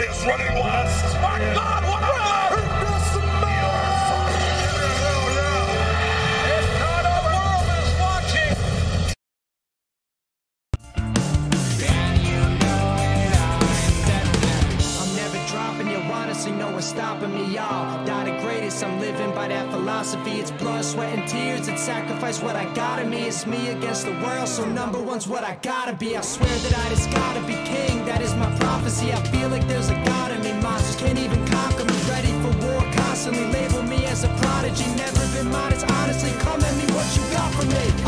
Is running west! My God, philosophy. It's blood, sweat, and tears that sacrifice what I got in me. It's me against the world, so number one's what I gotta be. I swear that I just gotta be king, that is my prophecy. I feel like there's a god in me, monsters can't even conquer me. Ready for war constantly, label me as a prodigy. Never been modest, honestly, come at me, what you got for me?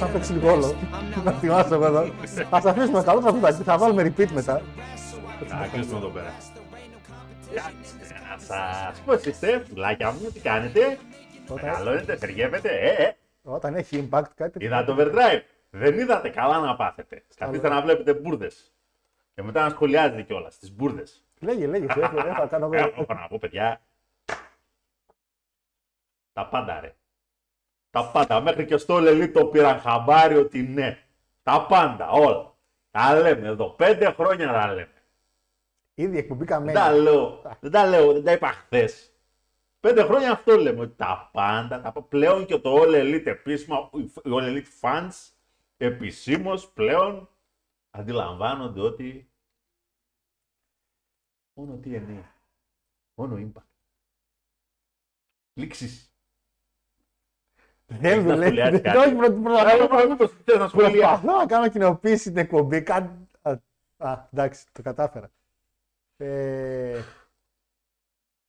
Πολύ that από was το σαν παίξει haters λίγο όλο. I'm not Να θυμάσαι εγώ εδώ. Ας αφήσουμε καλό τραγουδάκι, θα βάλουμε repeat μετά. Να κλείσουμε εδώ πέρα. Κάτσε να σας πω είστε, πουλάκια μου, τι κάνετε; Μεγαλώνετε, θεργεύετε, ε, ε. Όταν έχει impact κάτι. Είδα το overdrive. Δεν είδατε καλά να πάθετε. Καθίστε να βλέπετε μπουρδες. Και μετά να σχολιάζετε κιόλας τις μπουρδες. Λέγε, λέγε, τι έχω, δεν θα κάνω εγώ. Έχω να πω, παιδιά. Τα πάντα, ρε. Τα πάντα. Μέχρι και στο Λελί το πήραν χαμπάρι ότι ναι. Τα πάντα, όλα. Τα λέμε εδώ. Πέντε χρόνια τα λέμε. Ήδη εκπομπή Δεν καμένη. τα λέω. Δεν τα λέω. Δεν τα είπα χθες. Πέντε χρόνια αυτό λέμε. Ότι τα πάντα. Τα... Πλέον και το All Elite επίσημα. Οι All Elite fans επισήμως πλέον αντιλαμβάνονται ότι μόνο TNA. Μόνο Impact. Λήξεις. Δεν Έχεις να δουλεύει. σχολιάσεις κάτι. Όχι, πρώτα- Έλα, πρώτα- μήπως θες να σχολιάσεις. Προσπαθώ να κάνω κοινοποίηση στην εκπομπή. Κάτι... Α, α, εντάξει, το κατάφερα. Ε,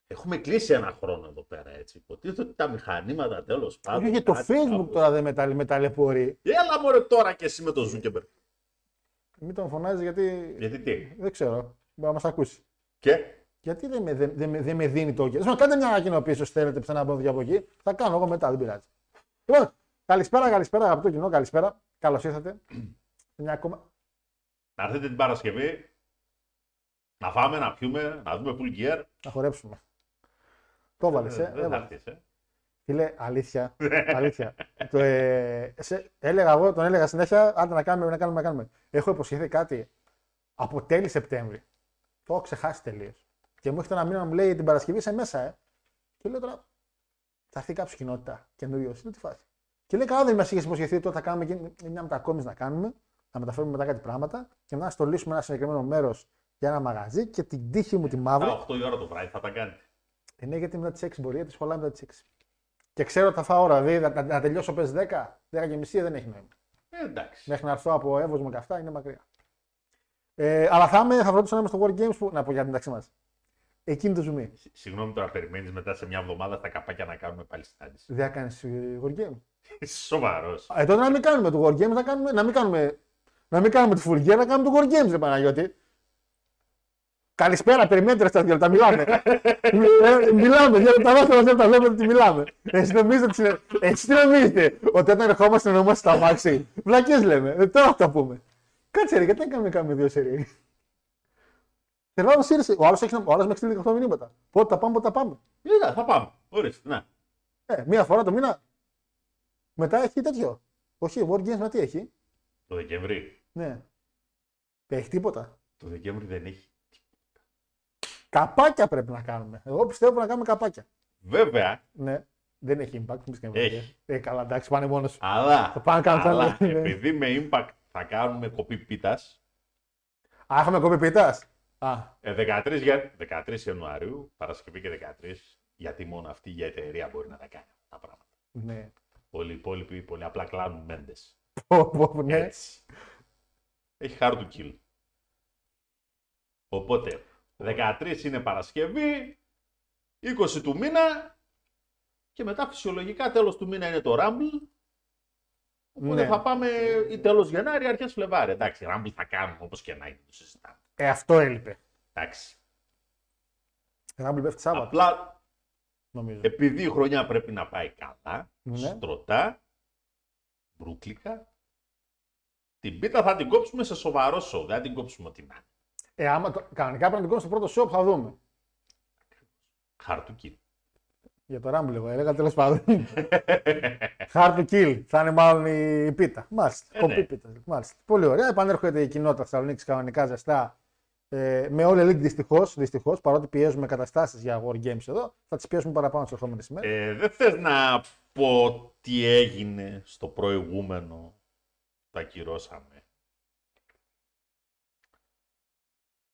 Έχουμε κλείσει ένα χρόνο εδώ πέρα έτσι. Υποτίθεται ότι τα μηχανήματα τέλος πάντων. και το κάτι facebook κάπως- τώρα δεν με, τα- με ταλαιπωρεί. Έλα μωρέ τώρα και εσύ με το Zuckerberg. Μην τον φωνάζει γιατί Γιατί τι; δεν ξέρω. Μπορεί να μας ακούσει. Και; Γιατί δεν με, δεν, δεν με- δεν με δίνει το OK. κάντε μια κοινοποίηση όσοι θέλετε πιθανά από εδώ και από εκεί. Θα κάνω εγώ μετά, δεν πειράζει. Λοιπόν, καλησπέρα, καλησπέρα, αγαπητό κοινό, καλησπέρα. Καλώς ήρθατε. Σε μια ακόμα. να έρθετε την Παρασκευή να φάμε, να πιούμε, να δούμε full gear. Να χορέψουμε. Το έβαλες, Δεν- ε. Δεν θα έβαλες. έρθεις, ε. Φίλε, αλήθεια. αλήθεια. το, ε, σε, έλεγα εγώ, τον έλεγα συνέχεια, άντε να κάνουμε, να κάνουμε, να κάνουμε. Έχω υποσχεθεί κάτι από τέλη Σεπτέμβρη. Το έχω ξεχάσει τελείως. Και μου έρχεται ένα μήνα να μου λέει την Παρασκευή είσαι μέσα, ε. Και λέω τώρα, θα έρθει κάποιος κοινότητα καινούριο. Είναι τι φάση. Και λέει, καλά, δεν μας είχες υποσχεθεί ότι θα κάνουμε και μια μετακόμιση να κάνουμε, να μεταφέρουμε μετά κάτι πράγματα και να στολίσουμε ένα συγκεκριμένο μέρος για ένα μαγαζί και την τύχη μου τη μαύρη. Τα 8 η ώρα το βράδυ θα τα κάνετε. Ε, ναι, γιατί μετά τις 6 μπορεί, τη σχολάμε μετά τις 6. Και ξέρω ότι θα φάω ώρα. Δηλαδή, να, να τελειώσω πες 10, 10 και μισή δεν έχει νόημα. Ε, εντάξει. Μέχρι να έρθω από Εύωσμο και αυτά είναι μακριά. Ε, αλλά θα, είμαι, θα φροντίσω να είμαι στο World Games που. Να πω για την μεταξύ μας. Εκείνη το ζουμί. Σ- Συγγνώμη τώρα, περιμένεις μετά σε μια εβδομάδα στα καπάκια να κάνουμε πάλι συνάντηση. Δεν θα κάνεις World Game. Είσαι σοβαρός. Ε, τότε να μην κάνουμε το World Games, να, κάνουμε, να, μην, κάνουμε, να μην κάνουμε τη Full Gear, να κάνουμε το World Games, ρε Παναγιώτη. Καλησπέρα, περιμένετε ρε στα δύο λεπτά, μιλάμε. ε, μιλάμε, δύο λεπτά, δώστε μας λεπτά, βλέπετε ότι μιλάμε. Εσείς νομίζετε, ότι συνε- εσείς τι νομίζετε, ότι όταν ερχόμαστε να είμαστε στα μάξι, βλακές λέμε, ε, τώρα θα τα πούμε. Κάτσε ρε, γιατί δεν κάνουμε, κάνουμε δύο σερί. Θέλω να σύρεσαι. Ο άλλος έχει, να- ο άλλος με έχει στείλει 18 μηνύματα. Πότε τα πάμε, πότε τα πάμε. Είδα, θα πάμε. Ορίστε, να. Ε, μία φορά το μήνα. Μετά έχει τέτοιο. Όχι, World Games, μα τι έχει; Το Δεκέμβρη. Ναι. Δεν έχει τίποτα. Το Δεκέμβρη δεν έχει. Καπάκια πρέπει να κάνουμε. Εγώ πιστεύω να κάνουμε καπάκια. Βέβαια, Ναι. Δεν έχει impact. Μη σκέφτεσαι. Έχει. Ε, καλά, εντάξει, πάνε μόνος σου. αλλά, Θα πάμε να κάνουμε αλλά άλλο. Ναι. επειδή με impact θα κάνουμε κοπή πίτας. Α, έχουμε κοπή πίτας. Α, 13, για... 13 Ιανουαρίου, Παρασκευή και 13, γιατί μόνο αυτή η εταιρεία μπορεί να τα κάνει αυτά τα πράγματα. Ναι. Όλοι οι υπόλοιποι πολύ απλά κλάνουν μέντες. Πω, πω, ναι. Έτσι. Έχει hard to kill. Οπότε, 13 είναι Παρασκευή, 20 του μήνα και μετά φυσιολογικά τέλος του μήνα είναι το Rumble. Οπότε Ναι. θα πάμε ή τέλος Γενάρη, αρχές Φλεβάρι. Εντάξει, Rumble θα κάνουμε όπως και να είναι, το συζητάμε. Ε, αυτό έλειπε. Εντάξει. Ράμπλ πέφτει Σάββατο, Απλά νομίζω. επειδή η χρονιά πρέπει να πάει καλά, Ναι. στρωτά, μπρούκλικα, την πίτα θα την κόψουμε σε σοβαρό σοου, δεν θα την κόψουμε ό,τι να είναι. Ε, άμα το, κανονικά πρέπει να την κόψω στο πρώτο show που θα δούμε. Hard to kill. Για το Rumble εγώ έλεγα τέλος πάντων. Hard to kill. Θα είναι μάλλον η, η πίτα. Μάλιστα. Ε, Κοπή ναι. πίτας. Μάλιστα. Πολύ ωραία. Επανέρχεται η κοινότητα Θεσσαλονίκης κανονικά ζεστά. Ε, με όλη elite δυστυχώς, δυστυχώς, παρότι πιέζουμε καταστάσεις για War Games εδώ, θα τις πιέσουμε παραπάνω τις ερχόμενες ημέρες. Ε, δεν θες να πω τι έγινε στο προηγούμενο που ακυρώσαμε;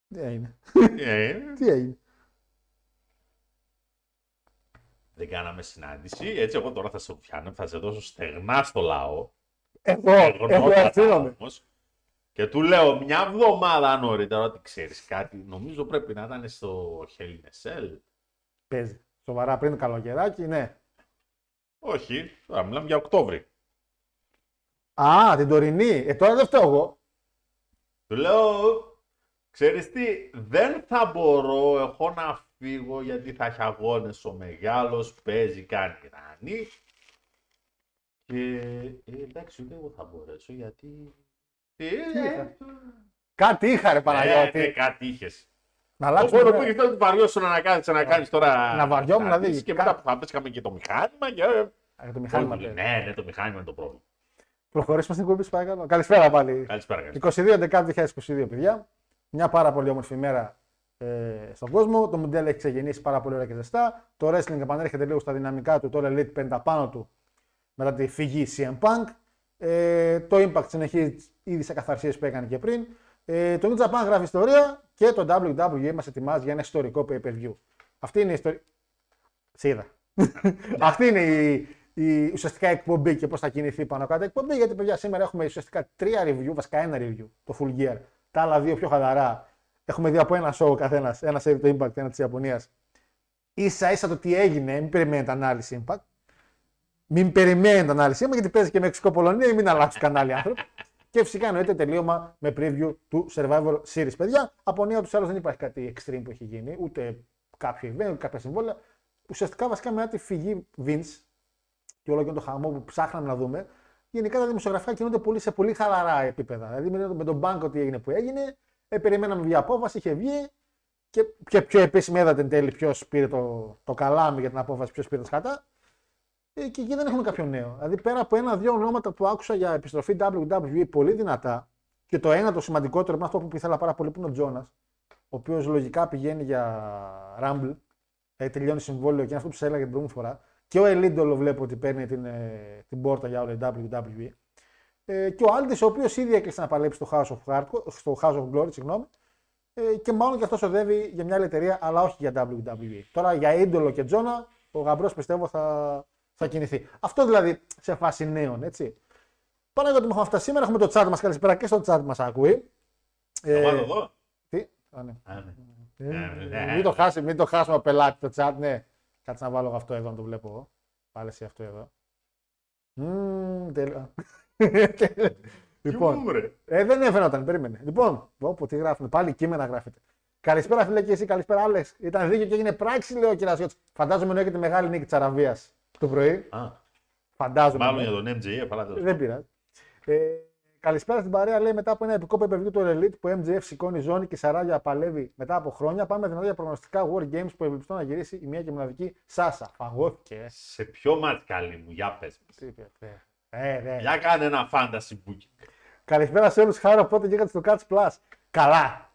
Τι έγινε; Ε, Τι έγινε; δεν κάναμε συνάντηση. Έτσι, εγώ τώρα θα σε πιάνω, θα σε δώσω στεγνά στο λαό. Εγώ, εγώ Γνώτα ευθύνομαι. όμως. Και του λέω μια εβδομάδα νωρίτερα ότι ξέρεις κάτι. Νομίζω πρέπει να ήταν στο Hell in a Cell. Παίζει. Σοβαρά πριν το καλοκαιράκι, ναι. Όχι, τώρα μιλάμε για Οκτώβρη. Α, την τωρινή. Ε, τώρα δεν φταίω εγώ. Του λέω, ξέρεις τι, δεν θα μπορώ εγώ να φύγω γιατί θα έχει αγώνες ο μεγάλος, παίζει, κάνει ράνι. Και ε, εντάξει, ούτε εγώ θα μπορέσω γιατί... Ε, είχα; Κάτι είχα, ρε ε, Παναγιώτη. ε, κάτι είχες. να αλλάξουμε. Οπότε που μέρα. έχεις τότε βαριώσουν να κάνεις, να κάνεις τώρα... Να βαριόμουν, δηλαδή, συναντήσεις Και κα- μετά που θα πέσαμε και το μηχάνημα και... Α, για το μηχάνημα. Όλοι, παίζει. ναι, ναι, το μηχάνημα είναι το πρόβλημα. Προχωρήσουμε στην κουμπί, παρακαλώ. Καλησπέρα πάλι. Καλησπέρα, καλησπέρα. 22 Δεκάτου 2022, παιδιά. Μια πάρα πολύ όμορφη ημέρα ε, στον κόσμο. Το Μουντέλ έχει ξεκινήσει πάρα πολύ ωραία και ζεστά. Το wrestling επανέρχεται λίγο στα δυναμικά του. Το All Elite παίρνει τα πάνω του μετά τη φυγή CM Punk. Ε, το Impact συνεχίζει ήδη σε καθαρσίες που έκανε και πριν. Ε, το New Japan γράφει ιστορία και το WWE μας ετοιμάζει για ένα ιστορικό pay-per-view. Αυτή είναι η ιστορία. Σε είδα. Αυτή είναι η, η ουσιαστικά εκπομπή και πώς θα κινηθεί πάνω κάτω η εκπομπή. Γιατί παιδιά σήμερα έχουμε ουσιαστικά τρία review, βασικά ένα review, το full gear. Τα άλλα δύο πιο χαλαρά. Έχουμε δει από ένα show ο καθένας, ένας σε το Impact, ένας της Ιαπωνίας. σα ίσα το τι έγινε, μην περιμένετε ανάλυση Impact. Μην περιμένετε ανάλυση Impact γιατί παίζει και Μεξικό-Πολωνία, μην αλλάξουν κανάλι άνθρωποι. Και φυσικά εννοείται τελείωμα με preview του Survivor Series. Παιδιά, από νέα τους άλλους δεν υπάρχει κάτι extreme που έχει γίνει, ούτε κάποιο event, ούτε κάποια συμβόλαια. Ουσιαστικά βασικά μετά τη φυγή Vince και όλο και το χαμό που ψάχναμε να δούμε, γενικά τα δημοσιογραφικά κινούνται πολύ σε πολύ χαλαρά επίπεδα. Δηλαδή με, με τον μπάνκο ότι έγινε που έγινε, ε, περιμέναμε μια απόφαση, είχε βγει και, και πιο επίσημη είδατε εν τέλει ποιος πήρε το, το καλάμι για την απόφαση, ποιος πήρε τα σκατά. Ε, και εκεί δεν έχουμε κάποιο νέο. Δηλαδή πέρα από ένα-δύο ονόματα που άκουσα για επιστροφή WWE πολύ δυνατά και το ένα το σημαντικότερο είναι αυτό που ήθελα πάρα πολύ που είναι ο Τζόνας, ο οποίος λογικά πηγαίνει για Rumble, ε, τελειώνει συμβόλαιο και είναι αυτός που σα έλεγα την προηγούμενη φορά. Και ο Ελίντολο βλέπω ότι παίρνει την, ε, την πόρτα για όλη η WWE. Ε, και ο Άλντι, ο οποίος ήδη έκλεισε να παλέψει στο House of, Hardcore, στο House of Glory, συγγνώμη, ε, και μάλλον και αυτός οδεύει για μια άλλη εταιρεία, αλλά όχι για WWE. Τώρα για Ίντολο και Τζόνα, ο γαμπρός πιστεύω θα, θα κινηθεί. Αυτό δηλαδή σε φάση νέων, έτσι. Πάνω για το έχουμε φτάσει σήμερα, έχουμε το chat μας. Καλησπέρα και στο chat μας ακούει. Το Ε, βάλω εδώ. τι, α, ναι. Α, ναι. Ε, ναι. μην, το χάσει, μην το χάσουμε ο πελάτη το chat, ναι. Κάτσε να βάλω αυτό εδώ, να το βλέπω εγώ. Βάλε εσύ αυτό εδώ. Μμμ, τέλεια. λοιπόν, Ποιο ρε. ε, δεν έφαινόταν, περίμενε. Λοιπόν, όπου τι γράφουμε, πάλι κείμενα γράφετε. Καλησπέρα, φίλε και εσύ, καλησπέρα, Άλεξ. Ήταν δίκαιο και έγινε πράξη, λέει ο Κυρασιώτης. Φαντάζομαι να έχετε μεγάλη νίκη της Αραβίας το πρωί. Α, Φαντάζομαι. μάλλον ναι. για τον MJF, αλλά τέλος Δεν πειράζει. Ε, καλησπέρα στην παρέα. Λέει μετά από ένα επικό pay-per-view του Elite που MJF σηκώνει ζώνη και Σαράγια παλεύει μετά από χρόνια. Πάμε δυνατά για προγνωστικά War Games που ευελπιστώ να γυρίσει η μία και μοναδική Σάσα. Φαγώθηκε. Σε ποιο μάτς καλή μου, για πες. μας. Τι είπε, ε, ε, ε. Για κάνε ένα fantasy booking. Καλησπέρα σε όλους. Χάρο πότε βγήκατε στο Catch Plus. Καλά.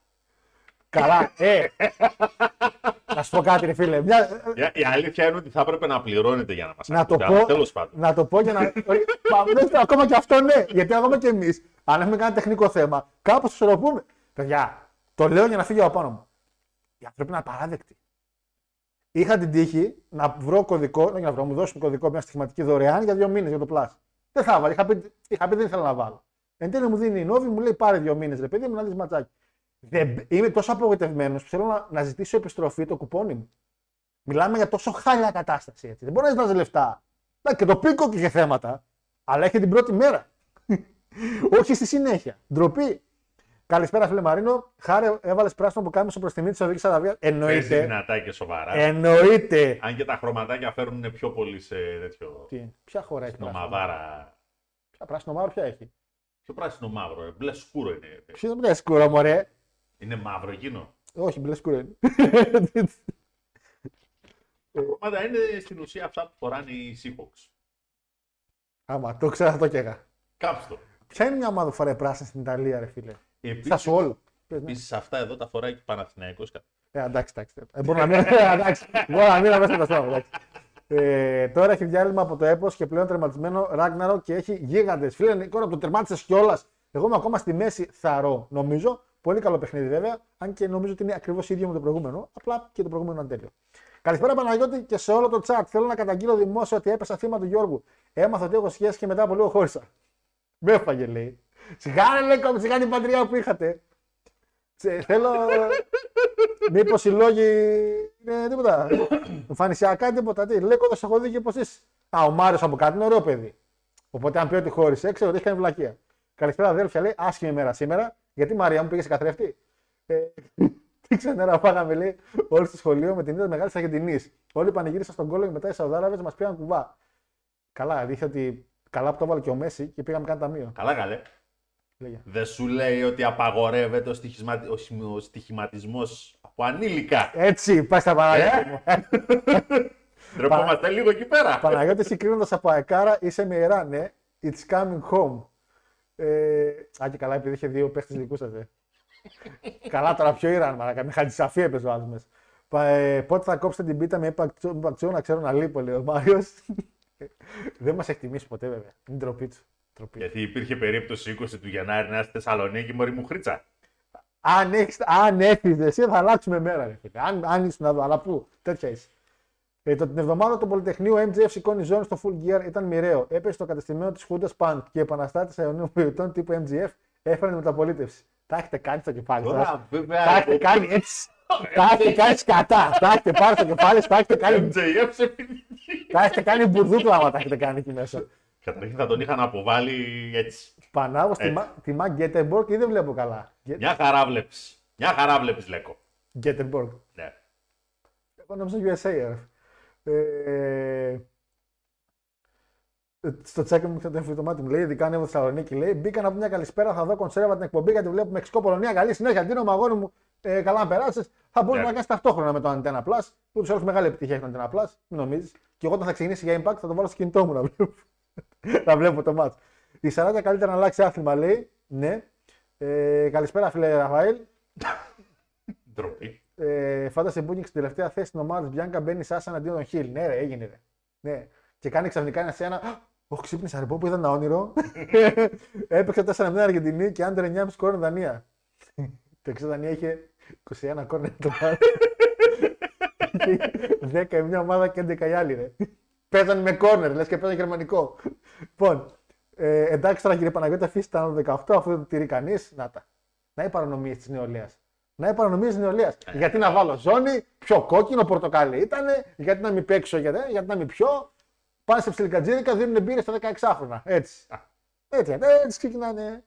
Καλά. Ε. να σου πω κάτι, ρε φίλε. Μια, Η- Η αλήθεια είναι ότι θα έπρεπε να πληρώνετε για να μας να το ακούτε, αλλά πω. Τέλος πάντων. Να το πω για να. Όχι, μα, δεν ξέρω, ακόμα και αυτό ναι. Γιατί ακόμα και εμείς, αν έχουμε κάνει τεχνικό θέμα, κάπως το ισορροπούμε. Παιδιά, το λέω για να φύγει από πάνω μου. Οι άνθρωποι είναι απαράδεκτοι. Είχα την τύχη να βρω κωδικό, όχι να βρω, μου δώσουν κωδικό μια στοιχηματική δωρεάν για δύο μήνες για το Plus. Δεν θα έβαλα. Είχα πει, είχα πει δεν ήθελα να βάλω. Εν τέλει μου δίνει η Νόβη, μου λέει πάρε δύο μήνες ρε παιδί μου να δεις ματσάκι. Δεν, είμαι τόσο απογοητευμένος που θέλω να, να ζητήσω επιστροφή το κουπόνι μου. Μιλάμε για τόσο χάλια κατάσταση έτσι. Δεν μπορεί να ζητάς λεφτά. Να, και το πίκο και είχε θέματα. Αλλά έχει την πρώτη μέρα. Όχι στη συνέχεια. Ντροπή. Καλησπέρα, φίλε Μαρίνο. Χάρη, έβαλες πράσινο που κάμισο προς τιμή της Σαουδική Αραβία. Παίζει Εννοείται. δυνατά και σοβαρά. Εννοείται. Αν και τα χρωματάκια φέρνουν πιο πολύ σε τέτοιο. Τι, ποια χώρα έχει πράσινο; Νομαδάρα. Ποια πράσινο μαύρο, ποια έχει; Πιο πράσινο μαύρο. ε. Μπλε σκούρο είναι. Ποιο δεν μπλε σκούρο, μωρέ; Είναι μαύρο εκείνο; Όχι, μπλε σκούρο είναι. Τα χρώματα είναι στην ουσία αυτά που φοράνε οι Seahawks. Άμα το ξέρα, θα το καίγα. Κάψτε το. Ποια είναι μια ομάδα που φοράει πράσινη στην Ιταλία, ρε φίλε; Στα Επίσης, Σουόλ. Πες, ναι. επίσης αυτά εδώ τα φοράει και ο Παναθηναϊκός. Ε, εντάξει, εντάξει. Ε, μπορώ να μείνω, ε, εντάξει, μπορώ να μείνω μέσα στο στόμα. εντάξει. Ε, τώρα έχει διάλειμμα από το έπος και πλέον τερματισμένο Ράγναρο και έχει γίγαντες. Φίλε, Νικόλα, το τερμάτισες κιόλας. Εγώ είμαι ακόμα στη μέση θαρώ, νομίζω. Πολύ καλό παιχνίδι βέβαια. Αν και νομίζω ότι είναι ακριβώς ίδιο με το προηγούμενο. Απλά και το προηγούμενο είναι τέλειο. Καλησπέρα Παναγιώτη και σε όλο το chat. Θέλω να καταγγείλω δημόσια ότι έπεσα θύμα του Γιώργου. Έμαθα ότι έχω σχέση και μετά από λίγο χώρισα. Με έφαγε λέει. Σιγά ρε λέει κόμμα, σιγά την πατριά που είχατε. Σε- θέλω. Μήπως οι λόγοι είναι τίποτα. Εμφανισιακά τίποτα. Τι, λέει κοντά σε έχω δει και πω είσαι. Α, ο Μάριος από κάτι είναι ωραίο παιδί. Οπότε αν πει ότι χώρισε, ξέρω ότι έχει κάνει βλακεία. Καλησπέρα αδέλφια, λέει άσχημη μέρα σήμερα. Γιατί Μαρία μου πήγες σε καθρέφτη; Ε, τι ξενέρα φάγαμε, λέει, όλοι στο σχολείο με την είδα μεγάλη Αργεντινής. Όλοι πανηγύρισαν στον κόλλο και μετά οι Σαουδάραβες μας πήγαν κουβά. Καλά, αλήθεια ότι καλά που το έβαλε και ο Μέση και πήγαμε καν ταμείο. Καλά, καλέ. Λέγε. Δεν σου λέει ότι απαγορεύεται ο, στοιχισμα... ο σι- ο στοιχηματισμός από ανήλικα. Έτσι, πάει στα Παναγιώτη μου. Ντρεπόμαστε λίγο εκεί πέρα. Παναγιώτη, συγκρίνοντας από αεκάρα, είσαι με ιερά, ναι. It's coming home. Ε, α, και καλά, επειδή είχε δύο παίχτες δικού σα. Ε. καλά, τώρα πιο Ιράν, μαλάκα. Με χατζησαφή έπαιζε ο άλλο μέσα. Πα- ε, πότε θα κόψετε την πίτα με υπαρξιό να ξέρω να λείπω, λέει ο Μάριος. Δεν μας έχει τιμήσει ποτέ, βέβαια. Είναι ντροπή τους. Ντροπή. Γιατί υπήρχε περίπτωση 20 του Γενάρη να είσαι στη Θεσσαλονίκη, μωρή μου χρήτσα. Αν, έχεις, αν έρθεις εσύ θα αλλάξουμε μέρα. Ρε, φίλε. αν, αν ήσουν εδώ, αλλά πού, τέτοια είσαι. Ε, το, την εβδομάδα του Πολυτεχνείου MJF σηκώνει ζώνη στο full gear ήταν μοιραίο. Έπεσε στο κατεστημένο της Χούντας Παντ και οι επαναστάτε αιωνίων περιοτών τύπου MJF έφεραν μεταπολίτευση. Τα έχετε κάνει στο κεφάλι σας. Τώρα, βέβαια. Τα έχετε κάνει έτσι. Τα έχετε κάνει σκατά. Τα έχετε πάρει στο κεφάλι, σας, τα έχετε κάνει, MJF σε ποινική. τα έχετε κάνει μπουρδούκλα άμα τα έχετε κάνει εκεί μέσα. Καταρχήν θα τον είχαν αποβάλει έτσι. Πανάγω στη, Έτσι. Μα- τη Μαγκ Γκέτεμπορκ ή δεν βλέπω καλά. Γκέ- Μια χαρά βλέπεις. Μια χαρά βλέπεις, Λέκο. Γκέτεμπορκ. Ναι. Εγώ νόμιζα USA. Ρε. Ε, ε, στο τσάκι μου ξέρετε το μάτι μου λέει: Ειδικά ανέβω στη Θεσσαλονίκη. Λέει: Μπήκα να πω μια καλησπέρα, θα δω κονσέρβα την εκπομπή γιατί βλέπω Μεξικό Πολωνία. Καλή συνέχεια. Ντίνο αγόρι μου, ε, καλά να περάσεις. Θα μπορούσε Ναι. να κάνεις ταυτόχρονα με το Antenna Plus. Που τους άλλου μεγάλη επιτυχία έχει το Antenna Plus. Μην νομίζεις. Και εγώ όταν θα ξεκινήσει για Impact θα το βάλω στο κινητό μου να βλέπω, να βλέπω το μάτς. Η Σαράτια καλύτερα να αλλάξει άθλημα λέει. Ναι. Ε, καλησπέρα φίλε Ραφαήλ. Ντροπή. Ε, φάντασε Booking στην τελευταία θέση στην ομάδα της Bianca μπαίνει Σάσα αντίον των Χιλ. Ναι, ρε, έγινε. Ρε. Ναι. Και κάνει ξαφνικά ένα σε ένα. Όχι, ξύπνησα ρε, πω που είδα ένα όνειρο. Έπαιξε 4-0 Αργεντινή και άντερ 9,5 κόρνερ Δανία. Το εξή Δανία είχε 21 κόρνερ το πάνω. 10 η μια ομάδα και 11 η άλλη, ρε. Παίζαν με κόρνερ, λες και παίζαν γερμανικό. Λοιπόν, ε, εντάξει τώρα κύριε Παναγιώτη, αφήστε τα άνω 18, αφού δεν το τηρεί κανείς. Να τα. Να οι παρανομίες της νεολαίας. Να οι παρανομίε τη νεολαία. γιατί να βάλω ζώνη, πιο κόκκινο, πορτοκάλι ήταν, γιατί να μην παίξω, γιατί, γιατί να μην πιω. Πάνε σε ψιλικατζίρικα, δίνουν μπύρες στα 16 χρόνια. Έτσι. Έτσι, έτσι ξεκινάνε.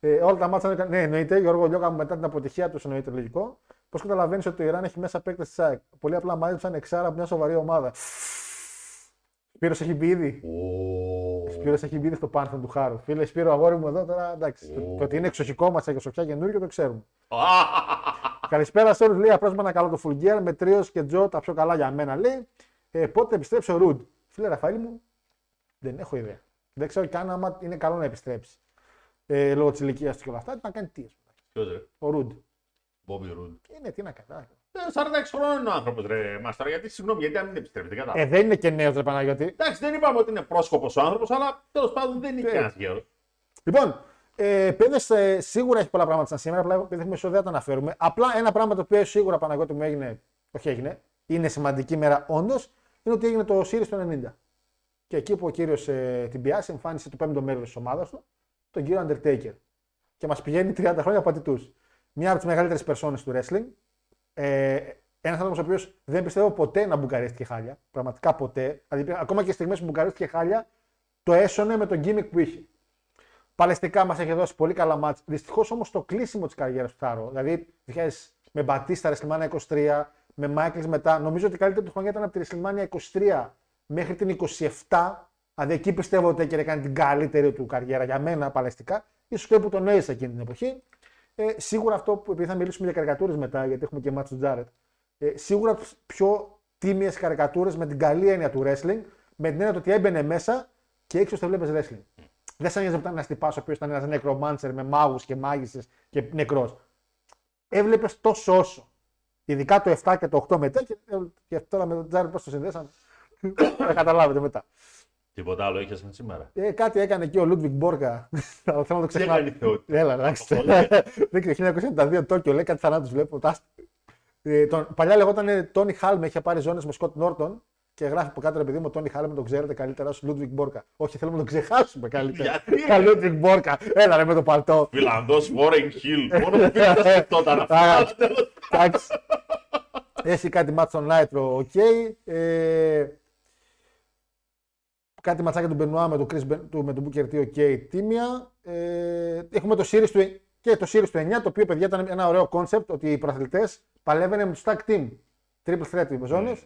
Ε, όλα τα μάτια είναι. Ναι, εννοείται, Γιώργο Λιώκα μου μετά την αποτυχία τους, εννοείται λογικό. Πώς καταλαβαίνεις ότι το Ιράν έχει μέσα παίκτες της ΣΑΕΚ. Πολύ απλά μάζεψαν εξάρα από μια σοβαρή ομάδα. Σπύρος έχει μπει ήδη. Ω. Σπύρος έχει μπει ήδη στο πάνθον του Χάρου. Φίλε, Σπύρο, αγόρι μου εδώ τώρα εντάξει. Το, το ότι είναι εξοχικό μας και σοφιά καινούργιο το ξέρουμε. Καλησπέρα σε όλους. Λέει απλώς με ένα καλό το Φουλγκέρ με τρίος και Τζο τα πιο καλά για μένα. Λέει ε, πότε θα επιστρέψει ο Ρουντ; Φίλε Ραφαήλ μου, δεν έχω ιδέα. Δεν ξέρω καν άμα είναι καλό να επιστρέψει. Ε, λόγω της ηλικίας του και όλα αυτά. Τι να κάνει τι. ας πούμε. Ποιος ρε; Ο Ρουντ. Μπόμπι Ρουντ. Είναι τι να κάνει. Ε, 46 χρόνων είναι ο άνθρωπος, ρε Μάστορα. Γιατί, συγγνώμη, γιατί αν μην επιστρέφει, δεν κατάλαβα. Ε, δεν είναι και νέος, ρε Παναγιώτη. Εντάξει, δεν είπαμε ότι είναι πρόσκοπος ο άνθρωπος, αλλά τέλος πάντων δεν είναι και Ε. ένας γέρος. Λοιπόν, ε, παιδες, ε, σίγουρα έχει πολλά πράγματα σαν σήμερα. Απλά επειδή έχουμε ισοδέα το αναφέρουμε. Απλά ένα πράγμα το οποίο σίγουρα Παναγιώτη μου έγινε. Όχι έγινε. είναι σημαντική μέρα όντως, είναι ότι έγινε το Series το 90. Και εκεί που ο κύριος ε, την πιάσει, εμφάνισε το πέμπτο μέρος της ομάδας του, τον κύριο Undertaker. Και μας πηγαίνει 30 χρόνια πατητού. Μια από τις μεγαλύτερες περσόνες του wrestling. Ε, ένας άνθρωπος ο οποίος δεν πιστεύω ποτέ να μπουκαρίστηκε χάλια. Πραγματικά ποτέ. Δηλαδή, ακόμα και στιγμές που μπουκαρίστηκε χάλια, το έσωνε με τον gimmick που είχε. Παλαιστικά μας έχει δώσει πολύ καλά μάτς. Δυστυχώς όμως το κλείσιμο της καριέρας του Θάρο. Δηλαδή, 2000 με Μπατίστα WrestleMania 23, με Μάικλς μετά. Νομίζω ότι η καλύτερη του χρονιά ήταν από τη WrestleMania 23 μέχρι την 27. Δηλαδή, εκεί πιστεύω ότι έκανε την καλύτερη του καριέρα για μένα παλαιστικά. σω και που τον έζησα εκείνη την εποχή. Ε, σίγουρα αυτό που επειδή θα μιλήσουμε για καρικατούρες μετά, γιατί έχουμε και μάτσο του Τζάρετ. Ε, σίγουρα τι πιο τίμιες καρικατούρες με την καλή έννοια του wrestling, με την έννοια ότι έμπαινε μέσα και έξω το βλέπεις wrestling. Δεν σαν να ένας τυπάς ο οποίος ήταν ένας νεκρομάντσερ με μάγους και μάγισσες και νεκρός. Έβλεπες τόσο όσο. Ειδικά το 7 και το 8 μετά και, και τώρα με τον Τζάρετ πώς το συνδέσαμε. Θα καταλάβετε μετά. Τίποτα άλλο είχες σήμερα; Ε, κάτι έκανε και ο Λούντβιγκ Μπόρκα. Αλλά θέλω να το ξεχνάω. Έλα, εντάξει. Δεν ξέρω, 1992 Τόκιο λέει κάτι θανάτους βλέπω. Ε, τον, παλιά λεγόταν Τόνι Χάλμε, είχε πάρει ζώνες με Σκοτ Νόρτον και γράφει από κάτω ρε παιδί μου, Τόνι Χάλμε τον ξέρετε καλύτερα ως Λούντβιγκ Μπόρκα. Όχι, θέλουμε να τον ξεχάσουμε καλύτερα. Γιατί; Λούντβιγκ Μπόρκα. Έλα ρε με το παλτό. Φιλανδός Βόρεν Χιλ. Μόνο που πήγα να σκεφτόταν αυτό. Εντάξει. Έχει κάτι ματς του Νάιτρο, οκ. Ε, κάτι ματσάκια του Μπενουά με τον Chris, με τον Booker T, ok, τίμια. Ε, έχουμε το series του, και το series του 9, το οποίο παιδιά ήταν ένα ωραίο concept ότι οι πρωταθλητές παλεύανε με του tag team. Triple threat ζώνε.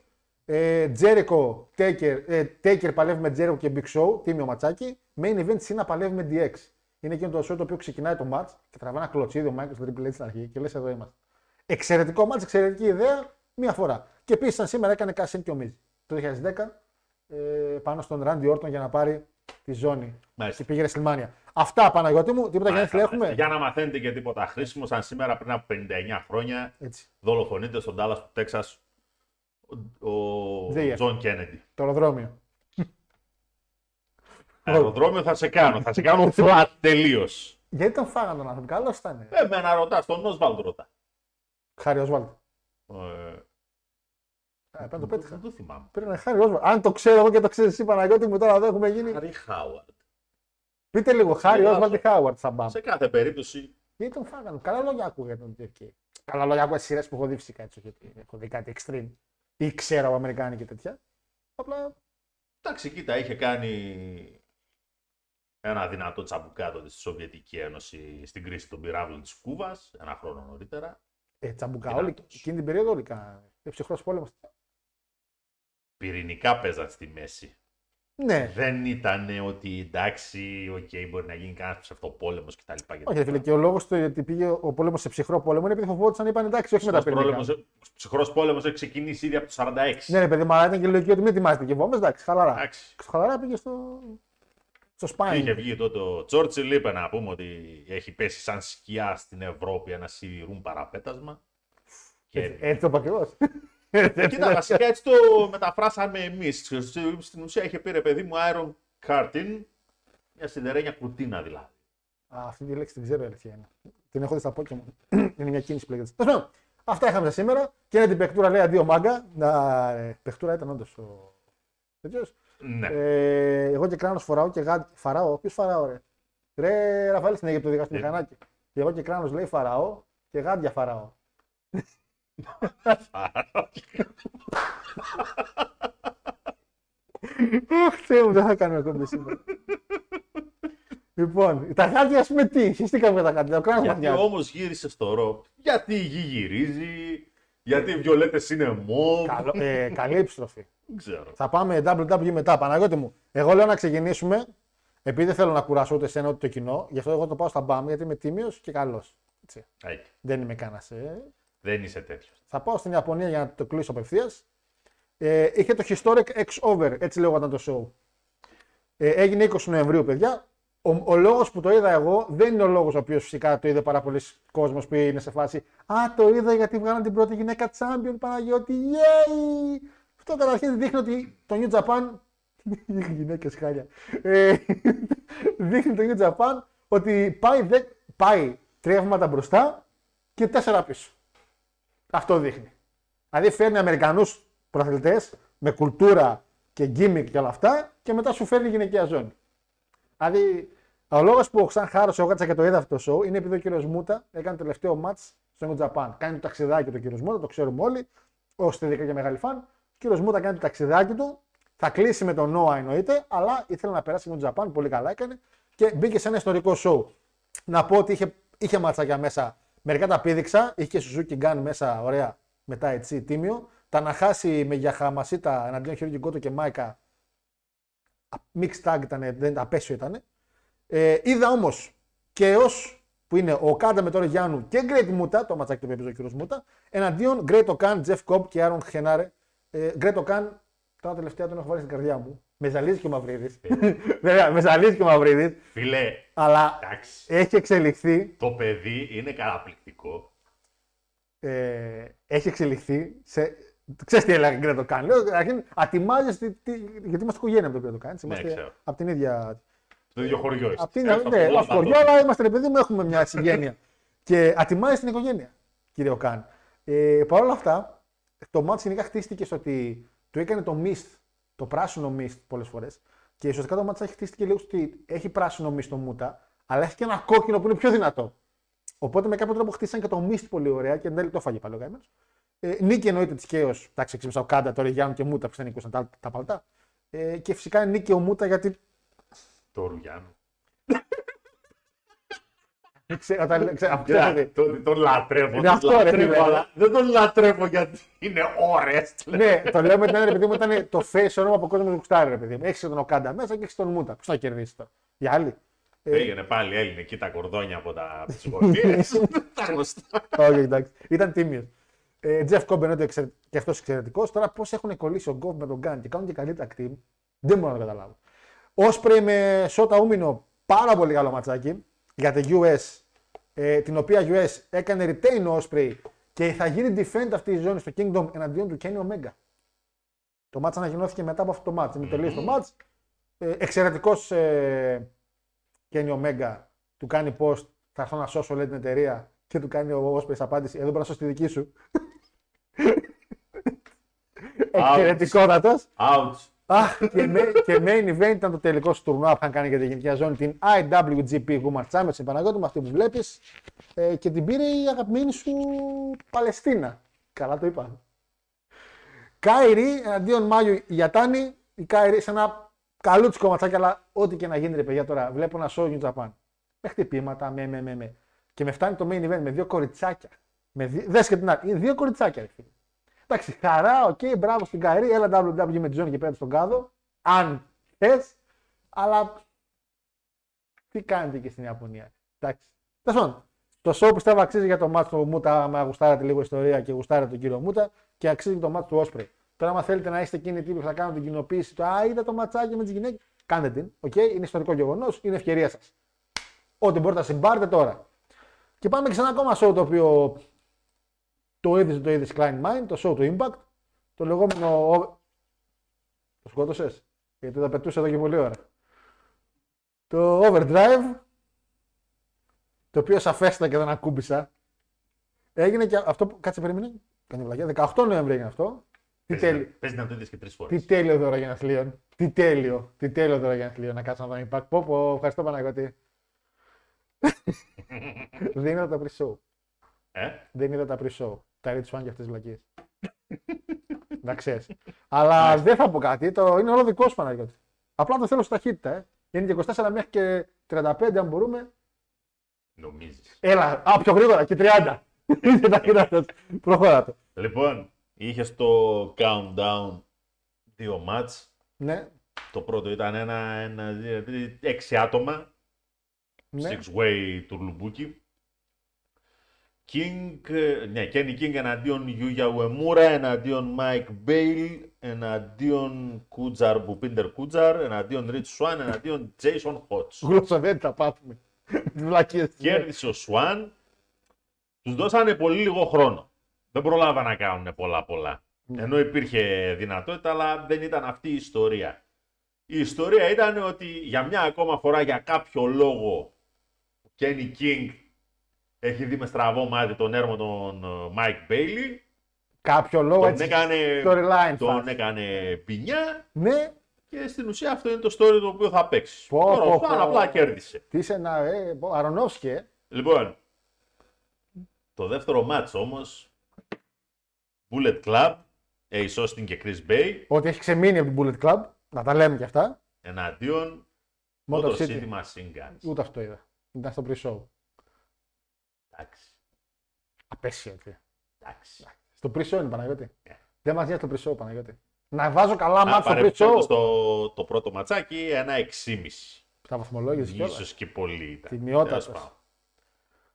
Ε, Τζέρικο, Taker, ε, Taker παλεύει με Τζέρικο και Big Show, τίμιο ματσάκι. Main event είναι να παλεύει με DX. Είναι εκείνο το show το οποίο ξεκινάει το match και τραβά ένα κλωτσίδι ο Michael στο Triple H στην αρχή και λες εδώ είμαστε. Εξαιρετικό match, εξαιρετική ιδέα, μία φορά. Και επίσης σαν σήμερα έκανε cash και ο Miz. Το 2010 ε, πάνω στον Randy Orton για να πάρει τη ζώνη. Μάλιστα. Και πήγε Ρεσιλμάνια. Αυτά Παναγιώτη μου, τίποτα γενέθλια έχουμε. Για να μαθαίνετε και τίποτα χρήσιμο, σαν σήμερα πριν από 59 χρόνια Έτσι. δολοφονείται στον Ντάλλας του Τέξας ο Τζον Κέννεντι. Το αεροδρόμιο. Αεροδρόμιο θα σε κάνω. θα σε κάνω flat τελείως. Γιατί τον φάγανε τον άνθρωπο, καλός ήταν. Ε, με να ρωτά, τον Όσβαλτ ρωτά. Χάρη Όσβαλτ. Ε, ε, το πέτυχα. Δεν το θυμάμαι. Πρέπει να χάρη Όσβαλτ. Αν το ξέρω εγώ και το ξέρεις εσύ Παναγιώτη μου τώρα εδώ έχουμε γίνει. Χάρη Χάουαρτ. Πείτε λίγο, Χάρη Όσβαλτ ή Χάουαρτ θα πάμε. Σε κάθε περίπτωση. Γιατί τον φάγανε. Καλά λόγια ακούγεται τον Τζεφκέι. Καλά λόγια ακούγεται σειρές που έχω δει φυσικά έτσι. Γιατί έχω δει κάτι extreme. Ή ξέρω από Αμερικάνοι και τέτοια. Απλά. Εντάξει, κοίτα, είχε κάνει ένα δυνατό τσαμπουκάτο στη Σοβιετική Ένωση στην κρίση των πυράβλων της Κούβας, ένα χρόνο νωρίτερα. Ε, τσαμπουκά, όλη, εκείνη την περίοδο όλοι κάνανε. Ψυχρό πόλεμος. Πυρηνικά παίζαν στη μέση. Ναι. Δεν ήταν ότι εντάξει, ok, okay, μπορεί να γίνει κανένας ψευτοπόλεμος κτλ. Όχι, φίλε, και ο λόγος του ότι πήγε ο πόλεμος σε ψυχρό πόλεμο είναι επειδή φοβόντουσαν είπαν εντάξει, όχι με τα πυρηνικά. Ο ψυχρός πόλεμος έχει ξεκινήσει ήδη από το 46. Ναι, ρε παιδί, μα ήταν και λογική ότι μην ετοιμάζεται και βόμβες, εντάξει, χαλαρά. Εντάξει. Χαλαρά πήγε στο. Στο σπάι. Είχε βγει τότε ο Τσόρτσιλ, είπε να πούμε ότι έχει πέσει σαν σκιά στην Ευρώπη ένα σιδηρούν παραπέτασμα. Και... Έτσι το ακριβώ. Κοίτα, βασικά έτσι το μεταφράσαμε εμείς. Στην ουσία είχε πει ρε παιδί μου Iron Curtain, μια σιδερένια κουτίνα δηλαδή. Α, αυτή τη λέξη την ξέρω αλήθεια είναι. Την έχω δει στα Pokémon. είναι μια κίνηση που λέγεται. Αυτά είχαμε σήμερα. Και είναι την παιχτούρα λέει αντίο μάγκα. Να, ε, παιχτούρα ήταν όντως ο. Ναι. Ε, εγώ και κράνος φοράω και γάντι. Φαράω. Ποιος φαράω, ρε; Ρε, Ραφαέλ στην Αίγυπτο δικά στο ε. μηχανάκι. Και εγώ και κράνος λέει φαράω και γάντια φαράω. Αχ, Θεέ μου, δεν θα κάνουμε ακόμη σήμερα. Λοιπόν, τα χάρτια ας πούμε τι, χεστήκαμε τα χάρτια. Ο γιατί όμως γύρισε στο ρο. Γιατί η γη γυρίζει, γιατί οι βιολέτες είναι μοβ. Καλό, ε, καλή επιστροφή. Δεν ξέρω. Θα πάμε WWE μετά. Παναγιώτη μου, εγώ λέω να ξεκινήσουμε. Επειδή δεν θέλω να κουράσω ούτε εσένα ούτε το κοινό, γι' αυτό εγώ το πάω στα μπαμ γιατί είμαι τίμιος και καλός. Δεν είμαι κανένας. Ε. Δεν είσαι τέτοιος. Θα πάω στην Ιαπωνία για να το κλείσω απευθείας. Ε, είχε το Historic X Over, έτσι λέγονταν το show. Ε, έγινε 20 Νοεμβρίου, παιδιά. Ο, ο λόγος που το είδα εγώ δεν είναι ο λόγος ο οποίος φυσικά το είδε πάρα πολλοί κόσμος που είναι σε φάση. Α, το είδα γιατί βγάλαν την πρώτη γυναίκα champion Παναγιώτη. Yay! Αυτό καταρχήν δείχνει ότι το New Japan. γυναίκες χάλια. Ε, δείχνει το New Japan ότι πάει, δε, πάει τρία βήματα μπροστά και τέσσερα πίσω. Αυτό δείχνει. Δηλαδή φέρνει Αμερικανούς πρωταθλητέ με κουλτούρα και gimmick και όλα αυτά και μετά σου φέρνει γυναικεία ζώνη. Δηλαδή, ο λόγος που σαν χάρος εγώ κάτσα και το είδα αυτό το show είναι επειδή ο κύριος Μούτα έκανε το τελευταίο match στο New Japan. Κάνει το ταξιδάκι του κύριος Μούτα, το ξέρουμε όλοι. Όσοι ειδικά και μεγάλοι φαν. Ο κύριος Μούτα κάνει το ταξιδάκι του. Θα κλείσει με τον NOAH εννοείται, αλλά ήθελε να περάσει με τον Japan. Πολύ καλά έκανε και μπήκε σε ένα ιστορικό show. Να πω ότι είχε, είχε ματσάκια μέσα. Μερικά τα πήδηξα. Είχε και Suzuki Gun μέσα, ωραία, μετά έτσι, τίμιο. Ταναχάσι με Γιαμασίτα εναντίον Χιρόκι Γκότο και Μάικα. Mixed tag ήταν, δεν ήταν απαίσιο ήταν. Ε, είδα όμως και ως που είναι Οκάντα με τον Γιάνο και Great Muta, το ματσάκι του έπαιζε ο κύριος Μούτα, εναντίον Great Okan, Jeff Cobb και Aaron Χενάρε. Ε, Great Okan, τώρα τελευταία τον έχω βάλει στην καρδιά μου. Με ζαλίζει και ο Μαυρίδης. Βέβαια, με ζαλίζει και ο Μαυρίδης. Φίλε, Αλλά εντάξει. έχει εξελιχθεί. Το παιδί είναι καταπληκτικό. Ε, έχει εξελιχθεί σε. Ξέρεις τι έλεγα Great Okan. Λέω, καταρχήν, ατιμάζεσαι τι- τι- γιατί είμαστε οικογένεια με τον Great Okan. έτσι, Είμαστε ξέρω. από την ίδια Στο ίδιο χωριό είστε. Απ' την Ε, ναι, αυτό, όχι χωριό, αλλά είμαστε ρε παιδί μου, έχουμε μια συγγένεια. και ατιμάζεις την οικογένεια, κύριε Οκάν. Ε, Παρ' όλα αυτά, το μάτι γενικά χτίστηκε στο ότι του έκανε το mist, το πράσινο mist πολλές φορές. Και ουσιαστικά το μάτι χτίστηκε λίγο στο ότι έχει πράσινο mist το μούτα, αλλά έχει και ένα κόκκινο που είναι πιο δυνατό. Οπότε με κάποιο τρόπο χτίσαν και το mist πολύ ωραία και εν τέλει το φάγε πάλι ο Γκάιμερς. Ε, νίκη εννοείται της Κέος, εντάξει, εξήμισα ο Κάντα, τώρα Γιάννου και Μούτα που δεν νίκησαν τα, τα παλτά. Ε, και φυσικά νίκη ο Μούτα γιατί Το Ρουγιάννου. Ξέ- όταν- ξέ- αυτό Κοίτα, ξέρετε. τον, τον λατρεύω. Είναι τον αυτό, ρε, λατρεύω, φίλε. αλλά δεν τον λατρεύω γιατί είναι ώρες. ναι, το λέω με την έννοια, επειδή μου ήταν το face όνομα από κόσμος που γουστάρει, ρε παιδί μου. Έχεις τον Οκάντα μέσα και έχεις τον Μούτα. Ποιο θα κερδίσεις τώρα. Για άλλη. Πήγαινε πάλι Έλληνε εκεί τα κορδόνια από τα από τις γωνίες. Τα γνωστά. Όχι, εντάξει. Ήταν τίμιος. Ε, Jeff Cobb εννοείται εξαιρε- και αυτός εξαιρετικός. Τώρα πώς έχουν κολλήσει ο Γκόβ με τον Γκάν και κάνουν και καλή tag team, δεν μπορώ να το καταλάβω. Όσπρey με Σότα Ούμινο, πάρα πολύ καλό ματσάκι για το US, ε, την οποία US έκανε retain ο Osprey και θα γίνει defend αυτή η ζώνη στο Kingdom εναντίον του Kenny Omega. Το μάτς ανακοινώθηκε μετά από αυτό το μάτς. Είναι τελείως το μάτς. Ε, εξαιρετικός ε, Kenny Omega του κάνει post, θα έρθω να σώσω λέει την εταιρεία και του κάνει ο Osprey απάντηση, εδώ μπορώ να σώσω τη δική σου. Εξαιρετικότατος. Ouch. Αχ, και, ma- και main event ήταν το τελικό σου τουρνουά που είχαν κάνει για τη γενική ζώνη, την IWGP Women's Championship Παναγιώτη, με αυτή που βλέπεις. Ε, και την πήρε η αγαπημένη σου Παλαιστίνα. Καλά το είπα. Κάιρι εναντίον Μάγιου Ιουατάνι. Η Κάιρι σε ένα καλούτσικο ματσάκι, αλλά ό,τι και να γίνει, ρε παιδιά τώρα. Βλέπω ένα show New Japan. Με χτυπήματα, με, με, με, με. Και με φτάνει το main event με δύο κοριτσάκια. Με δυο, δες και την άλλη. Είναι δύο κοριτσάκια, ρε φίλε. Εντάξει, χαρά, οκ, μπράβο στην Κάιρι. Έλα WWE με τη ζώνη και πέρα στον κάδο. Αν θες, αλλά τι κάνετε και στην Ιαπωνία. Εντάξει. Τέλος πάντων, το show πιστεύω αξίζει για το ματς του Μούτα. Άμα γουστάρετε λίγο ιστορία και γουστάρετε τον κύριο Μούτα και αξίζει και το ματς του Όσπρεϊ. Τώρα, άμα θέλετε να είστε εκείνοι οι τύποι που θα κάνουν την κοινοποίηση του Α, είδα το ματσάκι με τις γυναίκες, κάντε την. Οκ, είναι ιστορικό γεγονός, είναι ευκαιρία σας. Ό,τι μπορείτε να συμπάρετε τώρα. Και πάμε και σε ένα ακόμα show το οποίο το είδες το είδες Klein Mind, το show του Impact, το λεγόμενο. Το σκότωσες, γιατί τα πετούσε εδώ και πολύ ώρα. Το Overdrive, το οποίο σαφέστατα και δεν ακούμπησα. Έγινε και αυτό που. Κάτσε, περίμενε. Κάνει βλακία. 18 Νοεμβρίου έγινε αυτό. Τι, Παίζεις να- τέλει, Παίζεις να το είδες και τρεις τι φορές. τέλειο δώρο για αθλίων. Τι τέλειο. Τι τέλειο δώρο για αθλίων. Να κάτσω να δω Impact. Πω, πω, ευχαριστώ Παναγιώτη. δεν είδα τα pre-show. Ε; Δεν είδα τα pre-show. Τα Rich Fan και αυτές τις βλακίες. Να ξέρεις. Αλλά δεν θα πω κάτι. Το... Είναι όλο δικό σου Παναγιώτη. Απλά το θέλω στη ταχύτητα. Ε. Είναι και 24 μέχρι και 35 αν μπορούμε. Νομίζεις. Έλα, α, πιο γρήγορα και 30. Είναι ταχύτητα. Προχώρα το. Λοιπόν, είχες το countdown δύο μάτς. Ναι, Το πρώτο ήταν ένα, ένα δύο, τρία, έξι άτομα. ναι. Six way τουρλουμπούκι. King, ε, ναι, Kenny King εναντίον Yuya Uemura, εναντίον Mike Bale, εναντίον Κούτζαρ, Μπουπίντερ Κούτζαρ, εναντίον Rich Swan, εναντίον Jason Hodge. Γλώσσα δεν τα πάθουμε. Τι βλακίες. Κέρδισε ο Swan. Τους δώσανε πολύ λίγο χρόνο. Δεν προλάβα να κάνουν πολλά πολλά. Ενώ υπήρχε δυνατότητα, αλλά δεν ήταν αυτή η ιστορία. Η ιστορία ήταν ότι για μια ακόμα φορά, για κάποιο λόγο, ο Kenny King έχει δει με στραβό μάτι τον έρμο τον ε, Mike Bailey κάποιο λόγο Τον έτσι. έκανε, storyline τον φάση. έκανε ποινιά Ναι, και στην ουσία αυτό είναι το story το οποίο θα παίξει. Πω, Τώρα πω, ο Φαν πω. απλά κέρδισε. τι είσαι ένα. Ε, πω, Αρονόφσκι, ε. Λοιπόν, το δεύτερο μάτς όμως, Bullet Club, Ace Austin και Chris Bay, Ότι έχει ξεμείνει από την Bullet Club. Να τα λέμε κι αυτά. εναντίον Motor Motor City. City Machine Guns. Ούτε αυτό είδα. Ήταν στο pre-show. Εντάξει, Απέσιο έτσι. εντάξει. Στο pre-show είναι Παναγιώτη. Ναι. Δεν μας νοιάζει το pre-show Παναγιώτη. Να βάζω καλά Α, μάτια στο παρεμπιπτόντως, pre-show. το, το πρώτο ματσάκι, ένα 6,5. Τα βαθμολόγηση κιόλας. Ίσως και πολύ ήταν. Τιμιότατος. Τέλος πάντων.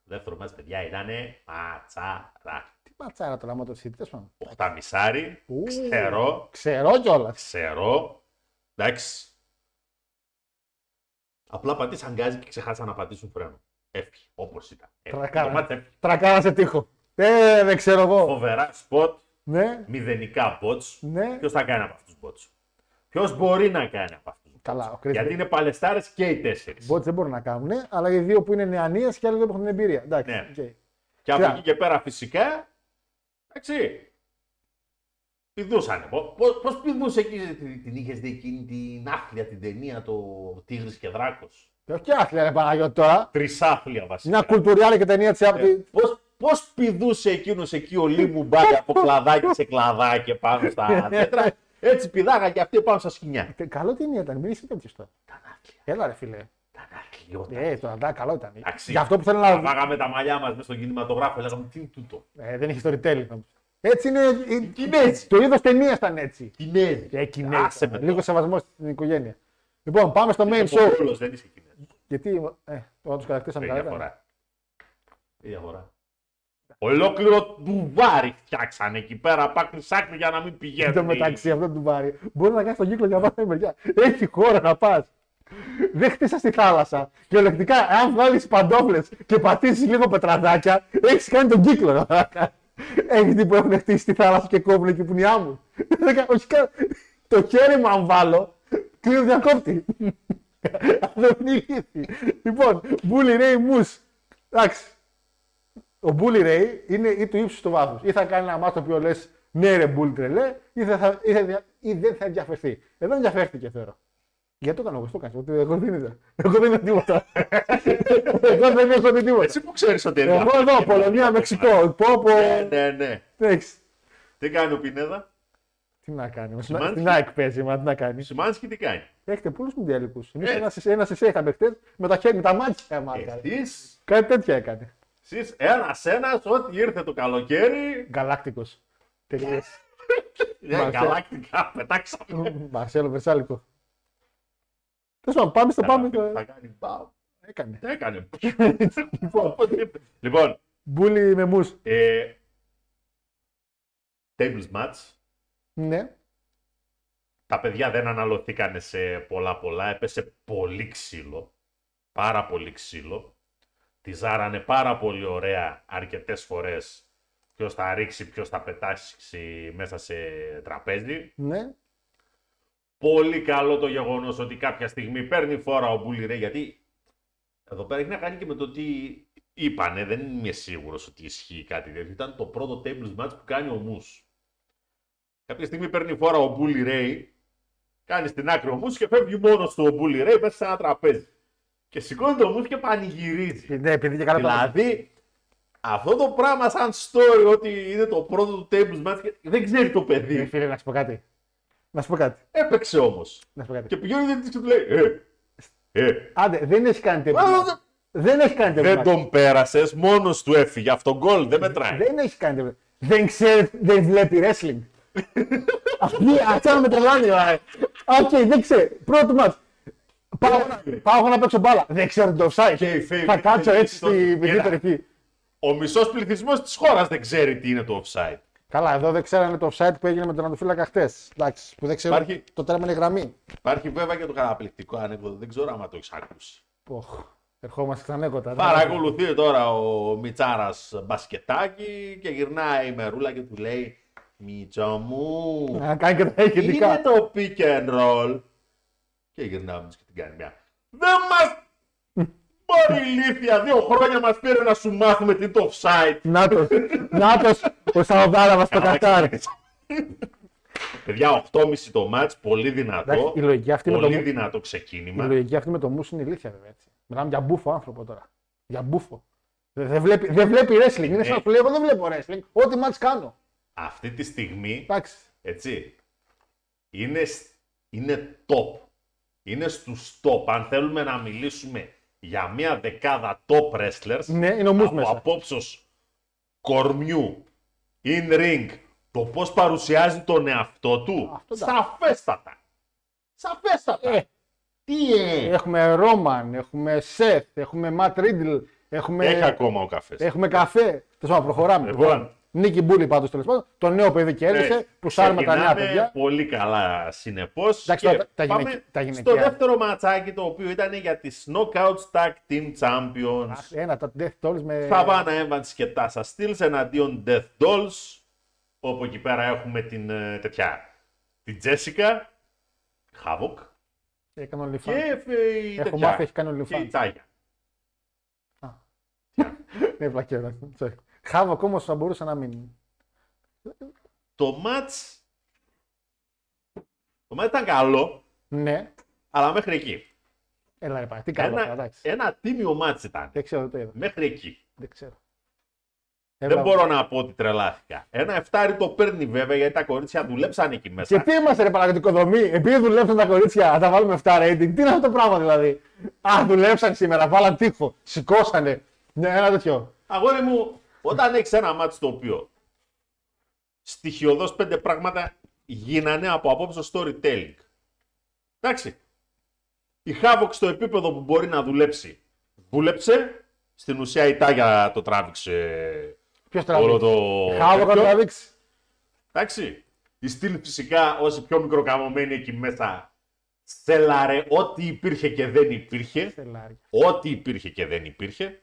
Το δεύτερο μάτς, παιδιά, ήταν ματσάρα. Τι ματσάρα τώρα με το City, τέλος πάντων. Οχταμισάρι, Ου. ξέρω, Ξέρω κιόλας. ξέρω. Εντάξει. Απλά πατήσαν γκάζι και ξεχάσαν να πατήσουν φρένο. Έφυγε, όπως ήταν. Έφυγε. Τρακάρα. Το ματς έφυγε. Τρακάρα σε τοίχο. Ε, δεν ξέρω εγώ. Φοβερά σποτ, Ναι, μηδενικά botch. ναι. Ποιος θα κάνει από αυτούς του botch; Ποιος μπορεί να κάνει από αυτούς του Καλά, ο Chris Γιατί Bay. είναι παλαιστάρες και οι τέσσερις. Botch δεν μπορούν να κάνουν, αλλά οι δύο που είναι νεανίες και οι άλλοι δύο που έχουν την εμπειρία. Εντάξει. Ναι. οκ. Και από Κοίτα. εκεί και πέρα φυσικά. Εντάξει. Πηδούσανε. Πώς πηδούσε εκεί, την, την είχες δει εκείνη την άθλια την ταινία, το Τίγρης και Δράκος. Και όχι άθλια, ρε Παναγιώτη τώρα; Τρισάθλια βασικά. Μια κουλτουριάλη και ταινία της από τη. Πώς, πώς πηδούσε εκείνος εκεί ο Λίμου Μπάρι από κλαδάκι σε κλαδάκι πάνω στα τέτρα. Έτσι πηδάγα και αυτοί πάνω στα σκηνιά. Ε, Καλό ταινία ήταν, μην είσαι τέτοιος τώρα. Έλα, ρε φίλε. Ήταν άθλιότα. Ε, το αντά, καλό ήταν. Εντάξει. Γι' αυτό που θέλω Τα να. Βάγαμε τα μαλλιά μας μέσα στον κινηματογράφο, λέγαμε τι είναι τούτο; Ε, δεν είχε storytelling. όμως. Έτσι είναι. οι Κινέζοι. Το είδος ταινίας ήταν έτσι. Κινέζοι. Ε, Κινέζοι. Άσε με Λίγο σεβασμός στην οικογένεια. Λοιπόν, πάμε στο main Ο show. Πόλος δεν είσαι Κινέζος. Γιατί. Ε, τώρα τους χαρακτήσαμε Τι καλά. διαφορά. Τι διαφορά. Ολόκληρο ντουβάρι φτιάξανε εκεί πέρα, πάκρι σάκρι για να μην Εν πηγαίνουν. τω οι- μεταξύ αυτό του πάρει. Μπορεί να κάνεις τον κύκλο για να πας μεριά. Έχει χώρα να πας. Δεν χτίσα στη θάλασσα. Και ολεκτικά, αν βάλεις παντόφλες και πατήσεις λίγο πετραδάκια, έχεις κάνει τον κύκλο. Έχεις δει που έχουν χτίσει στη θάλασσα και κόβουν εκεί που είναι οι άμμοι. Όχι καν. Το χέρι μου, αν βάλω, κλείνω διακόπτης. Αυτό είναι ηλίθι. Λοιπόν, Bully Ray Moose. Εντάξει. Ο Bully Ray είναι ή του ύψους του βάθου. Ή θα κάνει ένα μάθο το οποίο λες ναι, ρε Bully τρελέ, ή, θα, θα- ή, θα, δια- ή δεν θα ενδιαφερθεί. Εδώ ενδιαφέρθηκε θεωρώ. Γιατί το κάνω εγώ, το κάνω. ότι Εγώ δεν είδα. Εγώ δεν είδα τίποτα. εγώ δεν έχω δει τίποτα. Εσύ που ξέρεις ότι είναι. Εγώ εδώ, Πολωνία, Μεξικό. Πω, πω. Ναι, ναι, ναι. Εντάξει. Τι κάνει ο Πινέδα; Τι να κάνει, Σιμάνσκι. στην ΑΕΚ παίζει, μα τι να κάνει. Σιμάνσκι τι κάνει; Έχετε πολλούς μουντιαλικούς. Εμείς Ε. ένα σε ένας σε είχαμε χτες με τα χέρια, με τα μάτια μάρκα. Εσείς, Κάτι τέτοια έκανε. εσείς ένας-ένας, ό,τι ήρθε το καλοκαίρι, Γκαλάκτικο. Τελείως. ε, Μαρσέλ. γαλακτικά πετάξαμε. Μαρσέλο Βερσάλικο. Τέλος πάντων, πάμε στο πάμε. Θα στο- κάνει μπαμ. Έκανε. Τι έκανε. Λοιπόν, Λοιπόν, μπούλι με μούς. ε, tables match. Ναι. Τα παιδιά δεν αναλωθήκανε σε πολλά πολλά. Έπεσε πολύ ξύλο. Πάρα πολύ ξύλο. Τη ζάρανε πάρα πολύ ωραία αρκετές φορές. Ποιος θα ρίξει, ποιος θα πετάξει μέσα σε τραπέζι. Ναι. Πολύ καλό το γεγονός ότι κάποια στιγμή παίρνει φόρα ο Μπούλι Ρέι, γιατί εδώ πέρα έχει να κάνει και με το τι είπανε. Δεν είμαι σίγουρος ότι ισχύει κάτι τέτοιο. Ήταν το πρώτο tables match που κάνει ο Μους. Κάποια στιγμή παίρνει φόρα ο Μπούλι Ρέι, κάνει στην άκρη ο Μους και φεύγει μόνος του ο Μπούλι Ρέι μέσα σε ένα τραπέζι. Και σηκώνει το Μους και πανηγυρίζει. Ναι, επειδή και καλά το Δηλαδή, αυτό το πράγμα σαν story ότι είναι το πρώτο του tables match, και δεν ξέρει το Ε, παιδί. Φίλε, να σου πω κάτι. Να σου πω κάτι. Έπαιξε όμως. Να σου πω κάτι. Και πηγαίνει ο διαιτητής και του λέει, ε, ε, Άντε, δεν έχει κάνει Α, τίποτα. Δεν έχει κάνει δεν τίποτα. τον πέρασες, μόνος του έφυγε. Αυτό γκολ δεν μετράει. Δεν έχει κάνει τίποτα. Δεν ξέρει, δεν βλέπει wrestling. Αυτή, αυτά με τρελάνει. ωραία. Οκ, δεν ξέρει. Πρώτο ματς. Πάω, να- πάω να παίξω μπάλα. Δεν ξέρω το offside. Και η Φέη- Θα κάτσω έτσι το- στη μικρή Κοίτα. περιοχή. Ο μισός πληθυσμός της χώρας δεν ξέρει τι είναι το offside. Καλά, εδώ δεν ξέρανε το offside που έγινε με τον Αντοφύλακα χτες. Εντάξει, που δεν ξέρουν Υπάρχει- το τέρμα είναι γραμμή. Υπάρχει βέβαια και το καταπληκτικό ανέκδοτο, δεν ξέρω άμα το έχεις ακούσει. Οχ, ερχόμαστε ξανέκοτα. Παρακολουθεί τώρα ο Μιτσάρας μπασκετάκι και γυρνάει η μερούλα και του λέει Μίτσο μου, Να κάνει και τα είναι ηχητικά. το pick and roll. Και γυρνάει ο Μίτσος και την κάνει μια. Δεν μας... Μπορεί ηλίθεια, δύο χρόνια μας πήρε να σου μάθουμε τι είναι το offside. Νάτος, Νάτος, Ο Σαουδάρα το Καλά Κατάρ. ξεκίνησε. Παιδιά, 8,5 το μάτς, πολύ δυνατό. Εντάξει, η λογική αυτή με πολύ το- δυνατό Η ξεκίνημα. λογική αυτή με το μουσ είναι ηλίθεια βέβαια. Έτσι. Μιλάμε για μπούφο άνθρωπο τώρα. Για μπούφο. Δεν δεν βλέπει, δεν βλέπει wrestling. Είναι σαν να σου λέει: Εγώ δεν βλέπω wrestling. Ό,τι μάτς κάνω. Αυτή τη στιγμή, Εντάξει. έτσι, είναι, σ- είναι top. Είναι στους top. Αν θέλουμε να μιλήσουμε για μια δεκάδα top wrestlers, Ναι, είναι ο Μους από μέσα. απόψεως κορμιού, in ring, το πώς παρουσιάζει τον εαυτό του, Αυτό τα- σαφέστατα. Σαφέστατα. Ε. Τι ε. Έχουμε Ρόμαν, έχουμε Σεφ, έχουμε Ματ Ρίντλ, έχουμε, Έχει ακόμα ο καφές. έχουμε καφέ. Τέλος πάντων, προχωράμε. Λοιπόν. Νίκη Μπούλη πάντως τέλος πάντων. Το νέο παιδί κέρδισε. Ε, που σάρουμε τα νέα ξεκινάμε παιδιά. Πολύ καλά συνεπώς. Εντάξει, τώρα τα- τα γυναικ- τα στο γυναικεία. δεύτερο ματσάκι το οποίο ήταν για τις Knockout Tag Team Champions. Αχ, Ένα, τα Death Dolls με. Savannah Evans και Tasha Steels εναντίον Death Dolls. Όπου εκεί πέρα έχουμε την ε, τέτοια. Την Jessica Havoc Έκανε OnlyFans. και ε, η Έχω τέτοια, μάθει, έχει κάνει και η OnlyFans. Τάγια. Ναι, πλακέρα. Χάβοκ όμω θα μπορούσε να μην. Το match το match ήταν καλό, Ναι, αλλά μέχρι εκεί. έλα ρε πάει. Τι καλό, τώρα, Ένα, εντάξει. ένα τίμιο match ήταν. Δεν ξέρω, το είδα. Μέχρι εκεί. Δεν ξέρω. Δεν Έλα. μπορώ να πω ότι τρελάθηκα. Ένα εφτάρι το παίρνει βέβαια γιατί τα κορίτσια δουλέψαν εκεί μέσα. Και τι είμαστε ρε παραγωγικοδομή, επειδή δουλέψαν τα κορίτσια, να τα βάλουμε 7 rating. Τι είναι αυτό το πράγμα δηλαδή; Α, δουλέψαν σήμερα, βάλαν τείχο, σηκώσανε. Ναι, ένα τέτοιο. Αγόρι μου, όταν έχεις ένα μάτι το οποίο στοιχειοδός πέντε πράγματα γίνανε από απόψε storytelling. Εντάξει. Η Havoc στο επίπεδο που μπορεί να δουλέψει, δούλεψε. Στην ουσία η Τάγια το τράβηξε Ποιος όλο τραβήξει. το... Χάβοκ να τέτοιο. τραβήξει. Εντάξει. Η στυλ φυσικά όσοι πιο μικροκαμωμένοι εκεί μέσα σέλαρε ό,τι υπήρχε και δεν υπήρχε. Σελάρια. Ό,τι υπήρχε και δεν υπήρχε.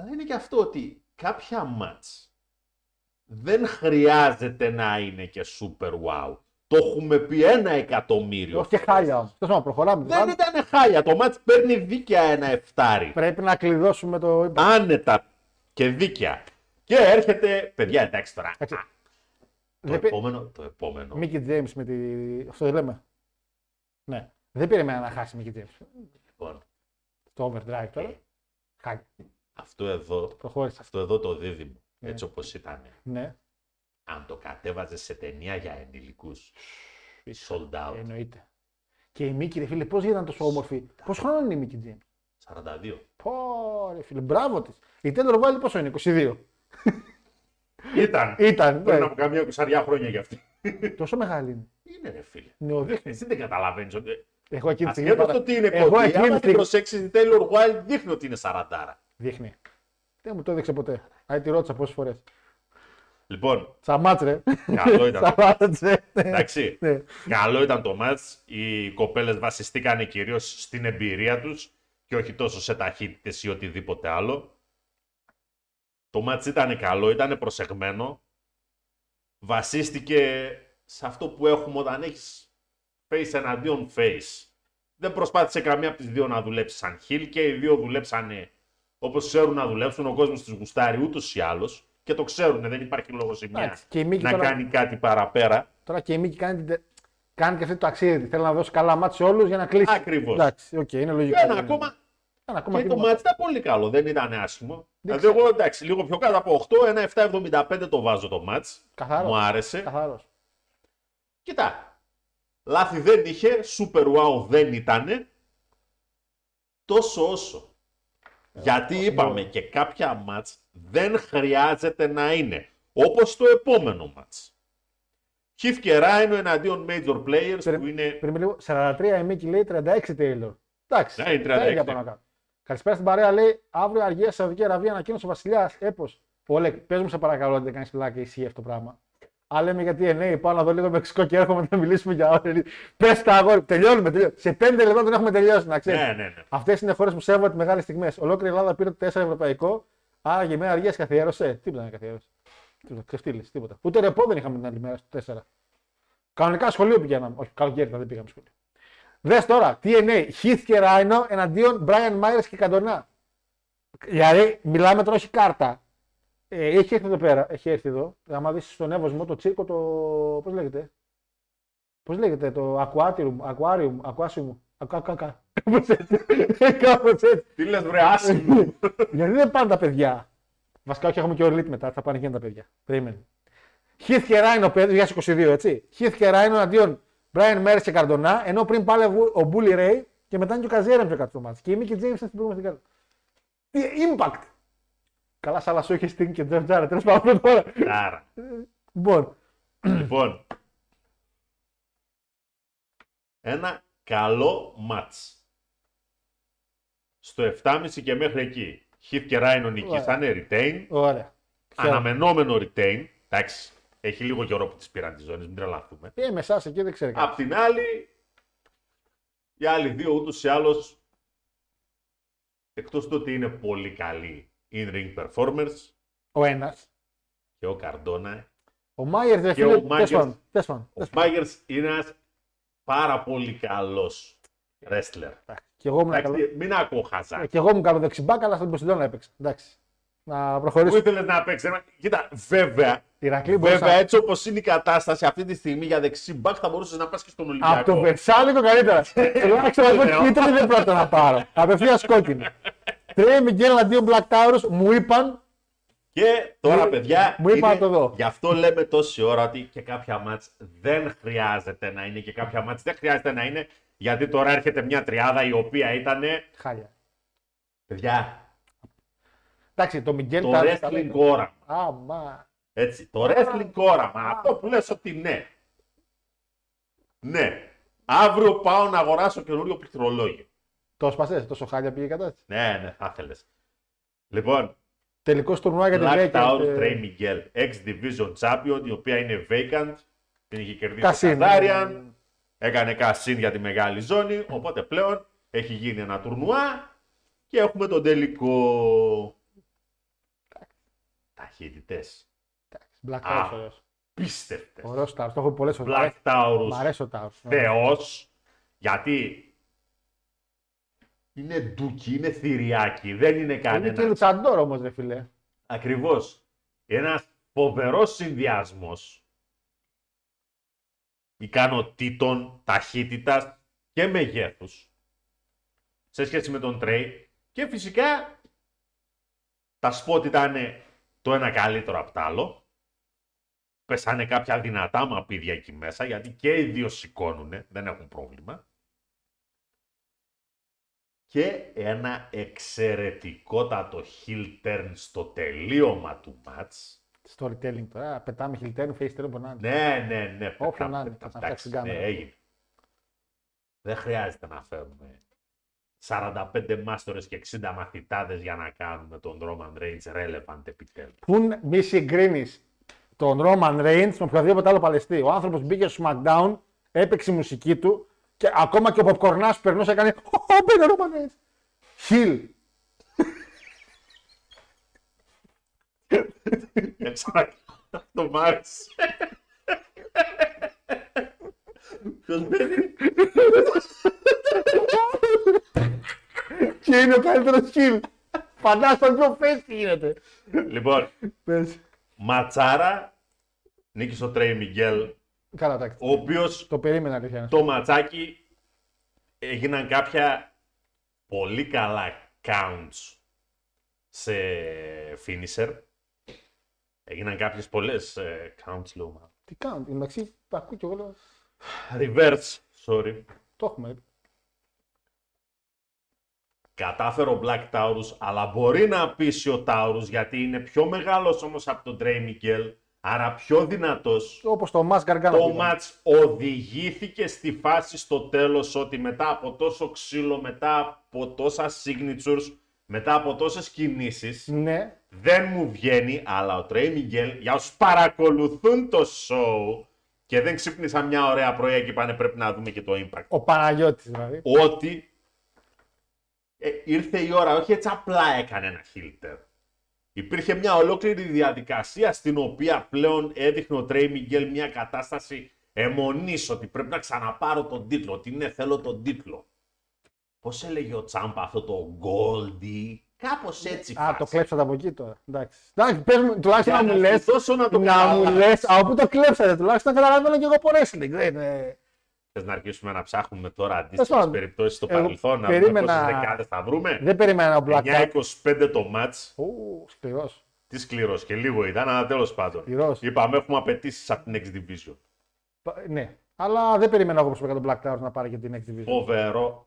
Αλλά είναι και αυτό ότι κάποια μάτς δεν χρειάζεται να είναι και super wow. Το έχουμε πει ένα εκατομμύριο. Όχι και φορές. χάλια όμω. Τέλος πάντων, προχωράμε. Δεν ήταν χάλια. Το μάτς παίρνει δίκαια ένα εφτάρι. Πρέπει να κλειδώσουμε το. Άνετα και δίκαια. Και έρχεται, παιδιά εντάξει τώρα. Εντάξει. Α, Το Δεν πει- επόμενο, το επόμενο. Μίκη James με τη. Αυτό δεν λέμε. Ναι. Δεν περίμενα να χάσει Μίκη James. Λοιπόν, Το overdrive τώρα. Χάλια. Αυτό εδώ, Προχώρησε. αυτό εδώ το δίδυμο, Ναι. έτσι όπως ήταν, Ναι, αν το κατέβαζε σε ταινία για ενηλικούς, sold out, εννοείται. Και η Μίκη, ρε φίλε, πώς ήταν τόσο όμορφη. Πόσο χρόνο είναι η Μίκη James. 42. Πω, ρε φίλε, μπράβο της. Η Taylor Wilde πόσο είναι, 22. Ήταν. Ήταν. Πριν ναι. από καμιά εικοσαριά χρόνια για αυτή. Τόσο μεγάλη είναι. Είναι ρε φίλε. Νεοδείχνη. Εσύ δεν καταλαβαίνεις ότι... Εγώ εκείνη τη στιγμή. Ασχέτως παρα- το τι είναι Εγώ κοντή, εκείνη τη άμα την στιγμή. προσέξεις, η Taylor Wilde δείχνει ότι είναι σαραντάρα. Δείχνει. Δεν μου το έδειξε ποτέ. Αν τη ρώτησα πόσες φορές. Λοιπόν, Τσαμάτρε. καλό ήταν. το- Τσαμάτρε. Εντάξει. Ναι. Καλό ήταν το μάτς. Οι κοπέλες βασιστήκανε κυρίως στην εμπειρία τους και όχι τόσο σε ταχύτητες ή οτιδήποτε άλλο. Το μάτς ήταν καλό, ήταν προσεγμένο. Βασίστηκε σε αυτό που έχουμε όταν έχεις face εναντίον face. Δεν προσπάθησε καμία από τις δύο να δουλέψεις σαν heel και οι δύο δουλέψανε όπως ξέρουν να δουλέψουν. Ο κόσμος τους γουστάρει ούτως ή άλλως και το ξέρουν, δεν υπάρχει λόγος η μια Εντάξει, και η Μίκη να τώρα- κάνει κάτι παραπέρα. Τώρα και η Μίκη κάνει, την τε- κάνει και αυτό το ταξίδι. Θέλει να δώσει καλά ματς σε όλους για να κλείσει. Ακριβώς. Εντάξει, οκ, είναι λογικό. Και ένα ακόμα Ένα ακόμα και το κύμα. ματς ήταν πολύ καλό, δεν ήταν άσχημο. Δεν Δηλαδή, εγώ εντάξει, λίγο πιο κάτω από 8, ένα 7,75 το βάζω το ματς. Καθαρός. Μου άρεσε. Καθαρός. Κοίτα, λάθη δεν είχε, super wow δεν ήτανε. Τόσο όσο. Γιατί είπαμε και κάποια μάτς δεν χρειάζεται να είναι. Όπως το επόμενο μάτς. Χιφ και Ράινο εναντίον major players Περι- που είναι Πριν λίγο, 43 η Μίκη λέει 36 Taylor. Εντάξει. Ναι, είναι τα 36. ίδια πάνω κάτω. Καλησπέρα στην παρέα λέει αύριο αργία Σαουδική Αραβία ανακοίνωσε ο Βασιλιάς. Έπω. Όλε, πες μου σε παρακαλώ ότι δεν κάνεις πλάκα ισχύει αυτό το πράγμα. Α, λέμε γιατί εννοεί, πάω να δω λίγο Μεξικό και έρχομαι να μιλήσουμε για όλα. Πες τα αγόρι, τελειώνουμε, τελειώνουμε. Σε 5 λεπτά δεν έχουμε τελειώσει, να ξέρεις. Ναι, ναι, ναι. Αυτές είναι χώρες που σέβονται μεγάλες στιγμές. Ολόκληρη η Ελλάδα πήρε το 4 ευρωπαϊκό, άρα για μέρα αργία καθιέρωσε. Τίποτα δεν καθιέρωσε. Τίποτα, ξεφτύλι, τίποτα. Ούτε ρεπό δεν είχαμε την άλλη μέρα στο 4. Κανονικά σχολείο πηγαίναμε. Όχι, καλοκαίρι δεν πήγαμε σχολείο. Δες τώρα, TNA, Heath και Rhino εναντίον Brian Myers και Καντονά. Δηλαδή, μιλάμε τώρα όχι κάρτα. Ε, έχει έρθει εδώ πέρα, έχει έρθει εδώ. Άμα δεις στον εύωσμο το τσίρκο, το. Πώς λέγεται; Πώς λέγεται, το aquarium, aquarium, aquasium. Ακακακα. Κάπως έτσι. Κάπως έτσι. Τι λες βρε άσχημο. Γιατί δεν πάνε τα παιδιά. Βασικά, όχι, έχουμε και ο μετά. Θα πάνε και τα παιδιά. Περίμενε. Χιθ και Ράιν παιδί, για 22, έτσι. Χιθ και Ράιν αντίον Μπράιν Μέρ και Καρντονά, ενώ πριν πάλι ο Μπούλι Ρέι και μετά είναι και ο Καζέρεμ πιο κάτω το μάτς. Και η Μίκη Τζέιμς στην προηγούμενη κάρτα. Τι impact. Καλά, σαν σου είχες στην και Τζεφ Τζάρα. Τέλος πάντων τώρα. Άρα. Λοιπόν. λοιπόν. Ένα καλό μάτς. Στο 7,5 και μέχρι εκεί. Χιθ και Ράινο νικήσανε, retain. Ωραία. Αναμενόμενο retain. Εντάξει, έχει λίγο καιρό που τις πήραν τις ζώνες, μην τρελαθούμε. Ε, με εσάς εκεί δεν ξέρει Απ' την άλλη, οι άλλοι δύο ούτως ή άλλως, εκτός του ότι είναι πολύ καλοί in-ring performers, ο ένας. και ο Καρντόνα. Ο Μάιερς δεν είναι. Ο Μάιερς είναι ένας πάρα πολύ καλός wrestler. Και εγώ ήμουν καλός. Μην ακούω χαζά. Ε, και εγώ ήμουν καλός δεξιμπάκα, αλλά στον Ποσειδώνα έπαιξε. Εντάξει. Να προχωρήσουμε. Πού ήθελες να παίξεις. Κοίτα, βέβαια, Ηρακλή, Βέβαια, έτσι όπως είναι η κατάσταση αυτή τη στιγμή για δεξί μπακ, θα μπορούσες να πας και στον Ολυμπιακό. Από το Βερσάλη το καλύτερα. Τουλάχιστον εγώ κίτρινη δεν πρόκειται να πάρω. Απευθεία κόκκινη. Τρέι Μιγγέλ αντίον Black Taurus μου είπαν. Και τώρα, παιδιά, μου είπαν το δω. γι' αυτό λέμε τόση ώρα ότι και κάποια μάτς δεν χρειάζεται να είναι και κάποια μάτς δεν χρειάζεται να είναι γιατί τώρα έρχεται μια τριάδα η οποία ήταν. Χάλια. Παιδιά. Εντάξει, το Μιγγέλ το wrestling όραμα. Άμα. Έτσι, το wrestling όραμα. Αυτό που λες ότι ναι. Ναι. Αύριο πάω να αγοράσω καινούριο πληκτρολόγιο. Το σπασέ, τόσο χάλια πήγε η κατάσταση. Ναι, ναι, θα ήθελες. Λοιπόν. Τελικός τουρνουά για την Black Tower Trey Miguel, X Division Champion, η οποία είναι vacant. Την είχε κερδίσει ο Καζάριαν. Έκανε κασίν για τη μεγάλη ζώνη. Οπότε πλέον έχει γίνει ένα τουρνουά και έχουμε τον τελικό. Ταχύτητες. Black Taurus, ωραίος. Πίστευτες. Ωραίος Taurus, το έχω πολλές φορές. Black Taurus. Μ' αρέσει ο Taurus. Θεός, γιατί είναι ντούκι, είναι θηριάκι, δεν είναι κανένας. Είναι και λουτσαντόρ όμως, ρε φίλε. Ακριβώς. Ένας φοβερός συνδυασμός ικανοτήτων, ταχύτητας και μεγέθους σε σχέση με τον Τρέι και φυσικά τα σπότ ήταν το ένα καλύτερο από το άλλο. Πεσάνε κάποια δυνατά μαπίδια εκεί μέσα, γιατί και οι δύο σηκώνουν, δεν έχουν πρόβλημα. Και ένα εξαιρετικότατο heel turn στο τελείωμα του match. Storytelling τώρα, πετάμε heel turn, face turn, μπορεί Ναι, ναι, ναι. Όποιο να είναι, θα φτιάξει την κάμερα. Ναι, έγινε. Δεν χρειάζεται να φέρουμε 45 μάστορες και 60 μαθητάδες για να κάνουμε τον Roman Reigns relevant επιτέλους. Πού μη συγκρίνεις τον Roman Reigns με οποιοδήποτε άλλο παλαιστή. Ο άνθρωπος μπήκε στο SmackDown, έπαιξε η μουσική του και ακόμα και ο Popcornάς περνούσε έκανε Ω, μπαίνει ο Roman Reigns. Χιλ. Αυτό μ' άρεσε. Ποιος μπαίνει; Και είναι ο καλύτερος χιλ. Φαντάζομαι πιο face τι γίνεται. Λοιπόν, Πες. ματσάρα, νίκησε ο Τρέι Μιγγέλ, Καλά, εντάξει. ο οποίος Το περίμενα αλήθεια. το ματσάκι έγιναν κάποια πολύ καλά counts σε finisher. Έγιναν κάποιες πολλές ε, counts, λέω. μα. Τι κάνω, εντάξει, ακούω κι εγώ λέω. Reverse, sorry. Το έχουμε. Κατάφερε ο Black Taurus, αλλά μπορεί να πείσει ο Taurus γιατί είναι πιο μεγάλος όμως από τον Trey Miguel, άρα πιο δυνατός. Όπως το Mass Gargano. Το πήγαμε. match οδηγήθηκε στη φάση στο τέλος ότι μετά από τόσο ξύλο, μετά από τόσα signatures, μετά από τόσες κινήσεις, Ναι, δεν μου βγαίνει, αλλά ο Τρέι Μιγγέλ, για όσους παρακολουθούν το show και δεν ξύπνησαν μια ωραία πρωί και πάνε πρέπει να δούμε και το impact, ο Παναγιώτης δηλαδή. ότι ε, ήρθε η ώρα, όχι έτσι απλά έκανε ένα χίλτερ. Υπήρχε μια ολόκληρη διαδικασία στην οποία πλέον έδειχνε ο Τρέι Μιγγέλ μια κατάσταση αιμονής ότι πρέπει να ξαναπάρω τον τίτλο, ότι ναι θέλω τον τίτλο. Πώς έλεγε ο Τσάμπα αυτό το Goldie, Κάπως έτσι. Α, φάση. το κλέψατε από εκεί τώρα. Εντάξει. Εντάξει, πες μου, τουλάχιστον Για να μου να σου λε. δώσω να το Να μου καταλάβεις. λε. Από πού το κλέψατε, τουλάχιστον να καταλαβαίνω και εγώ από wrestling. Δεν είναι. Θες να αρχίσουμε να ψάχνουμε τώρα Τέλος αντίστοιχε πάντων, περιπτώσεις στο εγώ παρελθόν, να δούμε περίμενα- πόσες δεκάδες θα βρούμε. Δεν περίμενα ο Black Cat. 9-25 το match. Ου, σκληρός. Τι σκληρός και λίγο ήταν, αλλά τέλος πάντων. Σκληρός. Είπαμε, έχουμε απαιτήσεις από την X Division. Ναι. Αλλά δεν περίμενα εγώ προσωπικά τον Black Tower να πάρει και την Next Division. Φοβερό,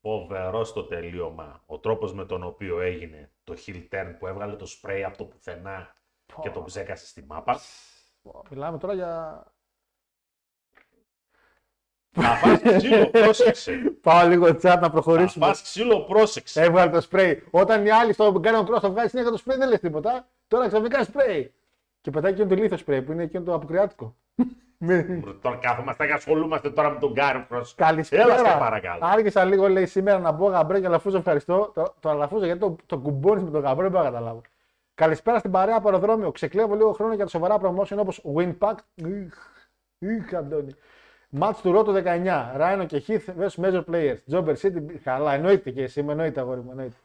φοβερό στο τελείωμα. Ο τρόπος με τον οποίο έγινε το heel turn που έβγαλε το spray από το πουθενά και τον ψέκασε στη μάπα. Μιλάμε τώρα για. Θα φας ξύλο, πρόσεξε. Πάω λίγο chat να Θα προχωρήσουμε. φας ξύλο, πρόσεξε. Έβγαλε το σπρέι. Όταν οι άλλοι στο Γκάνον Cross το βγάζει συνέχεια το σπρέι δεν λες τίποτα. Τώρα ξαφνικά σπρέι. Και πετάει εκείνο το λίθος σπρέι που είναι εκείνο το αποκριάτικο. Με- Τώρα κάθομαστε και ασχολούμαστε τώρα με τον Γκάρι Cross. Καλησπέρα. Έλα σε παρακαλώ. Άργησα λίγο λέει σήμερα να πω γαμπρέ και αλαφούζο ευχαριστώ. Το, το αλαφούζο γιατί το, το κουμπώνεις με τον γαμπρέ δεν μπορώ να καταλάβω. Καλησπέρα στην παρέα από αεροδρόμιο. Ξεκλέβω λίγο χρόνο για τα σοβαρά promotion όπως Winpact. Ιχ, Ιχ, Αντώνη. Μάτς του Ρότο 19. Ράινο και Heath vs Major Players. Jobber City. Καλά, εννοείται και εσύ, με εννοείται αγόρι μου. Εννοείται.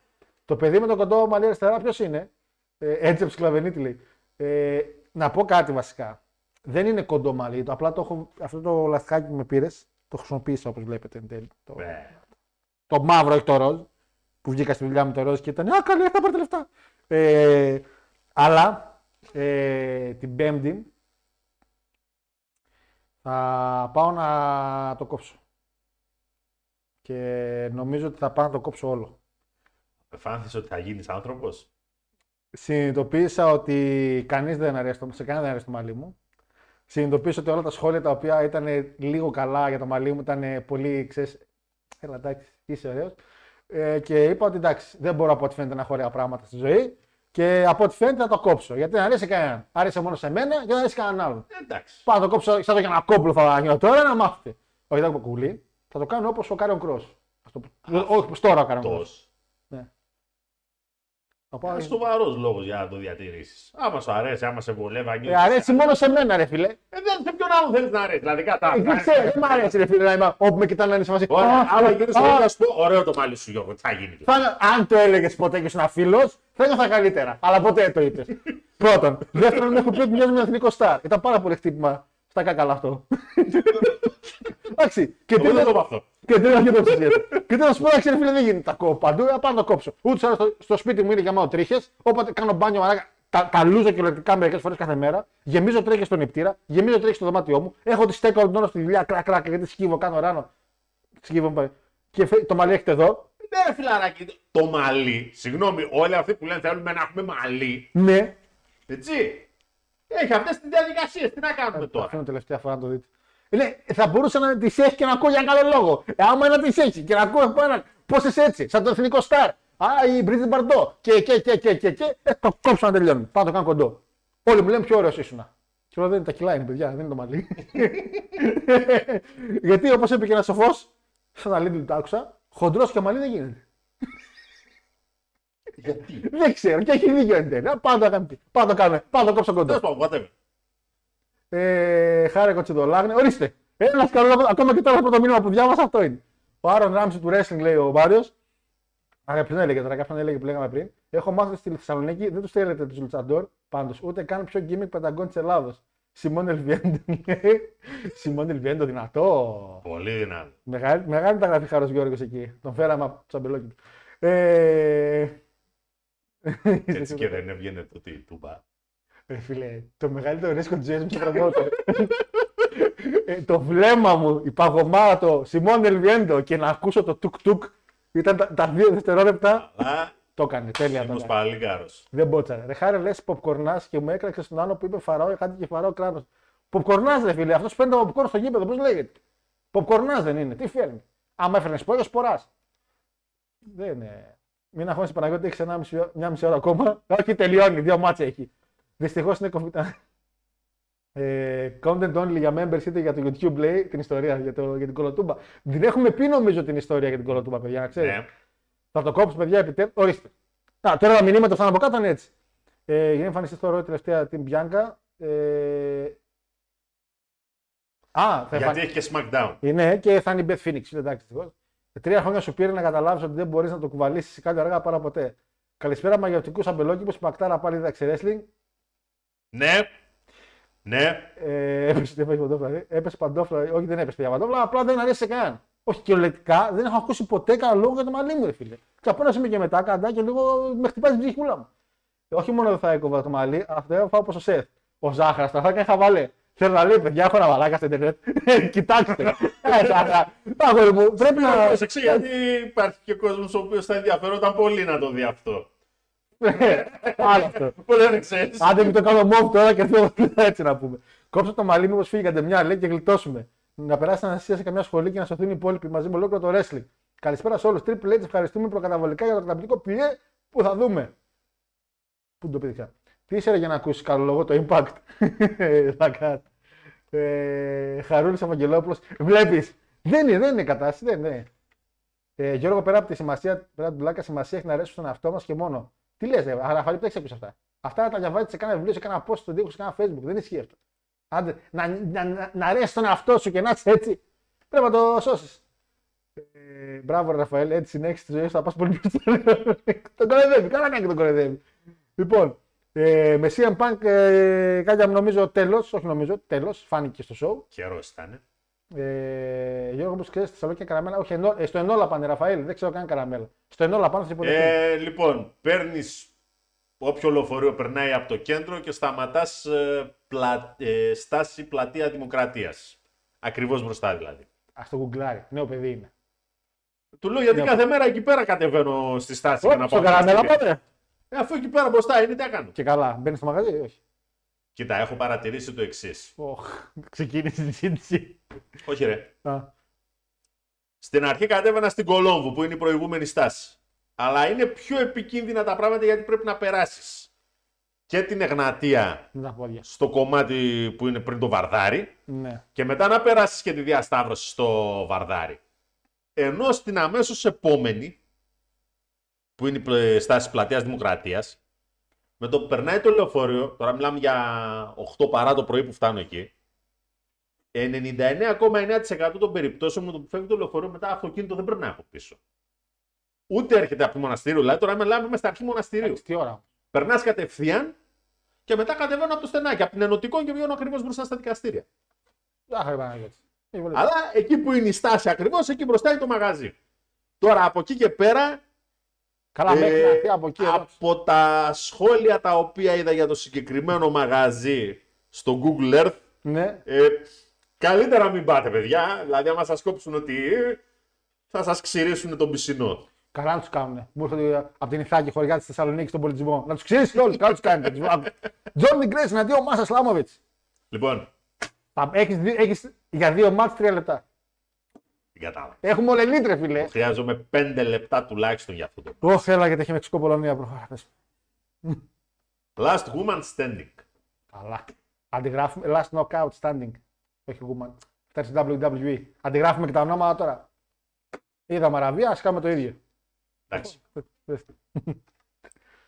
Το παιδί με το κοντό μαλλί αριστερά ποιος είναι; Ε, έτσι από σκλαβενίτη λέει. Ε, να πω κάτι βασικά. Δεν είναι κοντό μαλλί. Το, απλά το έχω, αυτό το λαστιχάκι που με πήρες. Το χρησιμοποίησα όπως βλέπετε εν τέλει. Το, Ναι. το μαύρο, όχι το ροζ. Που βγήκα στη δουλειά με το ροζ και ήταν Α, καλή, θα πάρετε λεφτά. Ε, αλλά ε, την Πέμπτη θα πάω να το κόψω. Και νομίζω ότι θα πάω να το κόψω όλο. Εφάνθης ότι θα γίνεις άνθρωπος; Συνειδητοποίησα ότι κανείς δεν αρέσει το, σε κανένα δεν αρέσει το μαλλί μου. Συνειδητοποίησα ότι όλα τα σχόλια τα οποία ήταν λίγο καλά για το μαλλί μου ήταν πολύ, ξέρεις, έλα εντάξει, είσαι ωραίος. Ε, και είπα ότι εντάξει, δεν μπορώ από ό,τι φαίνεται να έχω ωραία πράγματα στη ζωή και από ό,τι φαίνεται να το κόψω. Γιατί δεν αρέσει κανέναν. Άρεσε μόνο σε μένα και δεν αρέσει κανέναν άλλον. Εντάξει. Πάω να το κόψω σαν το για ένα κόμπλο θα γίνω τώρα να μάθετε. Όχι, δεν έχω κουλή. Θα το κάνω όπως ο Κάριον Κρός. Όχι, όπως τώρα ο Κάριον Κρός. Τόσο. Θα πάω- Είναι σοβαρός λόγος για να το διατηρήσεις. Άμα σου αρέσει, άμα σε βολεύει, αν Ε, αρέσει μόνο σε μένα, ρε φίλε. Ε, δεν, σε ποιον άλλον θέλεις να αρέσει. Δηλαδή, κατά. Ε, Δεν ξέρω, δεν μ' αρέσει, ρε φίλε, να είμαι όπου με κοιτάνε να είναι σε φάση. Ωραία, «Α, άμα α, γίνει α». να σου πω, ωραίο το μάλι σου, Γιώργο, τι θα γίνει. Θα- Αν το έλεγες ποτέ και ήσουν φίλο, θα ένιωθα καλύτερα. Αλλά ποτέ δεν το είπες. Πρώτον. Δεύτερον, έχω πει ότι μοιάζει με εθνικό στάρ. Ήταν πάρα πολύ χτύπημα στα κάκαλα αυτό. Εντάξει. Και Εγώ δεν το τρίτον, μάθω. και τρίτον, και το συζητήσω. Και τρίτον, σου πω, εντάξει, ρε φίλε, δεν γίνεται. Τα κόβω παντού, να πάω να το κόψω. Ούτε στο, στο σπίτι μου είναι γεμάτο τρίχες. Όποτε κάνω μπάνιο, μαλάκα, τα, τα λούζω κυριολεκτικά μερικές φορές κάθε μέρα. Γεμίζω τρίχες στον νηπτήρα, γεμίζω τρίχες στο δωμάτιό μου. Έχω τη στέκω όλη την ώρα στη δουλειά, κρακ, κρακ, γιατί σκύβω, κάνω ράνο. Σκύβω, πάει. Και φε- το μαλλί έχετε εδώ. Ναι, ρε φιλαράκι, το μαλλί. Συγγνώμη, όλοι αυτοί που λένε θέλουμε να έχουμε μαλλί. Ναι, Έτσι. Έχει αυτές τις διαδικασίες. Τι να κάνουμε Αυτό τώρα; είναι τελευταία φορά να το δείτε. Είναι, θα μπορούσε να τις έχει και να ακούω για καλό λόγο. Ε, άμα να τις έχει και να ακούω από έναν πώς είσαι έτσι, σαν το εθνικό στάρ. Α, η Μπρίτζι Μπαρντό. Και, και, και, και, και, και. Ε, το κόψω να τελειώνει. Πάω να το κάνω κοντό. Όλοι μου λένε πιο ωραίος ήσουν. Και λέω δεν είναι τα κιλά είναι, παιδιά, δεν είναι το μαλλί. Γιατί όπως είπε και ένας σοφός, σαν να λέει το άκουσα, χοντρός και μαλλί δεν γίνεται. Γιατί; Δεν ξέρω, και έχει δίκιο εν τέλει. Α, Πάω να το κάνουμε. Πάω να το κάνουμε. Πάω να το κόψω κοντό. Τέλο πάντων, whatever. Ε, χάρη Κοτσιδολάγνη. Ορίστε. Ένας καλός, ακόμα και τώρα από το μήνυμα που διάβασα αυτό είναι. Ο Aaron Ramsey του Wrestling λέει ο Μάριο. Άρα ποιον έλεγε τώρα, κάποιον έλεγε που λέγαμε πριν. Έχω μάθει στη Θεσσαλονίκη, δεν τους θέλετε τους luchador πάντως, ούτε καν πιο gimmick Pentagon της Ελλάδος. Σιμών Ελβιέντο. Σιμών Ελβιέντο, δυνατό. Πολύ δυνατό. Μεγάλη, μεγάλη μεταγραφή Χαρό Γιώργος εκεί. Τον φέραμε από το τσαμπελόκι του. Ε... Έτσι και δεν έβγαινε το τι, τούμπα. Ρε φίλε, το μεγαλύτερο ρίσκο της ζωής μου στο promoter. ε, το βλέμμα μου, η παγωμάρα, το Σιμών Ελβιέντο και να ακούσω το τουκ τουκ ήταν τα, τα δύο δευτερόλεπτα. Αλλά Το έκανε, τέλεια το ήμουν έκανε. παλικάρος. Δεν μπότσαρε. Ρε χάρη λες ποπκορνά και μου έκραξε στον άλλο που είπε Φαράω, κάτι και Φαράω κράνος. Ποπκορνά, ρε φίλε, αυτός παίρνει το ποπκόρν στο γήπεδο, πώς λέγεται; Ποπκορνά δεν είναι, τι φέρνει; Άμα έφερνες σπόρο, σποράς. Δεν είναι. Μην αγχώνεσαι Παναγιώτη, έχεις ένα μισή, μια μισή ώρα ακόμα. Όχι, τελειώνει, δύο μάτσε έχει. Δυστυχώς είναι κομβικά. Ε, content only για members είτε για το YouTube λέει την ιστορία για, το, για την κολοτούμπα. Την έχουμε πει νομίζω την ιστορία για την κολοτούμπα, παιδιά, να ξέρετε. Ναι. Θα το κόψω, παιδιά, επιτέλου. Ορίστε. Α, τώρα τα μηνύματα αυτά από κάτω είναι έτσι. Ε, για να εμφανιστεί στο ρόλο τελευταία την Bianca. Ε... Α, θα Γιατί εμφανιστεί. έχει και SmackDown. Είναι και θα είναι η Beth Phoenix. Εντάξει, δυστυχώς. Ε, Τρία χρόνια σου πήρε να καταλάβεις ότι δεν μπορείς να το κουβαλήσεις κάτι αργά πάρα ποτέ. Καλησπέρα, μαγειωτικού αμπελόκηπου. Πακτάρα πάλι διδάξει wrestling. Ναι. Ναι. Ε, έπεσε, τι έπεσε παντόφλα. ε. Έπεσε παντόφλα. Όχι, δεν έπεσε πια παντόφλα. Απλά δεν αρέσει σε κανέναν. Όχι κυριολεκτικά, δεν έχω ακούσει ποτέ κανένα λόγο για το μαλλί μου, ρε φίλε. Και από ένα σημείο και μετά, κατά και λίγο με χτυπάει την ψυχούλα μου. Ε, όχι μόνο δεν θα έκοβα το μαλλί, αυτό θα φάω όπω ο Σεφ. Ο Ζάχαρας, θα έκανε χαβαλέ. Θέλω να λέει, παιδιά, έχω ένα μαλάκα στο Ιντερνετ. Κοιτάξτε. Ε, Ζάχαρα. Αγόρι μου, πρέπει να. Πρόσεξε, γιατί υπάρχει και κόσμος ο οποίος θα ενδιαφερόταν πολύ να το δει αυτό. Άλλο αυτό. Πολύ δεν ξέρεις. Άντε μην το κάνω μόβ τώρα και θέλω έτσι να πούμε. Κόψε το μαλλί μου όπω φύγατε μια λέει και γλιτώσουμε. Να περάσει ανασία σε καμιά σχολή και να σωθούν οι υπόλοιποι μαζί με ολόκληρο το wrestling. Καλησπέρα σε όλους. Triple H, ευχαριστούμε προκαταβολικά για το καταπληκτικό πιέ που θα δούμε. Πού το πήδηξα. Τι είσαι ρε για να ακούσεις καλό λόγο το impact; Λακάτ. ε, Χαρούλης Ευαγγελόπουλος. Βλέπεις. Δεν είναι, δεν είναι κατάσταση. Δεν είναι. Ε, Γιώργο, πέρα από τη σημασία, πέρα από την πλάκα, σημασία έχει να αρέσουν στον εαυτό μας και μόνο. Τι λες, ρε, Αραφαλή, δεν ακούσει αυτά. Αυτά τα διαβάζεις σε κάνα βιβλίο, σε κάνα post στον τοίχο, σε κάνα facebook. Δεν ισχύει αυτό. Άντε, να, να, να, να αρέσει τον εαυτό σου και να είσαι έτσι. Πρέπει να το σώσεις. Ε, μπράβο, ρε, Ραφαέλ, έτσι συνέχισε τη ζωή σου, θα πας πολύ μπροστά. τον κοροϊδεύει, καλά κάνει και τον κοροϊδεύει. Λοιπόν, ε, με CM Punk, ε, κάτι νομίζω τέλος, όχι νομίζω, τέλος, φάνηκε στο show. Καιρός ήταν. Ε, Γιώργο, όπω ξέρει, στη Θεσσαλονίκη και καραμέλα. Όχι, ενό, ε, στο Ενόλα πάνε, Ραφαήλ, δεν ξέρω καν καραμέλα. Στο Ενόλα πάνε, θα σε υποδεχτεί. Ε, λοιπόν, παίρνεις όποιο λεωφορείο περνάει από το κέντρο και σταματάς ε, πλα, ε, στάση πλατεία Δημοκρατίας. Ακριβώς μπροστά δηλαδή. Α το γκουγκλάρει. Νέο παιδί είναι. Του λέω γιατί Ναι. κάθε μέρα εκεί πέρα κατεβαίνω στη στάση για να Ω, στο πάω. καραμέλα στην πάμε. Ε, αφού εκεί πέρα μπροστά είναι, τι να κάνω. Και καλά, μπαίνεις στο μαγαζί, ή όχι. Κοίτα, έχω παρατηρήσει το εξής. Οχ, ξεκίνησε η συζήτηση. Όχι, ρε. Α, Στην αρχή κατέβαινα στην Κολόμβου που είναι η προηγούμενη στάση. Αλλά είναι πιο επικίνδυνα τα πράγματα γιατί πρέπει να περάσεις και την Εγνατία με τα πόδια. στο κομμάτι που είναι πριν το Βαρδάρι Ναι. και μετά να περάσεις και τη διασταύρωση στο Βαρδάρι. Ενώ στην αμέσως επόμενη, που είναι η πλε- στάση πλατείας Δημοκρατίας, με το που περνάει το λεωφορείο, τώρα μιλάμε για 8 παρά το πρωί που φτάνω εκεί, 99,9% των περιπτώσεων με το που φεύγει το λεωφορείο μετά αυτοκίνητο δεν περνάει από πίσω. Ούτε έρχεται από το μοναστήριο, δηλαδή τώρα μιλάμε είμαστε στα αρχή μοναστηρίου. Εντάξει, τι ώρα. Περνάς κατευθείαν και μετά κατεβαίνω από το στενάκι, από την Ενωτικό και βγαίνω ακριβώς μπροστά στα δικαστήρια. Άχα, Παναγιώτη. Μη βολεύεις. Αλλά εκεί που είναι η στάση ακριβώς, εκεί μπροστά είναι το μαγαζί. Τώρα από εκεί και πέρα, Καλά, μέχρι να έρθει από εκεί. εδώ. Ε, από τα σχόλια τα οποία είδα για το συγκεκριμένο μαγαζί στο Google Earth, Ναι. ε, καλύτερα μην πάτε παιδιά. Δηλαδή, άμα σας κόψουν ότι ε, θα σας ξηρίσουν τον πισινό. Καλά να τους κάνουν. Μου έρχονται από την Ιθάκη χωριά της Θεσσαλονίκης στον πολιτισμό. Να τους ξέρει όλους. Καλά τους κάνετε. Τζόρνι Γκρέι εναντίον Μάσας Σλάμοβιτ. Λοιπόν, Έχεις έχεις για δύο μάτς τρία λεπτά. Την κατάλαβα. Έχουμε όλε λίτρε, φιλέ. Χρειάζομαι 5 λεπτά τουλάχιστον για αυτό το Όχι, έλα γιατί έχει Μεξικό Πολωνία προχώρα. πες. Last woman standing. Καλά. Αντιγράφουμε last knockout standing. Όχι woman. Φτάσει στην WWE. Αντιγράφουμε και τα ονόματα τώρα. Είδαμε Αραβία, ας κάνουμε το ίδιο. Εντάξει. Δες.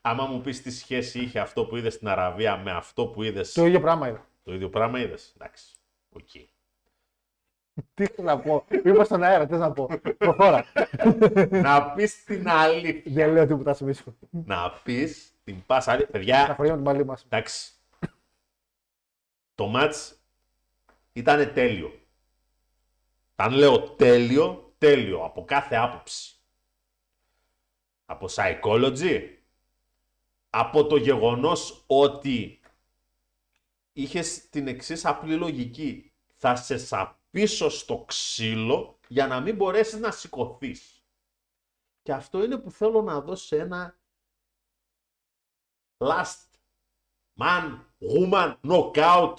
Άμα μου πεις τι σχέση είχε αυτό που είδες στην Αραβία με αυτό που είδε. Το ίδιο πράγμα είδα. Το ίδιο πράγμα είδες. Εντάξει. Οκ. Τι θέλω να πω; Είμαστε στον αέρα, τι να πω; Προχώρα. να πεις την αλήθεια. Δεν λέω τίποτα σου μίσο. να πεις την πάσα αλήθεια. Τα Παιδιά, χωριά με την μαλλί μας. εντάξει. Το μάτς ήταν τέλειο. Αν λέω τέλειο, τέλειο από κάθε άποψη. Από psychology, από το γεγονός ότι είχες την εξής απλή λογική. Θα σε σαπίσω στο ξύλο για να μην μπορέσεις να σηκωθείς. Και αυτό είναι που θέλω να δώσω σε ένα last man, woman, knockout,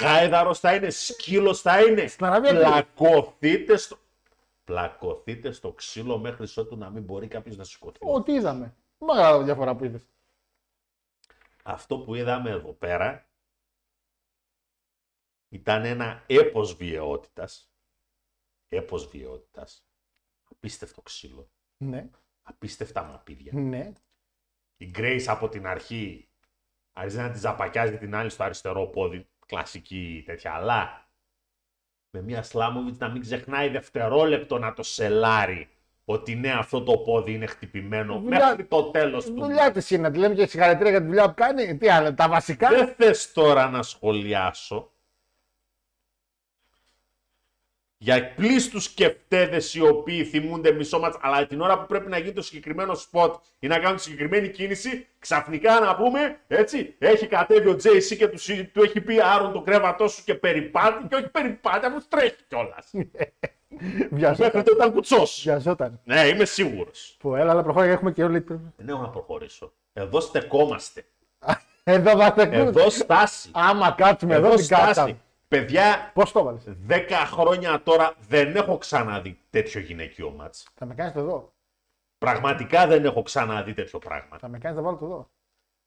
γάιδαρος θα είναι, σκύλος θα είναι. Στην Αραβία τι Πλακωθείτε στο... Πλακωθείτε στο ξύλο μέχρι ότου να μην μπορεί κάποιος να σηκωθεί. Ό,τι είδαμε. Μεγάλη διαφορά που είδες. Αυτό που είδαμε εδώ πέρα ήταν ένα έπος βιαιότητας. Έπος βιαιότητας. Απίστευτο ξύλο. Ναι, Απίστευτα μαπίδια. ναι. Η Grace από την αρχή άρχισε να τη ζαπακιάζει την άλλη στο αριστερό πόδι. Κλασική τέτοια. Αλλά με μια Σλάμοβιτ να μην ξεχνάει δευτερόλεπτο να το σελάρει ότι ναι, αυτό το πόδι είναι χτυπημένο Δουλειά- μέχρι το τέλος του. Δουλειά της είναι, να τη λέμε και συγχαρητήρια για τη δουλειά που κάνει. Τι άλλο, τα βασικά; Δεν θες τώρα να σχολιάσω για πλήστους σκεφτέδες οι οποίοι θυμούνται μισό μάτς, αλλά την ώρα που πρέπει να γίνει το συγκεκριμένο σποτ ή να κάνουν τη συγκεκριμένη κίνηση, ξαφνικά να πούμε, έτσι, έχει κατέβει ο JC και τους, του έχει πει Άρον το κρέβατός σου και περιπάτη και όχι περιπάτη, αφού τρέχει κιόλας. Βιαζόταν. Μέχρι το ήταν κουτσός. Βιαζόταν. Ναι, είμαι σίγουρος. Που έλα, αλλά προχώρια, έχουμε και όλοι. Δεν έχω να προχωρήσω. Εδώ στεκόμαστε. Εδώ θα τα Εδώ στάση. Άμα κάτσουμε εδώ, Εδώ την κάτσαμε. στάση. Παιδιά, Πώς το έβαλε. 10 χρόνια τώρα δεν έχω ξαναδεί τέτοιο γυναικείο μάτς. Θα με κάνεις το εδώ. Πραγματικά δεν έχω ξαναδεί τέτοιο πράγμα. Θα με κάνεις να βάλω το εδώ.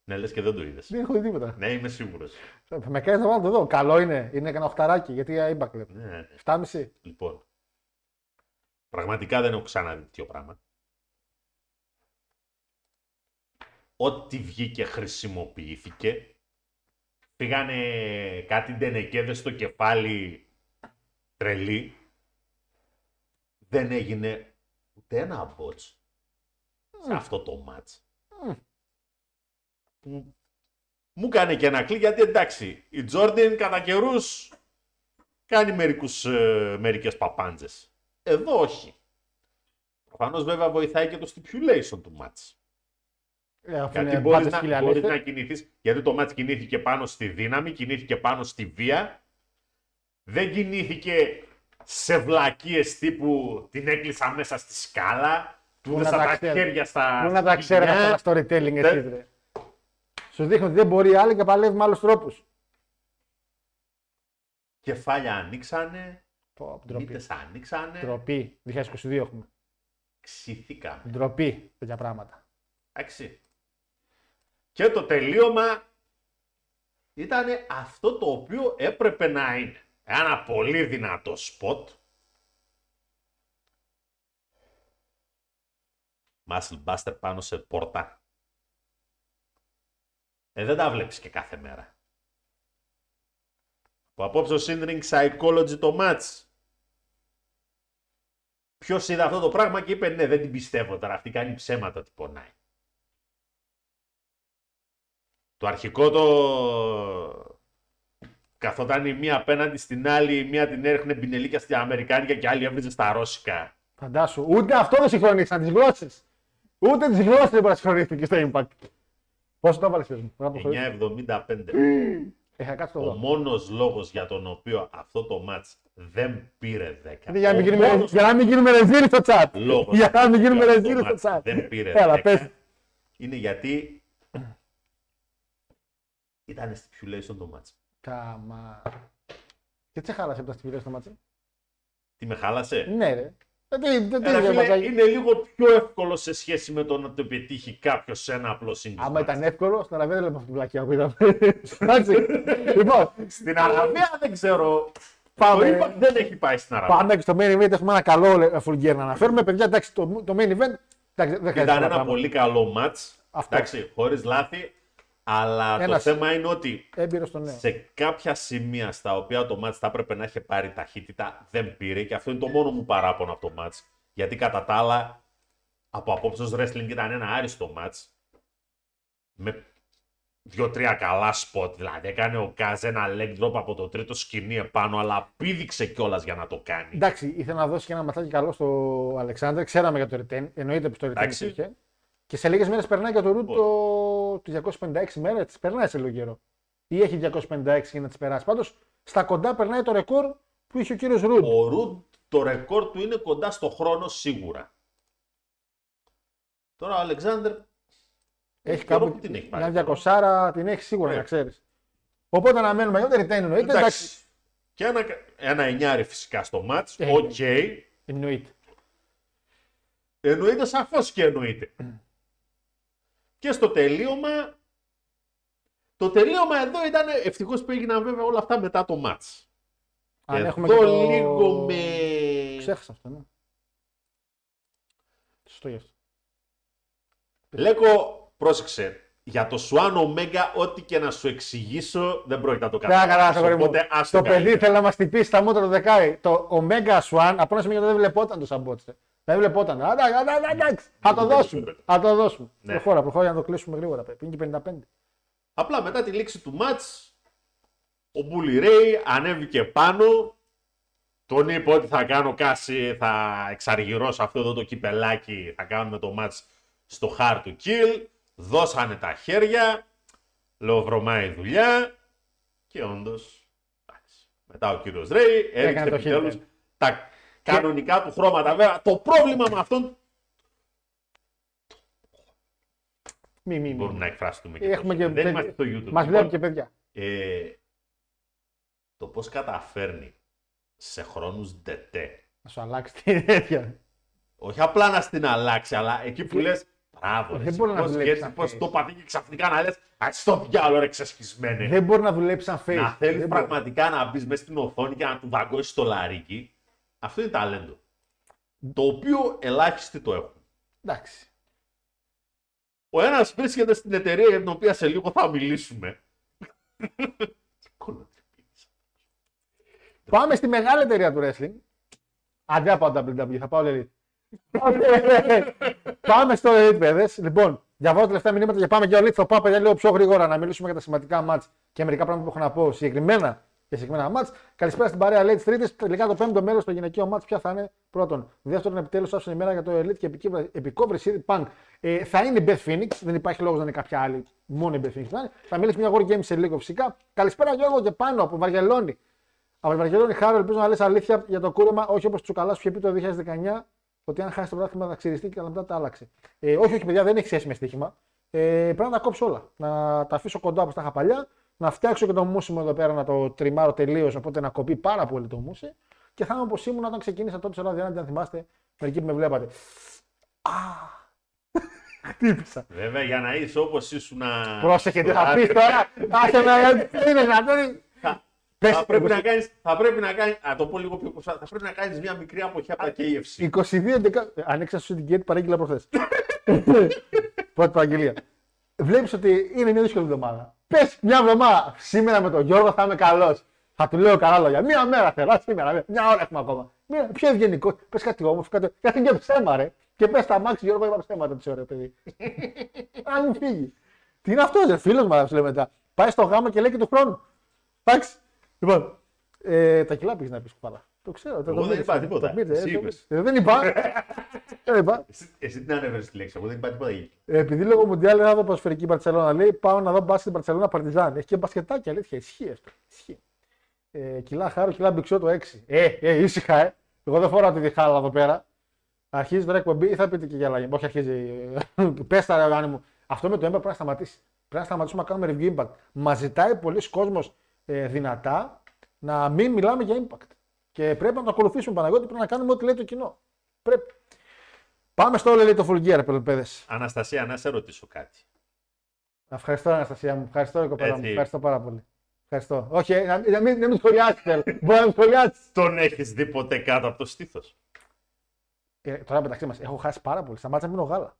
Ναι, λες και δεν το είδες. Δεν έχω δει τίποτα. Ναι, είμαι σίγουρος. Θα με κάνεις να βάλω το εδώ. Καλό είναι. Είναι κανένα οχταράκι γιατί είπα κλεπ. Ναι, ναι. 7,5. Λοιπόν. Πραγματικά δεν έχω ξαναδεί τέτοιο πράγμα. Ό,τι βγήκε χρησιμοποιήθηκε. Πήγανε κάτι ντενεκέδες στο κεφάλι τρελή. Δεν έγινε ούτε ένα μπότς σε αυτό το μάτς. Που μου κάνει και ένα κλικ γιατί εντάξει, η Τζόρντιν κατά καιρούς κάνει μερικούς, ε, μερικές παπάντζες. Εδώ όχι. Προφανώς βέβαια βοηθάει και το stipulation του μάτς. Ε, αφού Γιατί είναι μπορείς μπάτες να, χιλιανίστε. μπορείς να κινηθείς, γιατί το μάτς κινήθηκε πάνω στη δύναμη, κινήθηκε πάνω στη βία. Δεν κινήθηκε σε βλακίες τύπου την έκλεισα μέσα στη σκάλα, του Πού έδωσα να τα τα ξέρετε. χέρια στα Πού να τα ξέρετε σκοινιά. αυτά τα storytelling Δεν- εσύ, ρε. Σου δείχνω ότι δεν μπορεί άλλη και παλεύει με άλλους τρόπους. Κεφάλια ανοίξανε, Ντροπή. μύτες ανοίξανε, Ντροπή. 2022 έχουμε. ξηθήκαμε. Ντροπή τέτοια πράγματα. Εντάξει. Και το τελείωμα ήταν αυτό το οποίο έπρεπε να είναι. Ένα πολύ δυνατό σποτ. Muscle Buster πάνω σε πόρτα. Ε, δεν τα βλέπεις και κάθε μέρα. Που απόψε ο Sindring Psychology το match. Ποιος είδε αυτό το πράγμα και είπε ναι δεν την πιστεύω τώρα αυτή κάνει ψέματα ότι πονάει. Το αρχικό το καθόταν η μία απέναντι στην άλλη, η μία την έριχνε μπινελίκια στην Αμερικάνικα και η άλλη έβριζε στα Ρώσικα. Φαντάσου. Ούτε αυτό δεν συγχρονίσαν τις γλώσσες. Ούτε τις γλώσσες δεν μπορεί να συγχρονίστηκε στο Impact. Πόσο το έβαλες, πες μου. Πρέπει να προχωρήσω. 9.75. Είχα κάτσεις το Ο εδώ. μόνος λόγος για τον οποίο αυτό το μάτς δεν πήρε 10. Είναι Για να μην ο γίνουμε- μόνος για να μην γίνουμε ρεζίλοι στο chat. λόγος Για να μην γίνουμε για αυτό το ρεζίλοι στο μάτς chat. Δεν πήρε Έλα, 10 πες. είναι γιατί ήταν stipulation το μάτς. Καμά. Και τι σε χάλασε από τα στυπηρία στο μάτσο. Τι με χάλασε; Ναι, ρε. Ε, τι- τι- τι Έλα, είναι, φίλε, ματσάκι. είναι λίγο πιο εύκολο σε σχέση με το να το πετύχει κάποιος σε ένα απλό σύγκριση. Άμα ήταν εύκολο, στην Αραβία δεν λέμε αυτή την πλακιά που είδαμε. Εντάξει. Λοιπόν, Στην Αραβία δεν ξέρω. Πάμε. Το Impact δεν έχει πάει στην Αραβία. πάμε και στο main event. Έχουμε ένα καλό full gear να αναφέρουμε. Παιδιά, εντάξει, το, το main event. Εντάξει, δεν χρειάζεται Ήταν πολλά ένα πράγματα. πολύ καλό match. Αυτό. Εντάξει, χωρίς λάθη. Αλλά Ένας. το θέμα είναι ότι Έμπειρος στο νέο. σε κάποια σημεία στα οποία το match θα έπρεπε να είχε πάρει ταχύτητα, δεν πήρε. Και αυτό είναι το μόνο μου παράπονο από το match. Γιατί κατά τα άλλα, από απόψε wrestling ήταν ένα άριστο match. Με δύο-τρία καλά spot. Δηλαδή έκανε ο Κάζ ένα leg drop από το τρίτο σκηνή επάνω, αλλά πήδηξε κιόλας για να το κάνει. Εντάξει, ήθελα να δώσει και ένα ματσάκι καλό στο Αλεξάνδρ. Ξέραμε για το retain. Εννοείται που το retain Εντάξει. υπήρχε. Και σε λίγες μέρες περνάει και το Roode το... του 256 μέρε. Τις περνάει σε λίγο καιρό. Ή έχει 256 για να τις περάσει. Πάντως στα κοντά περνάει το ρεκόρ που είχε ο κύριος Roode. Ο Roode το ρεκόρ του είναι κοντά στο χρόνο σίγουρα. Τώρα ο Αλεξάνδρ Έχει καιρό κάπου που την έχει πάρει. μια 200 την έχει σίγουρα Ναι. να ξέρεις. Οπότε να μένουμε για το retain εννοείται. Εντάξει. εντάξει. Και ένα, ένα εννιάρι φυσικά στο μάτς. Ε, Οκ. Εννοείται. Εννοείται σαφώς και εννοείται. Και στο τελείωμα... Το τελείωμα εδώ ήταν ευτυχώς που έγιναν βέβαια όλα αυτά μετά το μάτς. Αν εδώ έχουμε και το... λίγο με... Ξέχασα αυτό, ναι. Σωστό γι' αυτό. Λέκο, πρόσεξε. Για το Swan Omega, ό,τι και να σου εξηγήσω, δεν πρόκειται να το Καλά, καλά, καταλάβεις. αγόρι μου. Οπότε ας Το το παιδί καλύτερα. θέλει να μας τυπήσει στα μούτρα το δεκάρι. Το Omega Swan, από ένα σημείο δεν βλεπόταν το σαμπότσε. Δεν βλεπόταν. Α, εντάξει, εντάξει, εντάξει. Θα το δώσουμε. Θα το δώσουμε. Ναι. Προχώρα, προχώρα για να το κλείσουμε γρήγορα. παιδί. Είναι και 55. Απλά μετά τη λήξη του μάτς, ο Μπούλι Ρέι ανέβηκε πάνω, τον είπε ότι θα κάνω κάση, θα εξαργυρώσω αυτό εδώ το κυπελάκι, θα κάνουμε το μάτς στο hard to kill, δώσανε τα χέρια, λέω βρωμάει η δουλειά και όντως, εντάξει, μετά ο κύριος Ray έριξε Έκανε το επιτέλους χέρι. τα κανονικά του χρώματα. Βέβαια, το πρόβλημα με αυτόν Μη, μη, μπορούμε μη. να εκφραστούμε και Έχουμε τόσο. και Δεν παιδιά. είμαστε στο YouTube. Μας Λοιπόν, βλέπουν και παιδιά. ε, το πώς καταφέρνει σε χρόνους ντετέ, Να σου αλλάξει την τέτοια. όχι απλά να στην αλλάξει, αλλά εκεί που λες Μπράβο, Δεν ρε, εσύ, μπορεί να πώς δουλέψει έτσι, σαν πώς face. το πατή και ξαφνικά να λες Α, στο διάλογο ρε ξεσχισμένε. Δεν μπορεί να δουλέψει σαν face. να θέλεις Δεν μπορεί. πραγματικά να μπεις μέσα στην οθόνη και να του δαγκώσεις το λαρίκι. Αυτό είναι ταλέντο. Το οποίο ελάχιστοι το έχουν. Εντάξει. Ο ένας βρίσκεται στην εταιρεία για την οποία σε λίγο θα μιλήσουμε. Πάμε στη μεγάλη εταιρεία του wrestling. Αντί να πάω WWE, θα πάω Elite. πάμε στο Elite, παιδες. Λοιπόν, διαβάζω τελευταία μηνύματα και πάμε και Elite. Θα πάω παιδιά λίγο πιο γρήγορα να μιλήσουμε για τα σημαντικά μάτ και μερικά πράγματα που έχω να πω συγκεκριμένα για συγκεκριμένα μάτς. Καλησπέρα στην παρέα Elite Τρίτη. Τελικά το πέμπτο μέρος στο γυναικείο μάτς ποια θα είναι πρώτον. Δεύτερον, επιτέλους άφησε η μέρα για το Elite και επική- επικό βρεσίδι Punk. Ε, θα είναι η Beth Phoenix, δεν υπάρχει λόγος να είναι κάποια άλλη. Μόνο η Beth Phoenix θα είναι. Θα μιλήσει μια War Games σε λίγο φυσικά. Καλησπέρα Γιώργο και πάνω από Βαργελόνη. Από την Βαργελόνη, Χάρο, ελπίζω να λες αλήθεια για το κούρεμα, όχι όπως Τσουκαλάς που είχε πει το 2019, ότι αν χάσει το πρωτάθλημα θα ξυριστεί και μετά τα άλλαξε. Ε, όχι, όχι, παιδιά, δεν έχει σχέση με στοίχημα. Ε, πρέπει να τα κόψω όλα. Να τα αφήσω κοντά όπως τα είχα παλιά, να φτιάξω και το μουσι μου εδώ πέρα να το τριμάρω τελείως, οπότε να κοπεί πάρα πολύ το μουσι. Και θα είμαι όπως ήμουν όταν ξεκίνησα τότε σε ραδιό, αν θυμάστε, μερικοί που με βλέπατε. Α! Χτύπησα. Βέβαια, για να είσαι όπως ήσουν. Πρόσεχε τι θα πεις τώρα. Άσε να είναι δυνατόν. Πες, Θα πρέπει, εγώ- να κάνεις, θα πρέπει να κάνεις, να το πω λίγο πιο κοστά, θα πρέπει να κάνεις μια μικρή αποχή από τα KFC. 22 δεκα... Ανοίξα στο Syndicate παρήγγειλα προχθές. Πρώτη παραγγελία. Βλέπεις ότι είναι μια δύσκολη εβδομάδα. Πες μια εβδομάδα. Σήμερα με τον Γιώργο θα είμαι καλός. Θα του λέω καλά λόγια. Μία μέρα θέλω. Α, σήμερα. μία- Μια ώρα έχουμε ακόμα. Μία, πιο ευγενικό. Πες κάτι όμορφο. Κάτι, κάτι και ψέμα, ρε. Και πες τα μάξι Γιώργο, είπα ψέματα τη ώρα, παιδί. Αν μου φύγει. Τι είναι αυτό, ρε φίλος μας, σου λέει μετά. Πάει στο γάμο και λέει και του χρόνου. Εντάξει. Λοιπόν, ε, τα κιλά πήγες να πεις κουφάλα. Το ξέρω. το- Εγώ το δεν πήρες, είπα το τίποτα. πήρες, Εσύ ε, το- είπες. ε, Δεν είπα. Δεν είπα. Εσύ, εσύ την ανέβαιρες τη λέξη, εγώ δεν είπα τίποτα εκεί. Ε, Επειδή λόγω Μουντιάλ δεν θα δω ποδοσφαιρική Μπαρσελόνα, λέει πάω να δω μπάσκετ στην Μπαρσελόνα Παρτιζάν. Έχει και μπασκετάκι, αλήθεια. Ισχύει αυτό. Ισχύει. Ε, κιλά χάρο, κιλά μπιξό το 6. Ε, ε, ήσυχα, ε. Εγώ δεν φοράω τη διχάλα εδώ πέρα. Αρχίζει τώρα η εκπομπή ή θα πείτε και για αλλαγή. Όχι, αρχίζει. Πες τα ρε, Γιάννη μου. Αυτό με το έμπα πρέπει να σταματήσει. Πρέπει να σταματήσουμε να κάνουμε review impact. Μας ζητάει πολλοί κόσμος ε, δυνατά να μην μιλάμε για impact. Και πρέπει να το ακολουθήσουμε Παναγιώτη, πρέπει να κάνουμε ό,τι λέει το κοινό. Πρέπει. Πάμε στο όλο λέει το full gear, παιδες. Αναστασία, να σε ρωτήσω κάτι. Ευχαριστώ, Αναστασία μου. Ευχαριστώ, κοπέλα μου. Έτσι. Ευχαριστώ πάρα πολύ. Ευχαριστώ. Όχι, ε, να, να μην, να μην σχολιάσεις. θέλω. Μπορεί να μην σχολιάσεις. Τον έχεις δει ποτέ κάτω από το στήθος; Ε, τώρα μεταξύ μας, έχω χάσει πάρα πολύ. Σταμάτησα να πίνω γάλα.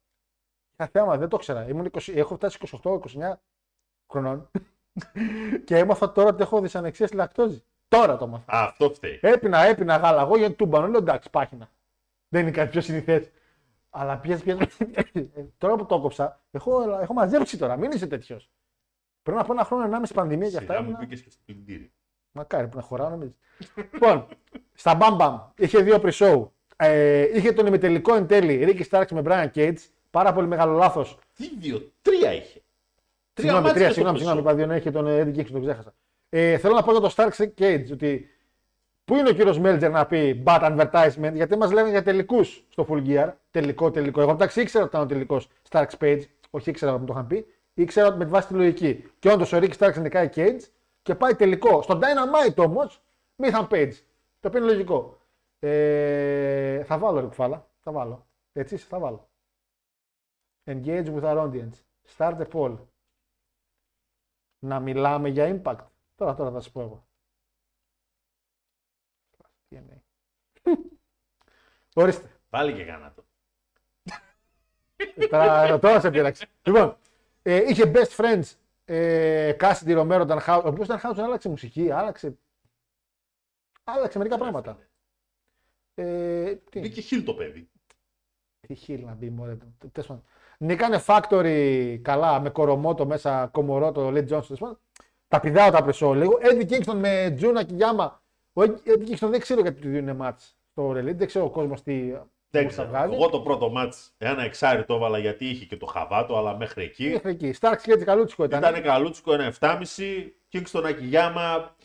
Είχα θέμα, δεν το ήξερα. Ήμουν 20, έχω φτάσει 28-29 χρονών. και έμαθα τώρα ότι έχω δυσανεξία στη λακτόζης. Τώρα το έμαθα. Α, αυτό φταίει. Έπινα, έπινα γάλα. Εγώ γιατί τούμπανο. Λέω εντάξει, πάχυνα. Δεν είναι κάτι πιο συνηθές. Αλλά πιέζει, πιέζει. τώρα που το έκοψα, έχω, έχω μαζέψει τώρα. Μην είσαι τέτοιος. Πριν από ένα χρόνο, 1,5 πανδημία και αυτά. Σιγά μου ήμουνα- πήγες και στο πλυντήρι. Μακάρι που να χωράω, νομίζω. λοιπόν, στα Bam Bam είχε δύο pre-show. Ε, είχε τον ημιτελικό εν τέλει Ricky Starks με Brian Cage. Πάρα πολύ μεγάλο λάθος. Τι δύο, τρία είχε. Τρία Συγγνώμη, μάτια τρία, στο συγγνώμη, pre-show. συγγνώμη. Είπα δύο, ναι, είχε τον Eddie Kingston, τον ξέχασα. Ε, θέλω να πω για τον Starks Cage ότι πού είναι ο κύριος Μέλτζερ να πει bad advertisement, γιατί μας λένε για τελικούς στο full gear. Τελικό, τελικό. Εγώ εντάξει ήξερα ότι ήταν ο τελικός Starks Page, όχι ήξερα ότι μου το είχαν πει, ήξερα ότι με τη βάση τη λογική. Και όντως ο Ricky Starks νικάει Cage και πάει τελικό. Στον Dynamite όμως, Μίθαν Page. Το οποίο είναι λογικό. Ε, θα βάλω ρε κουφάλα. Θα βάλω. Έτσι, είσαι, θα βάλω. Engage with our audience. Start a poll. Να μιλάμε για impact. Τώρα, τώρα θα σου πω εγώ. TNA. Ορίστε. Πάλι και γάνατο. τώρα, τώρα σε πείραξε. Λοιπόν, ε, είχε best friends ε, Cassidy Romero, Dan Housen. Ο οποίος Dan Housen άλλαξε μουσική, άλλαξε. Άλλαξε μερικά πράγματα. Ε, τι, Μπήκε χίλ το παιδί. Τι χείλ να μπει, μωρέ. τέλος πάντων. Νικάνε Factory καλά με κορομότο μέσα, κομορό το Led Johnson. Τέλος πάντων. Τα πηδάω τα πρεσό λίγο. Eddie Kingston με Τζούνα και Γιάμα. Ο Eddie Kingston δεν ξέρω γιατί του δίνουν μάτς στο Elite. Δεν ξέρω ο κόσμος τι Δεν πώς θα ξέρω. βγάζει. Εγώ το πρώτο μάτς ένα εξάρι το έβαλα γιατί είχε και το χαβάτο, αλλά μέχρι εκεί. Μέχρι εκεί. Starks και έτσι καλούτσικο ήταν. Ήταν καλούτσικο ένα 7,5. Kingston Akiyama.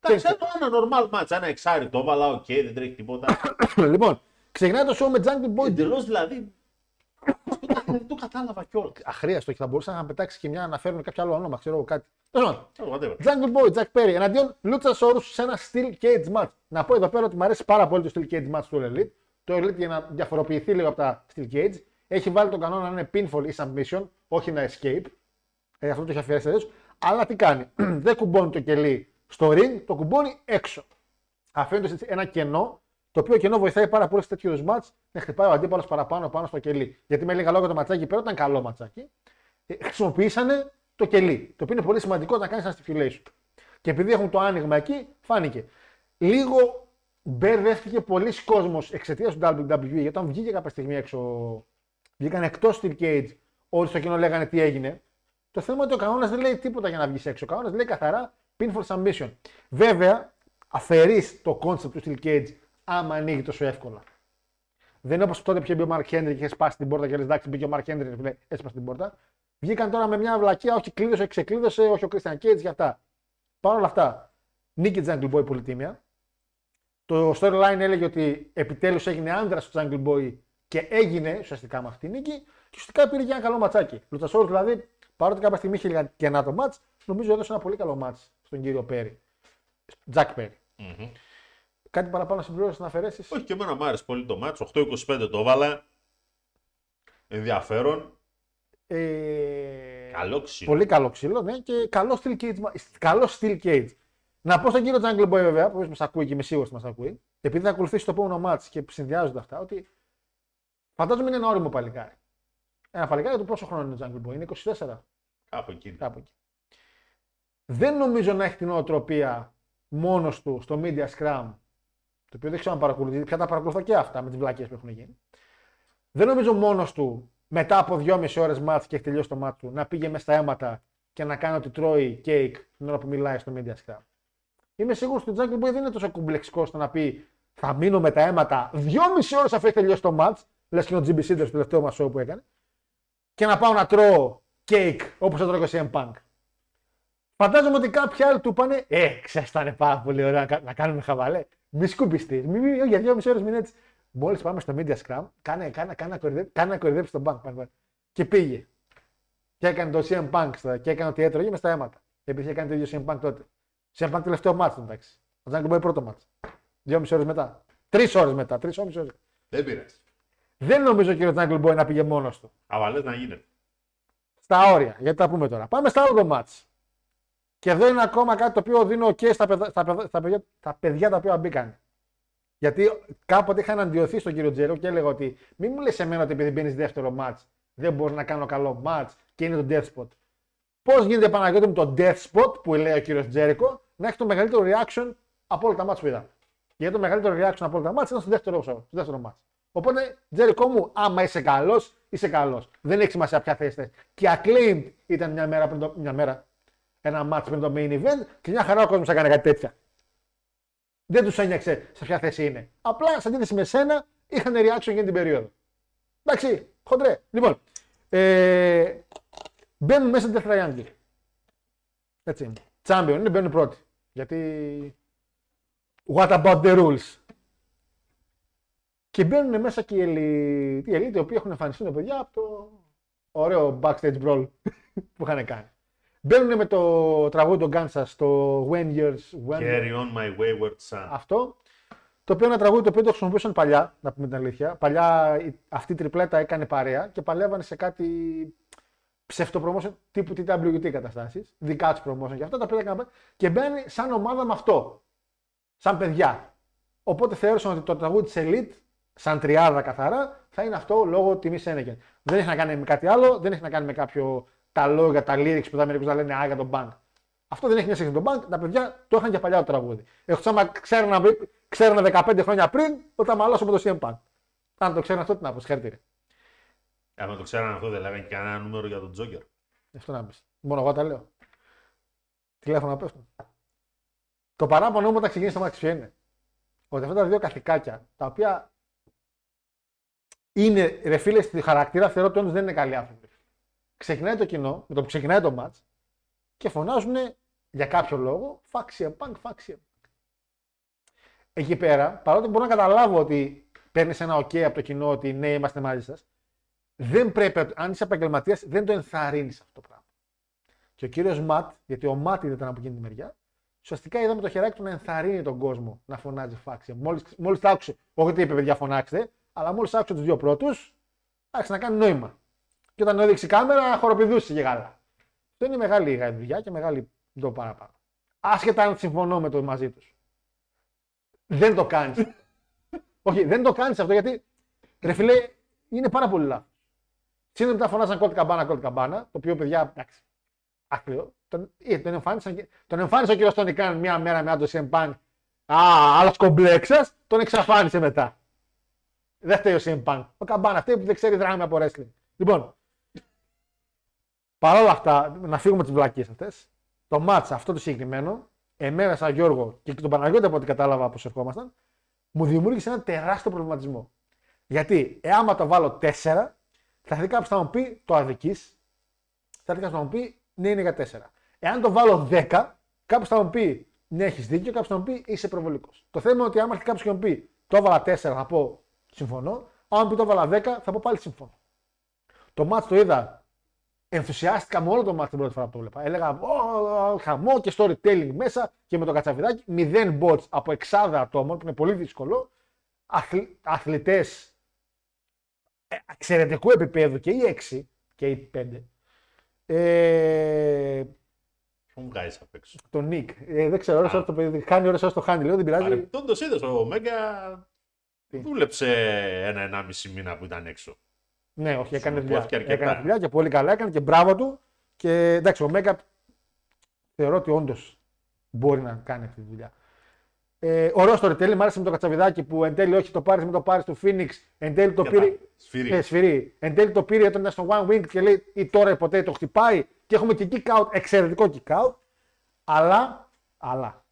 Εντάξει, Kingston. ένα normal match. Ένα εξάρι το έβαλα, οκ, δεν τρέχει τίποτα. λοιπόν, ξεκινάει το show με Jungle Boy. Εντελώς δηλαδή. Δεν το κατάλαβα κιόλας. Αχρείαστο και θα μπορούσαν να πετάξει και μια να φέρουν κάποιο άλλο όνομα, ξέρω εγώ κάτι. Τέλος πάντων, Whatever. Jungle Boy, Jack Perry εναντίον Luchasaurus σε ένα Steel Cage match. Να πω εδώ πέρα ότι μου αρέσει πάρα πολύ το Steel Cage match του Elite. Το Elite για να διαφοροποιηθεί λίγο από τα Steel Cage έχει βάλει τον κανόνα να είναι pinfall ή submission, όχι να escape. Ε, αυτό το έχει αφιερέσει τελείως. Αλλά τι κάνει, δεν κουμπώνει το κελί στο ring, το κουμπώνει έξω. Αφήνοντας ένα κενό, το οποίο κενό βοηθάει πάρα πολύ σε τέτοιους είδου μάτς να χτυπάει ο αντίπαλος παραπάνω πάνω στο κελί. Γιατί με λίγα λόγια το ματσάκι πέρα ήταν καλό ματσάκι. Ε, χρησιμοποιήσανε το κελί. Το οποίο είναι πολύ σημαντικό να κάνεις ένα stipulation. Και επειδή έχουν το άνοιγμα εκεί, φάνηκε. Λίγο μπερδεύτηκε πολλοί κόσμος εξαιτίας του WWE. Γιατί όταν βγήκε κάποια στιγμή έξω, βγήκαν εκτός Steel Cage, όλοι στο κοινό λέγανε τι έγινε. Το θέμα είναι ότι ο κανόνας δεν λέει τίποτα για να βγεις έξω. Ο κανόνας λέει καθαρά pinfall submission. Βέβαια, αφαιρείς το concept του Steel Cage άμα ανοίγει τόσο εύκολα. Δεν είναι όπως τότε που είχε μπει ο Mark Henry και είχε σπάσει την πόρτα και λε: Εντάξει, μπήκε ο Mark Henry, φίλε, έσπασε την πόρτα. Βγήκαν τώρα με μια βλακία, όχι κλείδωσε, ξεκλείδωσε, όχι ο Christian Cage και αυτά. Παρ' όλα αυτά, νίκη Jungle Boy πολυτίμια. Το storyline έλεγε ότι επιτέλους έγινε άντρας στο Jungle Boy και έγινε ουσιαστικά με αυτή τη νίκη και ουσιαστικά πήρε και ένα καλό ματσάκι. Λουτσασόρ δηλαδή, παρότι κάποια στιγμή είχε κενά το match, νομίζω έδωσε ένα πολύ καλό match στον κύριο Πέρι. Jack Perry. Κάτι παραπάνω να συμπληρώσεις να αφαιρέσεις; Όχι και εμένα μου άρεσε πολύ το match. 8-25 το έβαλα. Ενδιαφέρον. Ε... Καλό ξύλο. Πολύ καλό ξύλο, ναι, και καλό steel cage. μα- Καλό steel cage. Να πω στον κύριο Jungle Boy βέβαια, που μας ακούει και είμαι σίγουρος ότι μας ακούει, επειδή θα ακολουθήσει το επόμενο match και συνδυάζονται αυτά, ότι φαντάζομαι είναι ένα όριμο παλικάρι. Ένα παλικάρι του πόσο χρόνο είναι ο Jungle Boy, είναι 24, Κάπου εκεί. κάπου εκεί. Δεν νομίζω να έχει την νοοτροπία μόνος του στο Media Scrum, το οποίο δεν ξέρω αν παρακολουθεί, πια τα παρακολουθώ και αυτά με τις βλακίε που έχουν γίνει. Δεν νομίζω μόνος του μετά από 2,5 ώρες μάτς και έχει τελειώσει το μάτς του να πήγε μέσα στα αίματα και να κάνει ότι τρώει κέικ την ώρα που μιλάει στο Media Scrum. Είμαι σίγουρος ότι ο Jungle Boy δεν είναι τόσο κουμπλεξικό στο να πει θα μείνω με τα αίματα 2,5 ώρες αφού έχει τελειώσει το μάτς, λες και ο GB Sitter στο τελευταίο μας show που έκανε, και να πάω να τρώω κέικ όπως έτρωγε ο CM Punk. Φαντάζομαι ότι κάποιοι άλλοι του είπανε Ε, ξέρεις, θα είναι πάρα πολύ ωραίο να, κα- να κάνουμε χαβαλέ. Μη σκουπιστείς. Μη, μη, για δύο μισή ώρες μην έτσι. Μόλις πάμε στο Media Scrum, κάνε, κάνε, κάνε, να κορυδέψει- κάνε να κορυδέψει τον Punk. Πάνε, πάνε. Και πήγε. Και έκανε το CM Punk στα, και έκανε ότι έτρωγε μες στα αίματα. Επειδή είχε κάνει το ίδιο CM Punk τότε. CM Punk τελευταίο μάτσο εντάξει. Ο Jungle Boy πρώτο μάτσο. Δύο μισή ώρες μετά. Τρεις ώρες μετά. Τρεις ώρε. Δεν πειράζει. Δεν νομίζω κύριο Jungle Boy να πήγε μόνος του. Αλλά λες να γίνεται. Στα όρια, γιατί τα πούμε τώρα. Πάμε στα άλλο μάτς. Και εδώ είναι ακόμα κάτι το οποίο δίνω και στα, παιδα- στα, παιδα- στα παιδιά, τα παιδιά τα οποία μπήκαν. Γιατί κάποτε είχα εναντιωθεί στον κύριο Τζέρο και έλεγα ότι μην μου λες εμένα ότι επειδή μπαίνεις δεύτερο μάτς δεν μπορείς να κάνω καλό μάτς και είναι το death spot. Πώς γίνεται Παναγιώτη με το death spot που λέει ο κύριος Τζέρικο να έχει το μεγαλύτερο reaction από όλα τα μάτς που είδα. Γιατί το μεγαλύτερο reaction από όλα τα μάτς ήταν στο δεύτερο, στο δεύτερο μάτς. Οπότε, Τζέρικο μου, άμα είσαι καλός, είσαι καλός. Δεν έχει σημασία ποια θέση θες. Και acclaimed ήταν μια μέρα πριν το, μια μέρα, ένα μάτς πριν το main event και μια χαρά ο κόσμος έκανε κάτι τέτοια. Δεν τους ένιωξε σε ποια θέση είναι. Απλά σε αντίθεση με σένα είχαν reaction για την περίοδο. Εντάξει, χοντρέ. Λοιπόν, ε, μπαίνουν μέσα στην Death Triangle. Έτσι. Champion είναι, μπαίνουν πρώτοι. Γιατί. What about the rules; Και μπαίνουν μέσα και οι Elite, οι Elite οι οποίοι έχουν εμφανιστεί παιδιά από το ωραίο backstage brawl που είχαν κάνει. Μπαίνουν με το τραγούδι των Guns στο When Years. When... Carry on my wayward son. Αυτό. Το οποίο είναι ένα τραγούδι το οποίο το χρησιμοποιούσαν παλιά, να πούμε την αλήθεια. Παλιά η- αυτή η τριπλέτα έκανε παρέα και παλεύανε σε κάτι ψευτοπρομόσιο τύπου TWT καταστάσεις. Δικά τους promotion και αυτά τα οποία έκαναν και μπαίνει σαν ομάδα με αυτό. Σαν παιδιά. Οπότε θεώρησαν ότι το τραγούδι της Elite, σαν τριάδα καθαρά, θα είναι αυτό λόγω τιμής Ένεγεν. Δεν έχει να κάνει με κάτι άλλο, δεν έχει να κάνει με κάποιο τα λόγια, τα lyrics που τα μερικούς να λένε Α για τον bank. Αυτό δεν έχει μια σχέση με τον bank. Τα παιδιά το είχαν και παλιά το τραγούδι. Εκτό άμα ξέρουν, ξέρουν 15 χρόνια πριν όταν μαλώσω με το CM Punk. Αν το ξέρουν αυτό, τι να πω, συγχαρητήρια. Αν το ξέραν αυτό, δεν λέγανε κανένα νούμερο για τον Τζόκερ. Αυτό να πεις. Μόνο εγώ τα λέω. Τηλέφωνα πέφτουν. Το παράπονο μου όταν ξεκίνησε το μάτι ποιο είναι. Ότι αυτά τα δύο καθηκάκια, τα οποία είναι ρε φίλε στη χαρακτήρα, θεωρώ ότι όντως δεν είναι καλοί άνθρωποι. Ξεκινάει το κοινό, με το που ξεκινάει το match και φωνάζουν για κάποιο λόγο Fuck Punk, Fuck Εκεί πέρα, παρότι μπορώ να καταλάβω ότι παίρνεις ένα OK από το κοινό ότι ναι, είμαστε μαζί σας, δεν πρέπει, αν είσαι επαγγελματίας, δεν το ενθαρρύνεις αυτό το πράγμα. Και ο κύριος Ματ, γιατί ο Ματ ήταν από εκείνη τη μεριά, ουσιαστικά είδαμε το χεράκι του να ενθαρρύνει τον κόσμο να φωνάζει φάξια. Μόλις μόλις τα άκουσε, όχι ότι είπε παιδιά φωνάξτε, αλλά μόλις άκουσε τους δύο πρώτους, άρχισε να κάνει νόημα. Και όταν έδειξε η κάμερα, χοροπηδούσε και γάλα. Αυτό είναι μεγάλη δουλειά και μεγάλη το παραπάνω. Άσχετα αν συμφωνώ με το μαζί τους. Δεν το κάνεις. όχι, δεν το κάνεις αυτό γιατί ρε φιλέ, είναι πάρα πολύ λάθος. Σύντομα μετά φωνάζαν κόλτ καμπάνα, κόλτ καμπάνα, το οποίο παιδιά, εντάξει, άκριο. Τον, ε, τον, εμφάνισαν, τον εμφάνισε ο κύριος Τονικάν μία μέρα με άντρο Σιμπάνκ. Α, άλλος κομπλέξας, τον εξαφάνισε μετά. Δεν φταίει ο Σιμπάνκ. Ο καμπάνα αυτή που δεν ξέρει δράμη από wrestling. Λοιπόν, παρόλα αυτά, να φύγουμε τις βλακίες αυτές. Το μάτσα αυτό το συγκεκριμένο, εμένα σαν Γιώργο και τον Παναγιώτη από ό,τι κατάλαβα πώς ερχόμασταν, μου δημιούργησε ένα τεράστιο προβληματισμό. Γιατί, εάν το βάλω 4, θα έρθει κάποιος θα μου πει το αδική, θα έρθει κάποιος θα μου πει ναι, είναι για 4. Εάν το βάλω 10, κάποιος θα μου πει ναι, έχεις δίκιο, κάποιος θα μου πει είσαι προβολικό. Το θέμα είναι ότι άμα έρθει κάποιος και μου πει το έβαλα 4, θα πω συμφωνώ. Αν μου πει το έβαλα 10, θα πω πάλι συμφωνώ. Το μάτς το είδα. Ενθουσιάστηκα με όλο το μάτς την πρώτη φορά που το βλέπα. Έλεγα χαμό και storytelling μέσα και με το κατσαβιδάκι. Μηδέν bots από εξάδα ατόμων που είναι πολύ δύσκολο. Αθλητές ε, εξαιρετικού επίπεδου και οι 6 και οι 5. Ε, Μου βγάζεις απ' έξω; Το Νικ. Ε, δεν ξέρω, ώρες το παιδί. Χάνει ώρες το χάνει. Λέω δεν πειράζει. Παρεμπιπτόντως είδες ο Μέγκα δούλεψε ένα-ενάμιση μήνα που ήταν έξω. Ναι, όχι, έκανε δουλειά. Συμμετώθηκε αρκετά. Έκανε δουλειά και πολύ καλά έκανε και μπράβο του. Και εντάξει, ο Μέγκα θεωρώ ότι όντως μπορεί να κάνει αυτή τη δουλειά. Ε, ωραίο storytelling, μ' άρεσε με το κατσαβιδάκι που εν τέλει όχι το πάρεις με το πάρεις του Phoenix. Εν τέλει το Κατά. πήρε. Σφυρί. Ε, σφυρί. Εν τέλει το πήρε όταν ήταν στο One Wing και λέει ή τώρα ή ποτέ το χτυπάει και έχουμε και kick out, εξαιρετικό kick out. Αλλά, αλλά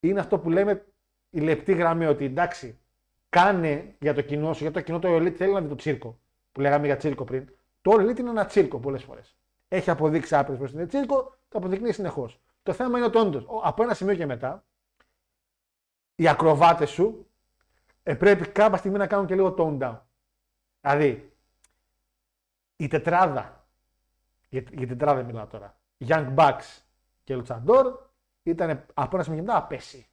είναι αυτό που λέμε η λεπτή γραμμή ότι εντάξει, κάνε για το κοινό σου, για το κοινό το Elite θέλει να δει το τσίρκο. Που λέγαμε για τσίρκο πριν. Το Elite είναι ένα τσίρκο πολλές φορές. Έχει αποδείξει άπειρες προ είναι τσίρκο, το αποδεικνύει συνεχώς. Το θέμα είναι ότι όντω από ένα σημείο και μετά οι ακροβάτες σου ε, πρέπει κάποια στιγμή να κάνουν και λίγο tone down. Δηλαδή, η τετράδα, για, για τετράδα μιλάω τώρα, Young Bucks και Luchador ήταν από ένα σημείο και μετά απέσει.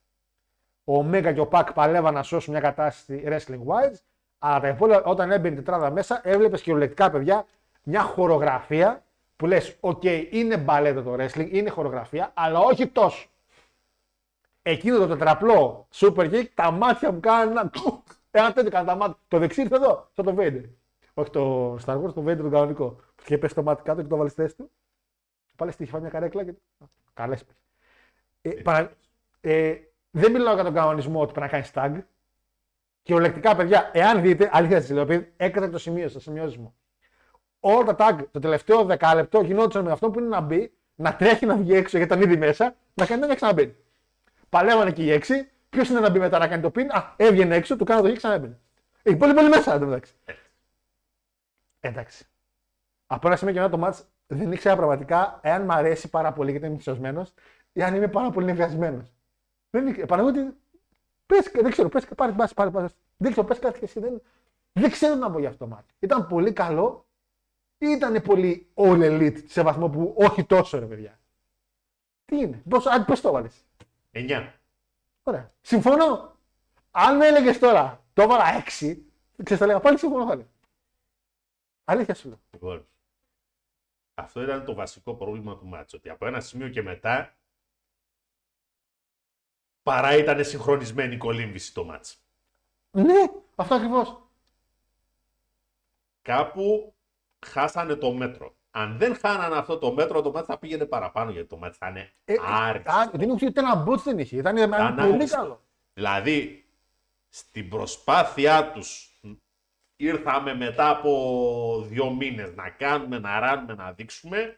Ο Omega και ο Pac παλεύαν να σώσουν μια κατάσταση wrestling wise, αλλά τα υπόλοιπα όταν έμπαινε η τετράδα μέσα, έβλεπες κυριολεκτικά παιδιά μια χορογραφία που λες: Οκ, είναι μπαλέτο το wrestling, είναι χορογραφία, αλλά όχι τόσο. Εκείνο το τετραπλό super kick, τα μάτια μου κάνουν ένα. Ένα τέτοιο κάνει τα μάτια. Το δεξί ήρθε εδώ, σαν το Vader. Όχι το Star Wars, το Vader το κανονικό. Που είχε πέσει το μάτι κάτω και το βάλεις στη θέση του. Πάλι στη είχε φάει μια καρέκλα και. Καλές ε, παρα... ε, δεν μιλάω για τον κανονισμό ότι πρέπει να κάνεις tag. Κυριολεκτικά, παιδιά, εάν δείτε, αλήθεια σας λέω, επειδή έκανα το σημείο στο σημειώσεις μου. Όλα τα tag το τελευταίο δεκάλεπτο γινόντουσαν με αυτό που είναι να μπει, να τρέχει να βγει έξω γιατί ήταν ήδη μέσα, να κάνει να ξαναμπαίνει. Παλεύανε και οι έξι. Ποιος είναι να μπει μετά να κάνει το pin; Α, έβγαινε έξω, του κάνω το γη ξαναμπαίνει. Έχει πολύ πολύ μέσα εδώ μεταξύ. Εντάξει. Από ένα σημείο και μετά το μάτς δεν ήξερα πραγματικά εάν μ' αρέσει πάρα πολύ γιατί είμαι ενθουσιασμένος ή αν είμαι πάρα πολύ νευριασμένο. Δεν ήξερα. Παραδείγματι, πες, δεν ξέρω, πες, πάρε, πάρε, πάρε, πάρε. Δεν ξέρω, πες κάτι και εσύ. Δεν, δεν ξέρω να πω για αυτό το μάτι. Ήταν πολύ καλό ή ήταν πολύ all elite σε βαθμό που όχι τόσο ρε παιδιά; Τι είναι, πώς, αν, πώς το βάλεις. 9. Ωραία. Συμφωνώ. Αν με έλεγες τώρα, το έβαλα 6, ξέρεις θα λέγα πάλι συμφωνώ πάλι. Αλήθεια σου λέω. Λοιπόν, αυτό ήταν το βασικό πρόβλημα του μάτσου. Ότι από ένα σημείο και μετά παρά ήταν συγχρονισμένη η κολύμβηση το μάτς. Ναι, αυτό ακριβώς. Κάπου χάσανε το μέτρο. Αν δεν χάνανε αυτό το μέτρο, το μάτς θα πήγαινε παραπάνω γιατί το μάτς θα είναι Ε, άριστο. δεν είχε ούτε ένα μπούτ δεν είχε. Ήταν, ήταν Ήταν πολύ άριστο. καλό. Δηλαδή, στην προσπάθειά τους ήρθαμε μετά από δύο μήνες να κάνουμε, να ράνουμε, να δείξουμε.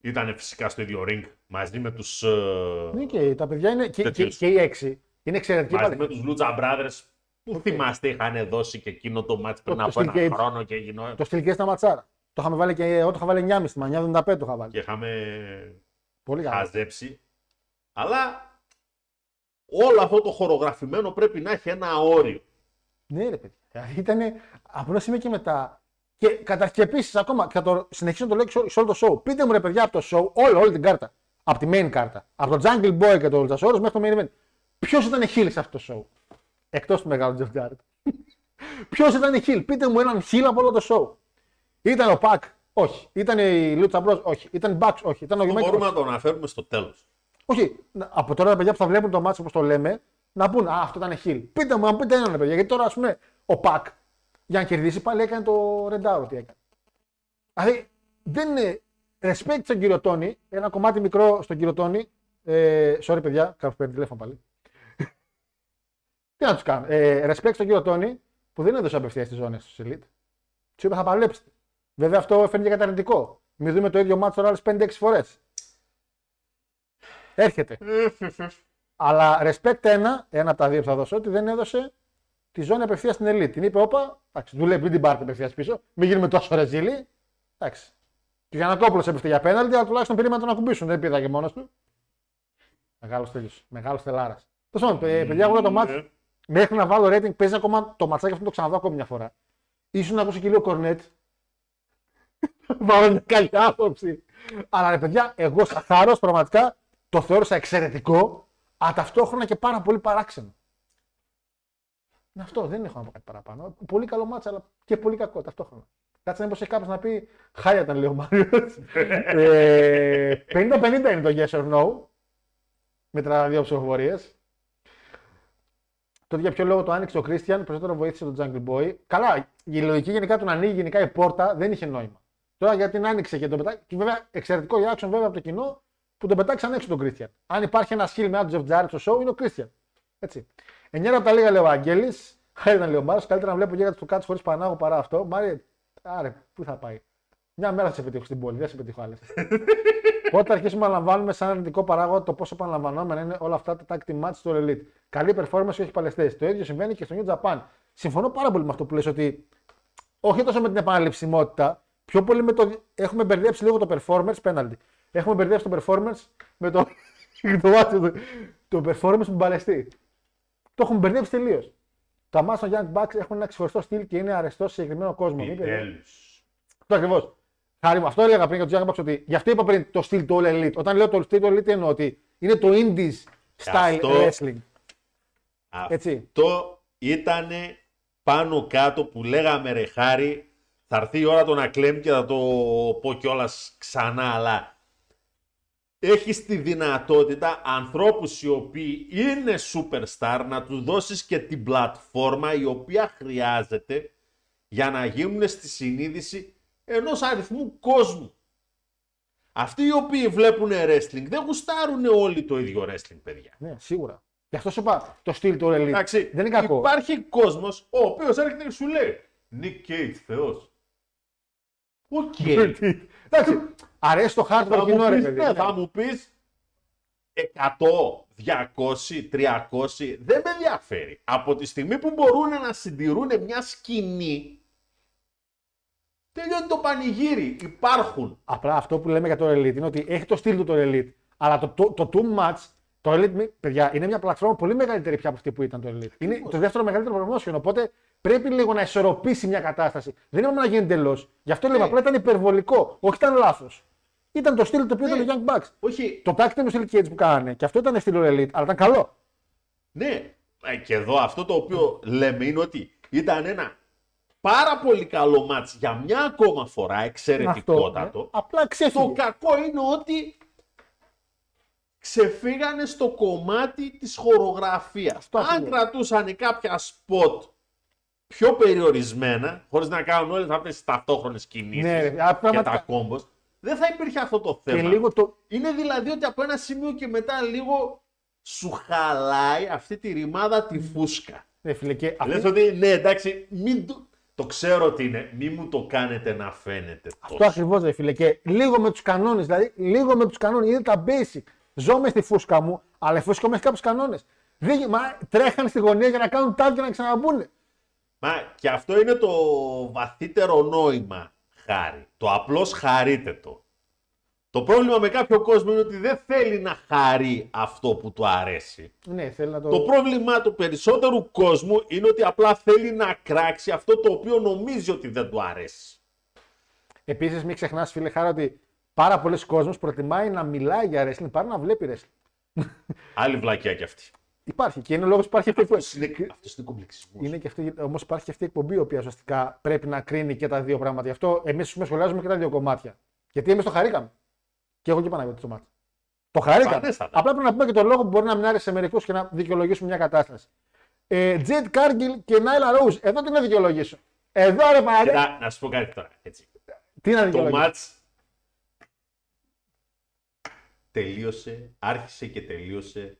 Ήταν φυσικά στο ίδιο ring μαζί με τους, ε, Ναι, και τα παιδιά είναι. Και, και, Τέτοιος. και οι έξι είναι εξαιρετικοί. μαζί πάλι. με τους Lucha Brothers που θυμάστε είχαν δώσει και εκείνο το μάτς πριν το από ένα Steel Cage. χρόνο και γινό... Το στυλ και στα ματσάρα. Το είχαμε βάλει και εγώ το είχα βάλει 9,5 στη μανιά, 75 το είχα βάλει. και είχαμε Πολύ καλά. χαζέψει. Αλλά όλο αυτό το χορογραφημένο πρέπει να έχει ένα όριο. Ναι, ρε παιδιά. Ήταν. Απλώς είμαι και μετά. Και, κατα... και επίσης ακόμα, και θα το συνεχίσω να το λέω και σε όλο- σε όλο το show. Πείτε μου ρε παιδιά από το show, όλη, όλη την κάρτα. Από τη main κάρτα. Από το Jungle Boy και το Luchasaurus μέχρι το main event. Ποιος ήταν χίλ σε αυτό το show; Εκτός του μεγάλου Jeff Jarrett. Ποιος ήταν χίλ. Πείτε μου έναν χίλ από όλο το show. Ήταν ο Pac; Όχι. Ήταν η Lucha Bros; Όχι. Ήταν η Bucks; Όχι. Ήταν ο Αυτό Γιωμέκη. μπορούμε να το αναφέρουμε στο τέλος. Όχι, να- από τώρα τα παιδιά που θα βλέπουν το μάτσο όπως το λέμε, να πούν Α, αυτό ήταν χιλ. Πείτε μου, αν πείτε έναν ρε παιδιά. Γιατί τώρα, ας πούμε, ο Πακ για να κερδίσει πάλι έκανε το Ρεντάρο. Τι έκανε. Δηλαδή, δεν είναι. Respect στον κύριο Τόνι, ένα κομμάτι μικρό στον κύριο Τόνι. Ε, sorry, παιδιά, κάποιος παίρνει τηλέφωνο πάλι. Τι να τους κάνω. Ε, respect στον κύριο Τόνι που δεν έδωσε απευθείας στι ζώνε του Elite. Τους είπε θα παλέψετε. Βέβαια αυτό φαίνεται και καταρρυντικό. Μην δούμε το ίδιο μάτσο άλλες 5-6 φορές. Έρχεται. Αλλά respect ένα, ένα από τα δύο που θα δώσω, ότι δεν έδωσε τη ζώνη απευθείας στην Elite. Την είπε, Όπα, εντάξει, δουλεύει, μην την πάρετε απευθείας πίσω, μην γίνουμε τόσο ρεζίλοι. Εντάξει. Και ο Γιανακόπουλο έπεφτε για πέναλτι, αλλά τουλάχιστον περίμενε να τον ακουμπήσουν. Δεν πήδαγε μόνος του. Μεγάλος τέλειο. Μεγάλος τελάρας. Τέλος πάντων, ε, παιδιά, εγώ για το μάτσο μέχρι να βάλω rating παίζει ακόμα το ματσάκι αυτό το ξαναδώ ακόμη μια φορά. σω να ακούσω και λίγο κορνέτ. Βάλω μια καλή άποψη. Αλλά ρε παιδιά, εγώ σαν θάρρος πραγματικά το θεώρησα εξαιρετικό, αλλά ταυτόχρονα και πάρα πολύ παράξενο. Είναι αυτό, δεν έχω να πω κάτι παραπάνω. Πολύ καλό μάτσα, αλλά και πολύ κακό ταυτόχρονα. Κάτσε να πω σε κάποιος να πει χάρια ήταν, λέει ο Μάριος. 50-50 είναι το yes or no. Με τα δύο ψηφοφορίες. Τότε για ποιο λόγο το άνοιξε ο Christian, περισσότερο βοήθησε τον Jungle Boy. Καλά, η λογική γενικά του να ανοίγει γενικά η πόρτα δεν είχε νόημα. Τώρα γιατί την άνοιξε και τον πετάξει. Και βέβαια εξαιρετικό reaction βέβαια από το κοινό που τον πετάξαν έξω τον Christian. Αν υπάρχει ένα σχήμα με έναν Jeff Jarrett στο show είναι ο Christian. Έτσι. 9 από τα λίγα λέει ο Αγγέλη. Χάρη ήταν λέει ο Μάρος. Καλύτερα να βλέπω γίγαντα του κάτω χωρίς πανάγο παρά αυτό. Μάρι, άρε, πού θα πάει; Μια μέρα θα σε πετύχω στην πόλη, δεν σε πετύχω άλλες. Πότε θα αρχίσουμε να λαμβάνουμε σαν αρνητικό παράγοντα το πόσο επαναλαμβανόμενα είναι όλα αυτά τα tag team match στο Elite. Καλή performance και όχι παλαιστές. Το ίδιο συμβαίνει και στο New Japan. Συμφωνώ πάρα πολύ με αυτό που λες ότι όχι τόσο με την επαναληψιμότητα, πιο πολύ με το. Έχουμε μπερδέψει λίγο το performance penalty. Έχουμε μπερδέψει το performance με το. το, μάτι του- το performance με τον παλαιστή. Το έχουμε μπερδέψει τελείως. Τα match των Young Bucks έχουν ένα ξεχωριστό στυλ και είναι αρεστό σε συγκεκριμένο κόσμο. Μην περιμένετε. Επιτέλους. Αυτό ακριβώς. Χάρη μου, αυτό έλεγα πριν για τους Young Bucks ότι γι' αυτό είπα πριν το στυλ του All Elite. Όταν λέω το στυλ του All Elite εννοώ ότι είναι το Indies style Αυτό- wrestling. Έτσι. Αυτό ήταν πάνω κάτω που λέγαμε ρε Χάρη, θα έρθει η ώρα το να κλέμει και θα το πω κιόλας ξανά, αλλά έχεις τη δυνατότητα ανθρώπους οι οποίοι είναι superstar να τους δώσεις και την πλατφόρμα η οποία χρειάζεται για να γίνουν στη συνείδηση ενός αριθμού κόσμου. Αυτοί οι οποίοι βλέπουν wrestling δεν γουστάρουν όλοι το ίδιο wrestling, παιδιά. Ναι, σίγουρα. Γι' αυτό σου είπα το στυλ του All Elite. Εντάξει, Δεν είναι κακό. Υπάρχει κόσμος ο οποίος έρχεται και σου λέει Nick Cage, Θεός. Οκ. Εντάξει. Αρέσει το hardcore θα, κοινό, μου ρε πεις, παιδί. ναι, Ναι. θα μου πεις 100, 200, 300, δεν με ενδιαφέρει. Από τη στιγμή που μπορούν να συντηρούν μια σκηνή, τελειώνει το πανηγύρι. Υπάρχουν. Απλά αυτό που λέμε για το Elite είναι ότι έχει το στυλ του το Elite. Αλλά το, το, το too much, το Elite, μη- παιδιά, είναι μια πλατφόρμα πολύ μεγαλύτερη πια από αυτή που ήταν το Elite. Είναι το δεύτερο μεγαλύτερο promotion. Οπότε πρέπει λίγο να ισορροπήσει μια κατάσταση. Δεν είπαμε να γίνει εντελώς. Γι' αυτό λέμε απλά ήταν υπερβολικό. Όχι ήταν λάθος. Ήταν το στυλ το οποίο ήταν ο Young Bucks. Όχι, Το tag team Steel Cage που κάνανε και αυτό ήταν στυλ Elite, αλλά ήταν καλό. Ναι, ε, και εδώ αυτό το οποίο λέμε είναι ότι ήταν ένα πάρα πολύ καλό μάτς για μια ακόμα φορά, Αυτό. εξαιρετικότατο. ναι. Απλά Το ξέφυγε. κακό είναι ότι ξεφύγανε στο κομμάτι της χορογραφίας. Αυτό Αν ακριβώς. κρατούσαν κάποια σποτ πιο περιορισμένα, χωρίς να κάνουν όλες αυτές τις ταυτόχρονες κινήσεις Ναι, ρε, α, και πραγματικά. τα κόμπος, δεν θα υπήρχε αυτό το θέμα. Και λίγο το, Είναι δηλαδή ότι από ένα σημείο και μετά λίγο σου χαλάει αυτή τη ρημάδα τη φούσκα. Ναι, φίλε, και αυτή- Λες ότι ναι, εντάξει, μην το... το ξέρω ότι είναι. Μην μου το κάνετε να φαίνεται Αυτό τόσο. ακριβώς, ρε φίλε. Και λίγο με τους κανόνες. Δηλαδή, λίγο με τους κανόνες. Είναι τα basic. Ζω μες στη φούσκα μου, αλλά η φούσκα μου έχει κάποιους κανόνες. Μα τρέχαν στη γωνία για να κάνουν τάκ και να ξαναμπούν. Μα και αυτό είναι το βαθύτερο νόημα χάρη. Το απλώς χαρείτε το. Το πρόβλημα με κάποιο κόσμο είναι ότι δεν θέλει να χαρεί αυτό που του αρέσει. Ναι, θέλει να το. Το πρόβλημα του περισσότερου κόσμου είναι ότι απλά θέλει να κράξει αυτό το οποίο νομίζει ότι δεν του αρέσει. Επίσης, μην ξεχνάς, φίλε Χάρα, ότι πάρα πολλοί κόσμοι προτιμάει να μιλάει για wrestling παρά να βλέπει wrestling. Άλλη βλακιά κι αυτή. Υπάρχει και είναι ο λόγος που υπάρχει αυτή η Αυτός είναι, εκπομπή. αυτός είναι κομπλεξισμός. Είναι και αυτή, όμως υπάρχει και αυτή η εκπομπή, η οποία ουσιαστικά πρέπει να κρίνει και τα δύο πράγματα. Γι' αυτό εμείς σχολιάζουμε και τα δύο κομμάτια. Γιατί εμείς το χαρήκαμε. Και εγώ και Παναγιώτη το μάτι. Το χαρήκαμε. Προφανέστατα. Απλά πρέπει να πούμε και τον λόγο που μπορεί να μην άρεσε σε μερικούς και να δικαιολογήσουμε μια κατάσταση. Ε, Τζετ Κάργκιλ και Νάιλα Ρόουζ. Εδώ τι να δικαιολογήσω; Εδώ ρε Παναγιώτη. Κοίτα, να σου πω κάτι τώρα. Έτσι. Τι να Το δικαιολογήσω; μάτς τελείωσε, άρχισε και τελείωσε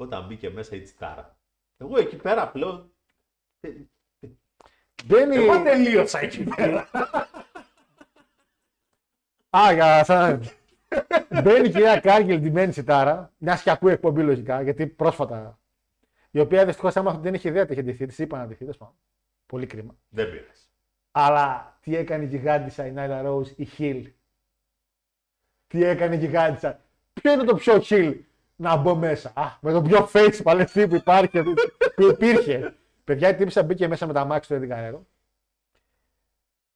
όταν μπήκε μέσα η Cheetara. Εγώ εκεί πέρα πλέον. Μπαίνει... Εγώ τελείωσα εκεί πέρα. Α, για σαν. Μπαίνει η κυρία Cargill ντυμένη Cheetara, μια και ακούει εκπομπή λογικά, γιατί πρόσφατα. Η οποία δυστυχώς άμα δεν είχε ιδέα ότι είχε ντυθεί, της είπα να ντυθεί. τέλος πάντων. Πολύ κρίμα. Δεν πήρε. Αλλά τι έκανε η γιγάντισα η Nyla Rose, η heel; Τι έκανε η γιγάντισα. Ποιο είναι το πιο Χιλ; Να μπω μέσα. Α, με το πιο face παλαιστή που υπάρχει, που υπήρχε. Παιδιά, η τύπησα μπήκε μέσα με τα μάξι του Eddie Guerrero.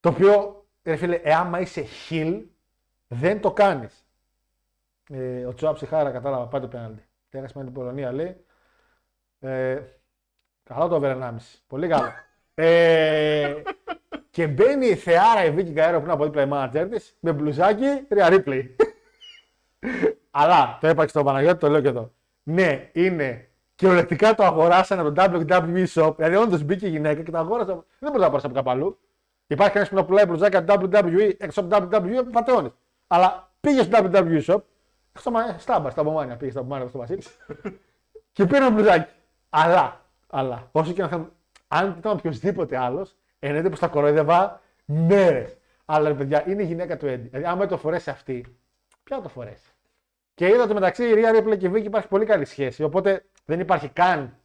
Το οποίο, ρε φίλε, εάμα είσαι Χιλ, δεν το κάνεις. Ε, ο Τσουά Ψυχάρα κατάλαβα, πάει το πέναλτι. Τέρασε με την Πολωνία, λέει. Ε, καλό το over 1,5. Πολύ καλό. ε, και μπαίνει η θεάρα η Βίκυ Γκαέρο που είναι από δίπλα η manager της με μπλουζάκι Ρία Ρίπλεϊ. Αλλά το έπαξε στον Παναγιώτη, το λέω και εδώ. Ναι, είναι κυριολεκτικά το αγοράσανε από το WWE Shop. Δηλαδή, όντως μπήκε η γυναίκα και το αγόρασε. Δεν μπορείς να πάρει από κάπου αλλού. Υπάρχει κανένα που να πουλάει μπλουζάκια WWE έξω από το WWE, πατεώνει. Αλλά πήγες στο WWE Shop, στο Μα- στάμπα, στα Μπομάνια, πήγες στα Μπομάνια στο Βασίλη και πήρε ένα μπλουζάκι. Αλλά, αλλά, όσο και να θέλουμε, αν ήταν οποιοδήποτε άλλος, εννοείται πως τα κοροϊδεύα μέρες. Αλλά ρε παιδιά, είναι η γυναίκα του Έντι. Δηλαδή, άμα το φορέσει αυτή, ποια θα το φορέσει; Και είδα ότι μεταξύ η Ρία Ρίπλε και η Βίκη υπάρχει πολύ καλή σχέση. Οπότε δεν υπάρχει καν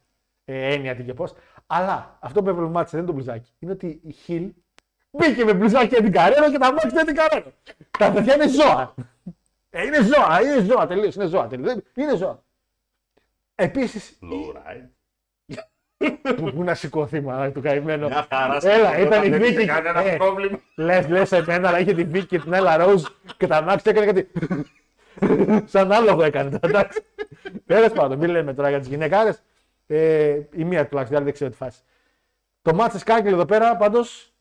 ε, έννοια τι και πώς. Αλλά αυτό που προβλημάτισε δεν είναι το μπλουζάκι. Είναι ότι η Χιλ μπήκε με μπλουζάκι Έντι Καρέρο και τα μάτια Έντι Καρέρο. Τα παιδιά είναι ζώα. Ε, είναι ζώα, είναι ζώα τελείως. Είναι ζώα τελείως. Είναι ζώα. Επίσης, Low ride. που, που να σηκωθεί μάλλον του καημένου. Μια χαρά. Έλα, ήταν η Δεν είχε Βίκη. κανένα Ε, πρόβλημα. Λες, λες, εμένα, αλλά είχε τη Βίκη και την Έλα Ροζ και τα Μάξ και έκανε κάτι. Σαν άλογο έκανε τώρα, εντάξει. Τέλος πάντων, μην λέμε τώρα για τις γυναικάρε. Ε, η μία τουλάχιστον, η άλλη δεν ξέρω τι φάση. Το μάτς της Κάργκελ εδώ πέρα πάντως.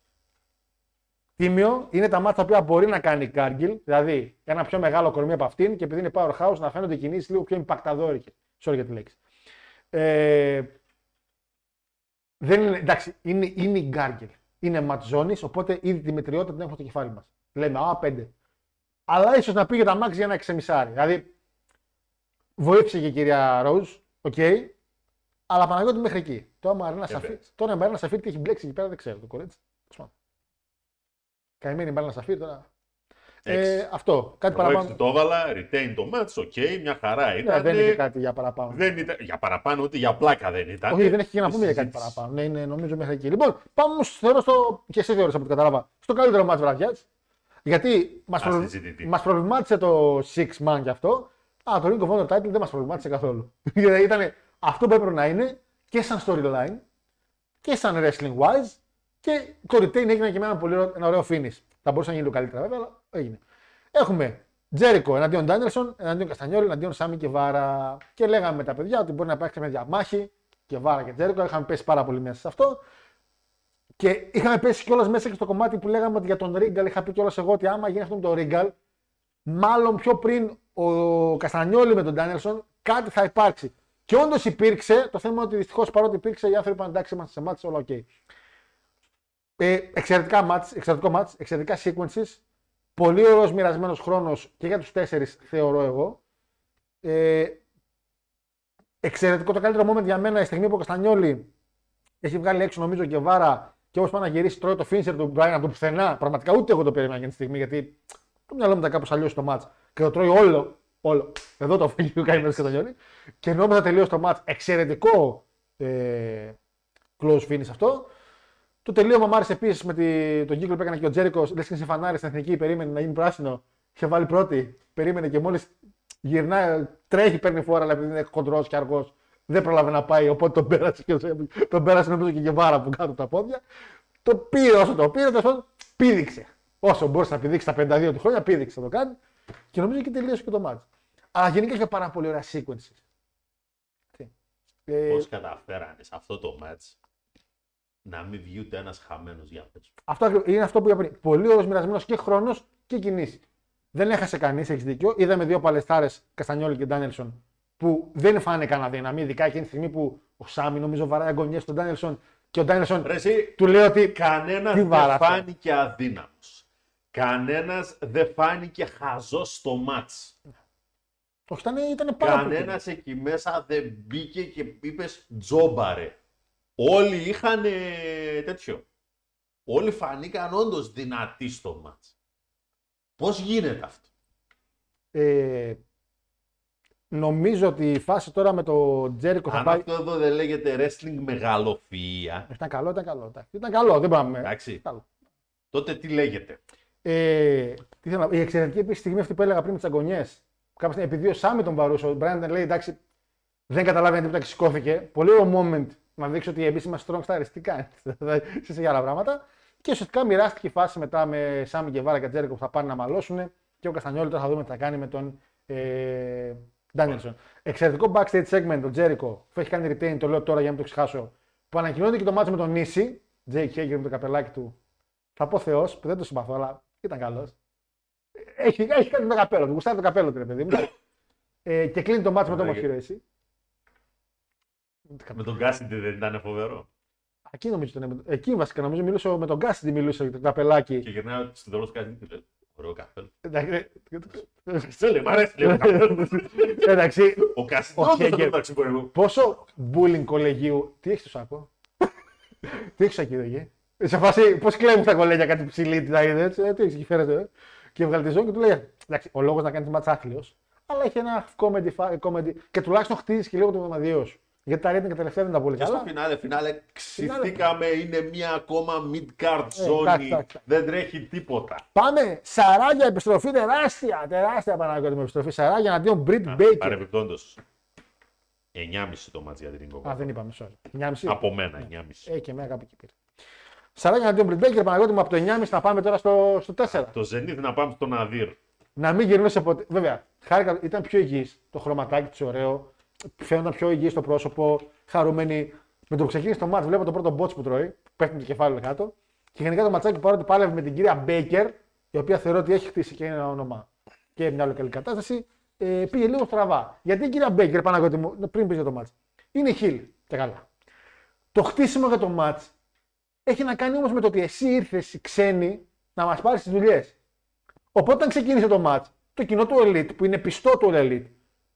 Τίμιο είναι τα μάτια τα οποία μπορεί να κάνει η Κάργκελ, δηλαδή ένα πιο μεγάλο κορμί από αυτήν και επειδή είναι powerhouse να φαίνονται οι κινήσεις λίγο πιο ιμπακταδόρικε. Sorry για τη λέξη. Ε, δεν είναι, εντάξει, είναι, είναι η Γκάργκελ. Είναι ματζόνη, οπότε ήδη τη μετριότητα την έχουμε στο κεφάλι μας. Λέμε, Α, πέντε. Αλλά ίσως να πήγε τα Max για ένα εξεμισάρι. Δηλαδή, βοήθησε και η κυρία Ρόζ, οκ, αλλά Παναγιώτη μέχρι εκεί. Το άμα Αρένα Σαφίρ, εντάξει. τώρα η Μαρίνα Σαφίρ τι έχει μπλέξει εκεί πέρα δεν ξέρω το κορίτσι. Τέλος πάντων. Καημένη η Μαρίνα Σαφίρ τώρα. Ε, Εντάξει. αυτό. Κάτι Εγώ παραπάνω. έτσι το έβαλα, retain το match, οκ, μια χαρά Ναι, ήταν. δεν είχε κάτι για παραπάνω. Δεν ήταν, για παραπάνω, ούτε για πλάκα δεν ήταν. Όχι, δεν έχει και να πούμε για κάτι Συζήτηση. παραπάνω. Ναι, είναι νομίζω μέχρι εκεί. Λοιπόν, πάμε όμως θεωρώ στο. και εσύ θεωρείς από ό,τι κατάλαβα. Στο καλύτερο μάτς της βραδιάς. Γιατί μας Ας τη ζητητή. μας προβλημάτισε το Six Man και αυτό. Α, το Ring of Honor Title δεν μας προβλημάτισε καθόλου. Γιατί ήταν αυτό που έπρεπε να είναι και σαν storyline και σαν wrestling wise και το retain έγινε και με ένα πολύ ωραίο, ένα ωραίο finish. Θα μπορούσε να γίνει λίγο καλύτερα βέβαια, αλλά έγινε. Έχουμε Τζέρικο εναντίον Ντάνιελσον, εναντίον Καστανιόλ, εναντίον Σάμι Γκεβάρα. Και λέγαμε με τα παιδιά ότι μπορεί να υπάρξει μια διαμάχη Γκεβάρα και Τζέρικο. Είχαμε πέσει πάρα πολύ μέσα σε αυτό. Και είχαμε πέσει κιόλας μέσα και στο κομμάτι που λέγαμε ότι για τον Ρίγκαλ. Είχα πει κιόλας εγώ ότι άμα γίνει αυτό με τον Ρίγκαλ, μάλλον πιο πριν ο Καστανιόλη με τον Ντάνιελσον, κάτι θα υπάρξει. Και όντως υπήρξε. Το θέμα είναι ότι δυστυχώς παρότι υπήρξε, οι άνθρωποι είπαν εντάξει, είμαστε σε μάτς, όλα οκ. Ε, εξαιρετικά μάτς, εξαιρετικό μάτς, εξαιρετικά sequences. Πολύ ωραίος μοιρασμένος χρόνος και για τους τέσσερις θεωρώ εγώ. Ε, Εξαιρετικό το καλύτερο moment για μένα η στιγμή που ο Καστανιόλη έχει βγάλει έξω νομίζω και βάρα και όπω πάει να γυρίσει τρώει το finisher του Brian από το πουθενά. Πραγματικά ούτε εγώ το περίμενα για τη στιγμή γιατί το μυαλό μου ήταν κάπως αλλιώς το match. Και το τρώει όλο. όλο. Εδώ το φύγει ο Καϊμένο Καστανιόλη. Και νόμιζα τελείω το match. Εξαιρετικό ε, close finish αυτό. Το τελείωμα μου άρεσε επίσης με τη, τον κύκλο που έκανε και ο Τζέρικος. Λες και σε φανάρι στην εθνική, περίμενε να γίνει πράσινο. Είχε βάλει πρώτη, περίμενε και μόλις γυρνάει, τρέχει, παίρνει φόρα, αλλά επειδή είναι χοντρό και αργός, δεν πρόλαβε να πάει. Οπότε τον πέρασε, και, τον πέρασε νομίζω και γεβάρα που κάτω από τα πόδια. Το πήρε όσο το πήρε, τέλος πάντων πήδηξε. Όσο μπορούσε να πηδήξει τα 52 του χρόνια, πήδηξε να το κάνει. Και νομίζω και τελείωσε και το μάτι. Αλλά γενικά είχε πάρα πολύ ωραία sequences. Ε, Πώς καταφέρανε σε αυτό το match να μην βγει ούτε ένας χαμένος για πες. Αυτό ακριβώς- είναι αυτό που είπα πριν. Πολύ ωραίος μοιρασμένος και χρόνος και κινήσεις. Δεν έχασε κανείς, έχεις δίκιο. Είδαμε δύο παλαιστάρες, Καστανιόλη και Ντάνιελσον, που δεν φάνε κανένα δύναμη. Ειδικά εκείνη τη στιγμή που ο Σάμι νομίζω βαράει αγωνιές στον Ντάνιελσον και ο Ντάνιελσον Ρε εσύ, του λέει ότι. κανένας Τι δεν βάρα αυτό. φάνηκε αδύναμος. Κανένας δεν φάνηκε χαζός στο μάτς. Όχι, ήταν, ήταν πάρα πολύ. Κανένας εκεί μέσα δεν μπήκε και είπες τζόμπαρε. Όλοι είχαν τέτοιο. Όλοι φανήκαν όντως δυνατοί στο μάτς. Πώς γίνεται αυτό; Ε, νομίζω ότι η φάση τώρα με το Τζέρικο θα Αν πάει. αυτό εδώ δεν λέγεται wrestling μεγαλοφυΐα, Ήταν καλό, ήταν καλό. εντάξει. Ήταν καλό, δεν πάμε. εντάξει, Καλό. τότε τι λέγεται; Ε, τι θέλω να πω, η εξαιρετική επίσης στιγμή αυτή που έλεγα πριν με τις αγωνιές. Κάποια στιγμή, επειδή ο Σάμι τον παρούσε, ο Μπράιντ λέει εντάξει, δεν καταλάβαινε τίποτα και σηκώθηκε. Πολύ ωραίο moment να δείξει ότι εμείς είμαστε strong stars. Τι κάνει, είσαι για άλλα πράγματα. Και ουσιαστικά μοιράστηκε η φάση μετά με Σάμι και Βάρα και Τζέρικο που θα πάνε να μαλώσουν. Και ο Καστανιόλη τώρα θα δούμε τι θα κάνει με τον ε, Ντάνιελσον. Εξαιρετικό backstage segment ο Τζέρικο που έχει κάνει retain, το λέω τώρα για να μην το ξεχάσω. Που ανακοινώνεται και το μάτσο με τον Νίση. Τζέικ Χέγκερ με το καπελάκι του. Θα πω Θεός, που δεν το συμπαθώ, αλλά ήταν καλός. Έχει, έχει κάνει το καπέλο του. Γουστάρει το καπέλο του, ρε παιδί μου. ε, και κλείνει το μάτσο με το Ωραία. Μοχύρο εσύ. Με τον Κάσιντι δεν ήταν φοβερό. Εκεί νομίζω ήταν. Εκεί βασικά νομίζω μιλούσε με τον Κάσιντι μιλούσε για το καπελάκι. Και γυρνάει στο τέλος του Κάσιντι και λέει: Ωραίο καφέ. Εντάξει, Σε λέει, μ' αρέσει λέει, ο καφέ. Εντάξει, Ο Κάσιντι Ο όντως Χέγκερ. δεν μεταξύ μπορεί να- πόσο bullying κολεγίου. Τι έχεις στο σάκο; τι έχεις στο σακίδο εκεί. Σε φάση, πώς κλέβουν τα κολέγια κάτι ψηλή, τι τα είδε, έτσι, ε, τι έχεις εκεί φέρετε. Ε. Και βγάλει τη ζώνη και του λέει: Εντάξει, ο λόγος να κάνεις μάτσα άθλιος, αλλά έχει ένα comedy, fa- comedy και τουλάχιστον χτίζεις και λίγο το βδομαδιαίο σου. Γιατί τα rating και τελευταία δεν ήταν πολύ Και στο καλά. φινάλε, φινάλε, ξυθήκαμε, είναι μια ακόμα mid-card Ε, ζώνη, εντάξει, εντάξει. δεν τρέχει τίποτα. Πάμε, Σαράγια επιστροφή, τεράστια, τεράστια Παναγιώτη με επιστροφή. Σαράγια εναντίον Μπριτ Μπέικερ. Παρεμπιπτόντως, 9,5 το μάτς για την Ringo. Α, δεν είπαμε, sorry. 9,5. Από μένα, 9,5. Ε, και εμένα κάπου εκεί πήρε. Σαράγια εναντίον Μπριτ Μπέικερ, Παναγιώτη μου από το 9,5 να πάμε τώρα στο, στο 4. Το ζενίθ να πάμε στο ναδίρ. Να μην γυρνούσε ποτέ. Βέβαια, χάρηκα, ήταν πιο υγιής. Το χρωματάκι του ωραίο. Φαίνονταν πιο υγιής στο πρόσωπο. Χαρούμενη. Με το που ξεκίνησε το μάτς, βλέπω το πρώτο botch που τρώει. Πέφτει το κεφάλι κάτω. Και γενικά το ματσάκι παρότι πάλευε με την κυρία Μπέικερ, η οποία θεωρώ ότι έχει χτίσει και ένα όνομα και μια άλλη καλή κατάσταση, ε, πήγε λίγο στραβά. Γιατί η κυρία Μπέικερ, Παναγιώτη μου, πριν πει για το μάτς, είναι χιλ και καλά. Το χτίσιμο για το μάτς έχει να κάνει όμως με το ότι εσύ ήρθες ξένοι να μας πάρεις τις δουλειές. Οπότε όταν ξεκίνησε το match, το κοινό του Elite που είναι πιστό του Elite,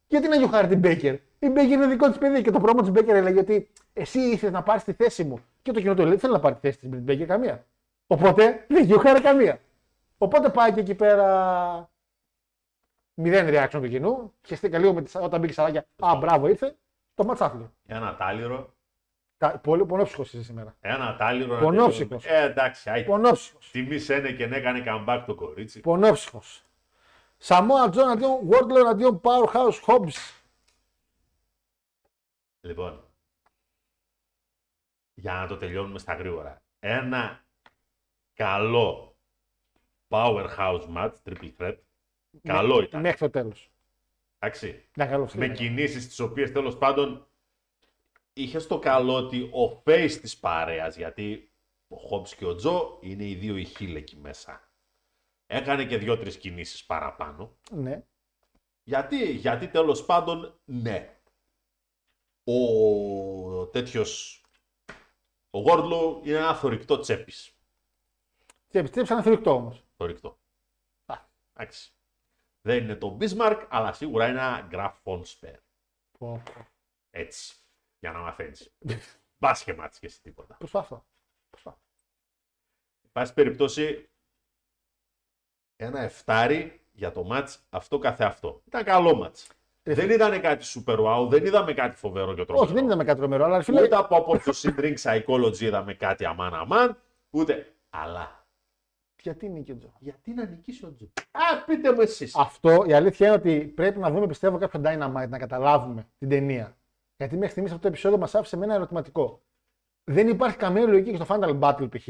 γιατί να γιοχάρει την Baker; Η Baker είναι δικό της παιδί και το πρόμο της Baker έλεγε ότι εσύ ήθελες να πάρεις τη θέση μου. Και το κοινό του Elite θέλει να πάρει τη θέση της με την Baker καμία. Οπότε δεν γιουχάρει καμία. Οπότε πάει και εκεί πέρα. Μηδέν reaction του κοινού. Χέστηκα λίγο με τις, όταν μπήκε Σαράγια. Α, μπράβο ήρθε. Το match άθλιο. Ένα τάλιρο. Τα- Πολύ πονόψυχος είσαι σήμερα. Ένα τάλιρο. να Πονόψυχος. τελειώνουμε. Ε, εντάξει, άι. Πονόψυχος. Τιμής ένεκεν έκανε comeback το κορίτσι. Πονόψυχος. Σαμόα Τζο εναντίον Wardlow εναντίον Powerhouse Hobbs. Λοιπόν, για να το τελειώνουμε στα γρήγορα. Ένα καλό powerhouse match, triple threat. Καλό ήταν. Μέχρι το τέλος. Εντάξει. Να καλό Με κινήσεις τις οποίες τέλος πάντων είχε το καλό ότι ο face της παρέας, γιατί ο Hobbs και ο Τζο είναι οι δύο οι heel εκεί μέσα. Έκανε και δύο-τρεις κινήσεις παραπάνω. Ναι. Γιατί, γιατί τέλος πάντων, ναι. Ο τέτοιος, ο Γόρντλο είναι ένα θορυκτό τσέπης. Και επιστρέψαν ένα θρυκτό όμως. Θορυκτό. Α. Εντάξει. Δεν είναι το Bismarck, αλλά σίγουρα είναι ένα Graf von Speer. Έτσι. Για να μαθαίνεις. Μπα και μάτς και εσύ τίποτα. Προσπαθώ. Προσπαθώ. Εν πάση περιπτώσει, ένα εφτάρι για το μάτς αυτό καθεαυτό. Ήταν καλό μάτς. Ε, δεν ήταν κάτι super wow, δεν είδαμε κάτι φοβερό και τρομερό. Όχι, δεν είδαμε κάτι τρομερό, αλλά φίλε. Ούτε από από το Drink Psychology είδαμε κάτι αμάν αμάν, ούτε. Αλλά Γιατί νίκη ο Τζο; γιατί να νικήσει ο Τζο; Α, πείτε μου εσείς. Αυτό η αλήθεια είναι ότι πρέπει να δούμε, πιστεύω, κάποιο Dynamite να καταλάβουμε την ταινία. Γιατί μέχρι στιγμής αυτό το επεισόδιο μας άφησε με ένα ερωτηματικό. Δεν υπάρχει καμία λογική και στο Final Battle π.χ.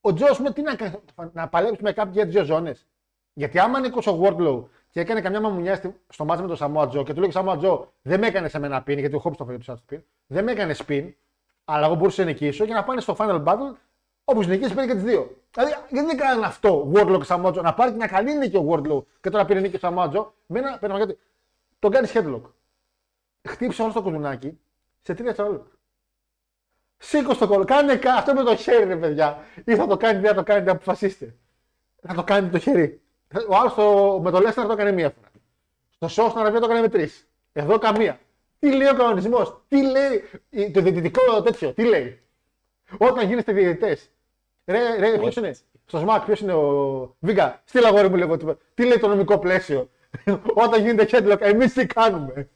Ο Τζος, πούμε, τι να κάνει, να παλέψει με κάποιον για τις δύο ζώνες; Γιατί άμα είναι ο Wardlow και έκανε καμιά μαμουνιά στη- στο μάτι με τον Samoa Joe και του λέει Samoa Joe, δεν με έκανες σε μένα πιν, γιατί ο Χόμπ το φέρει του πιν, δεν με έκανες spin, αλλά εγώ μπορούσα να νικήσω και να πάνε στο Final Battle Όπω νικήσει πήρε και τις δύο. Δηλαδή, γιατί δεν κάνανε αυτό Wardlow και Samoa Joe, να πάρει μια καλή νίκη ο Wardlow και τώρα πήρε νίκη ο Samoa Joe, με ένα πέρα γιατί τον κάνει headlock. Χτύπησε όλο το κουδουνάκι σε τρία δευτερόλεπτα. Σήκω στο κόλλο. Κάνε κα- αυτό με το χέρι, ρε παιδιά. Ή θα το κάνετε, ή θα το κάνετε, αποφασίστε. Θα το κάνετε το χέρι. Ο άλλος με το Λέσναρ το έκανε μία φορά. Στο Σο στην Αραβία το έκανε με τρεις. Εδώ καμία. Τι λέει ο κανονισμός, τι λέει η- το διαιτητικό τέτοιο, τι λέει; Όταν γίνεστε διαιτητές. Ρε, ρε, ποιος είναι; Στο ΣΜΑΚ, ποιος είναι ο. Βίγκα, στείλ αγόρι μου λίγο. τίποτα. Τι λέει το νομικό πλαίσιο; Όταν γίνεται headlock, εμείς τι κάνουμε;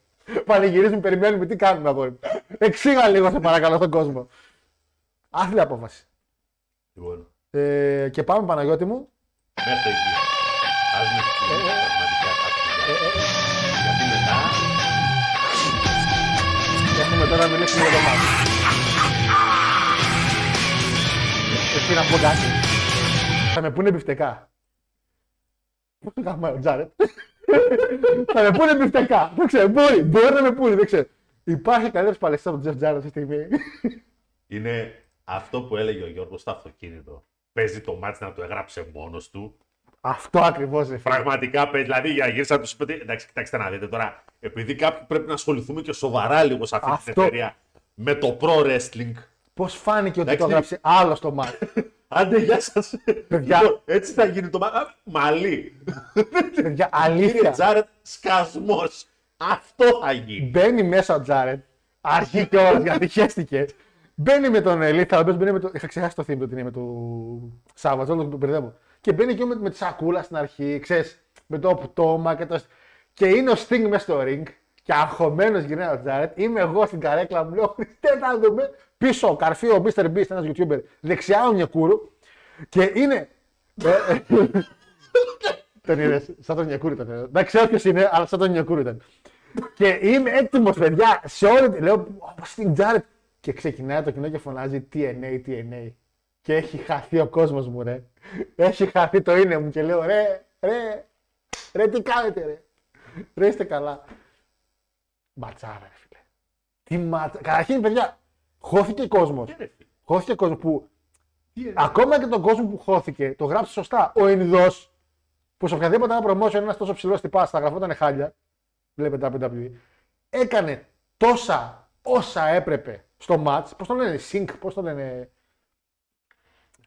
Πανηγυρίζουμε, περιμένουμε, τι κάνουμε, αγόρι μου; Εξήγα λίγο, σε παρακαλώ, στον κόσμο. Άθλια απόφαση. Λοιπόν, Ε, και πάμε, Παναγιώτη μου. μέχρι εκεί. Ας μην πούμε πραγματικά κάτι. Γιατί μετά Έχουμε τώρα να μιλήσουμε για το μάτι. Εσύ να πω κάτι. Θα με πούνε μπιφτεκά. Πώς το κάνουμε ο Τζάρετ. Θα με πούνε μπιφτεκά. Δεν ξέρω, μπορεί, μπορεί να με πούνε, δεν ξέρω. Υπάρχει καλύτερος παλαιστής από τον Τζεφ Τζάρετ αυτή τη στιγμή. είναι αυτό που έλεγε ο Γιώργος στο αυτοκίνητο. Παίζει το μάτς να το έγραψε μόνος του. Αυτό ακριβώς ρε φίλε. Πραγματικά παίζει. Δηλαδή για γύρισα να τους είπε. ότι, Εντάξει, κοιτάξτε να δείτε τώρα. Επειδή κάποιοι πρέπει να ασχοληθούμε και σοβαρά λίγο σε αυτή την Αυτό. εταιρεία με το pro wrestling. Πώς φάνηκε ότι Εντάξει. το έγραψε άλλο στο μάτι; Άντε, γεια σας. Παιδιά. έτσι θα γίνει το μάτι. Μαλή. Παιδιά, Κύριε αλήθεια. Τζάρετ, σκασμός. Αυτό θα γίνει. Μπαίνει μέσα ο Τζάρετ. Αρχή και όλας γιατί χαίστηκε. Μπαίνει με τον Ελίθα, ο οποίος μπαίνει με το. Είχα ξεχάσει το θύμιο την είναι με το Σάββατ, όλο το μπερδεύω. Και μπαίνει και με, με τη σακούλα στην αρχή, ξέρεις, με το πτώμα και το. Και είναι ο Sting μέσα στο ring και αγχωμένος γυρνάει ο Τζάρετ. Είμαι εγώ στην καρέκλα μου, λέω Χριστέ να δούμε. Πίσω, καρφί ο Mr. Beast, ένας YouTuber, δεξιά ο Νιακούρου. Και είναι. ε, ε, Τον είδες, σαν τον Νιακούρου ήταν. Δεν ξέρω ποιος είναι, αλλά σαν τον Νιακούρου ήταν. Και είμαι έτοιμος, παιδιά, σε όλη τη. Λέω, όπω στην Τζάρετ. Και ξεκινάει το κοινό και φωνάζει TNA, TNA. Και έχει χαθεί ο κόσμος μου, ρε. Έχει χαθεί το είναι μου και λέω, ρε, ρε, ρε, τι κάνετε, ρε. Ρε, είστε καλά. Ματσάρα, ρε φίλε. Τι ματσα... Καταρχήν, παιδιά, χώθηκε κόσμος. Χώθηκε κόσμος που. Ακόμα και τον κόσμο που χώθηκε, το γράψει σωστά. Ο Ινδός, που σε οποιαδήποτε ένα promotion ένας τόσο ψηλός τυπάς θα γραφόταν χάλια, βλέπετε WWE, έκανε τόσα όσα έπρεπε στο match. Πώς το λένε, Sync, πώς το λένε.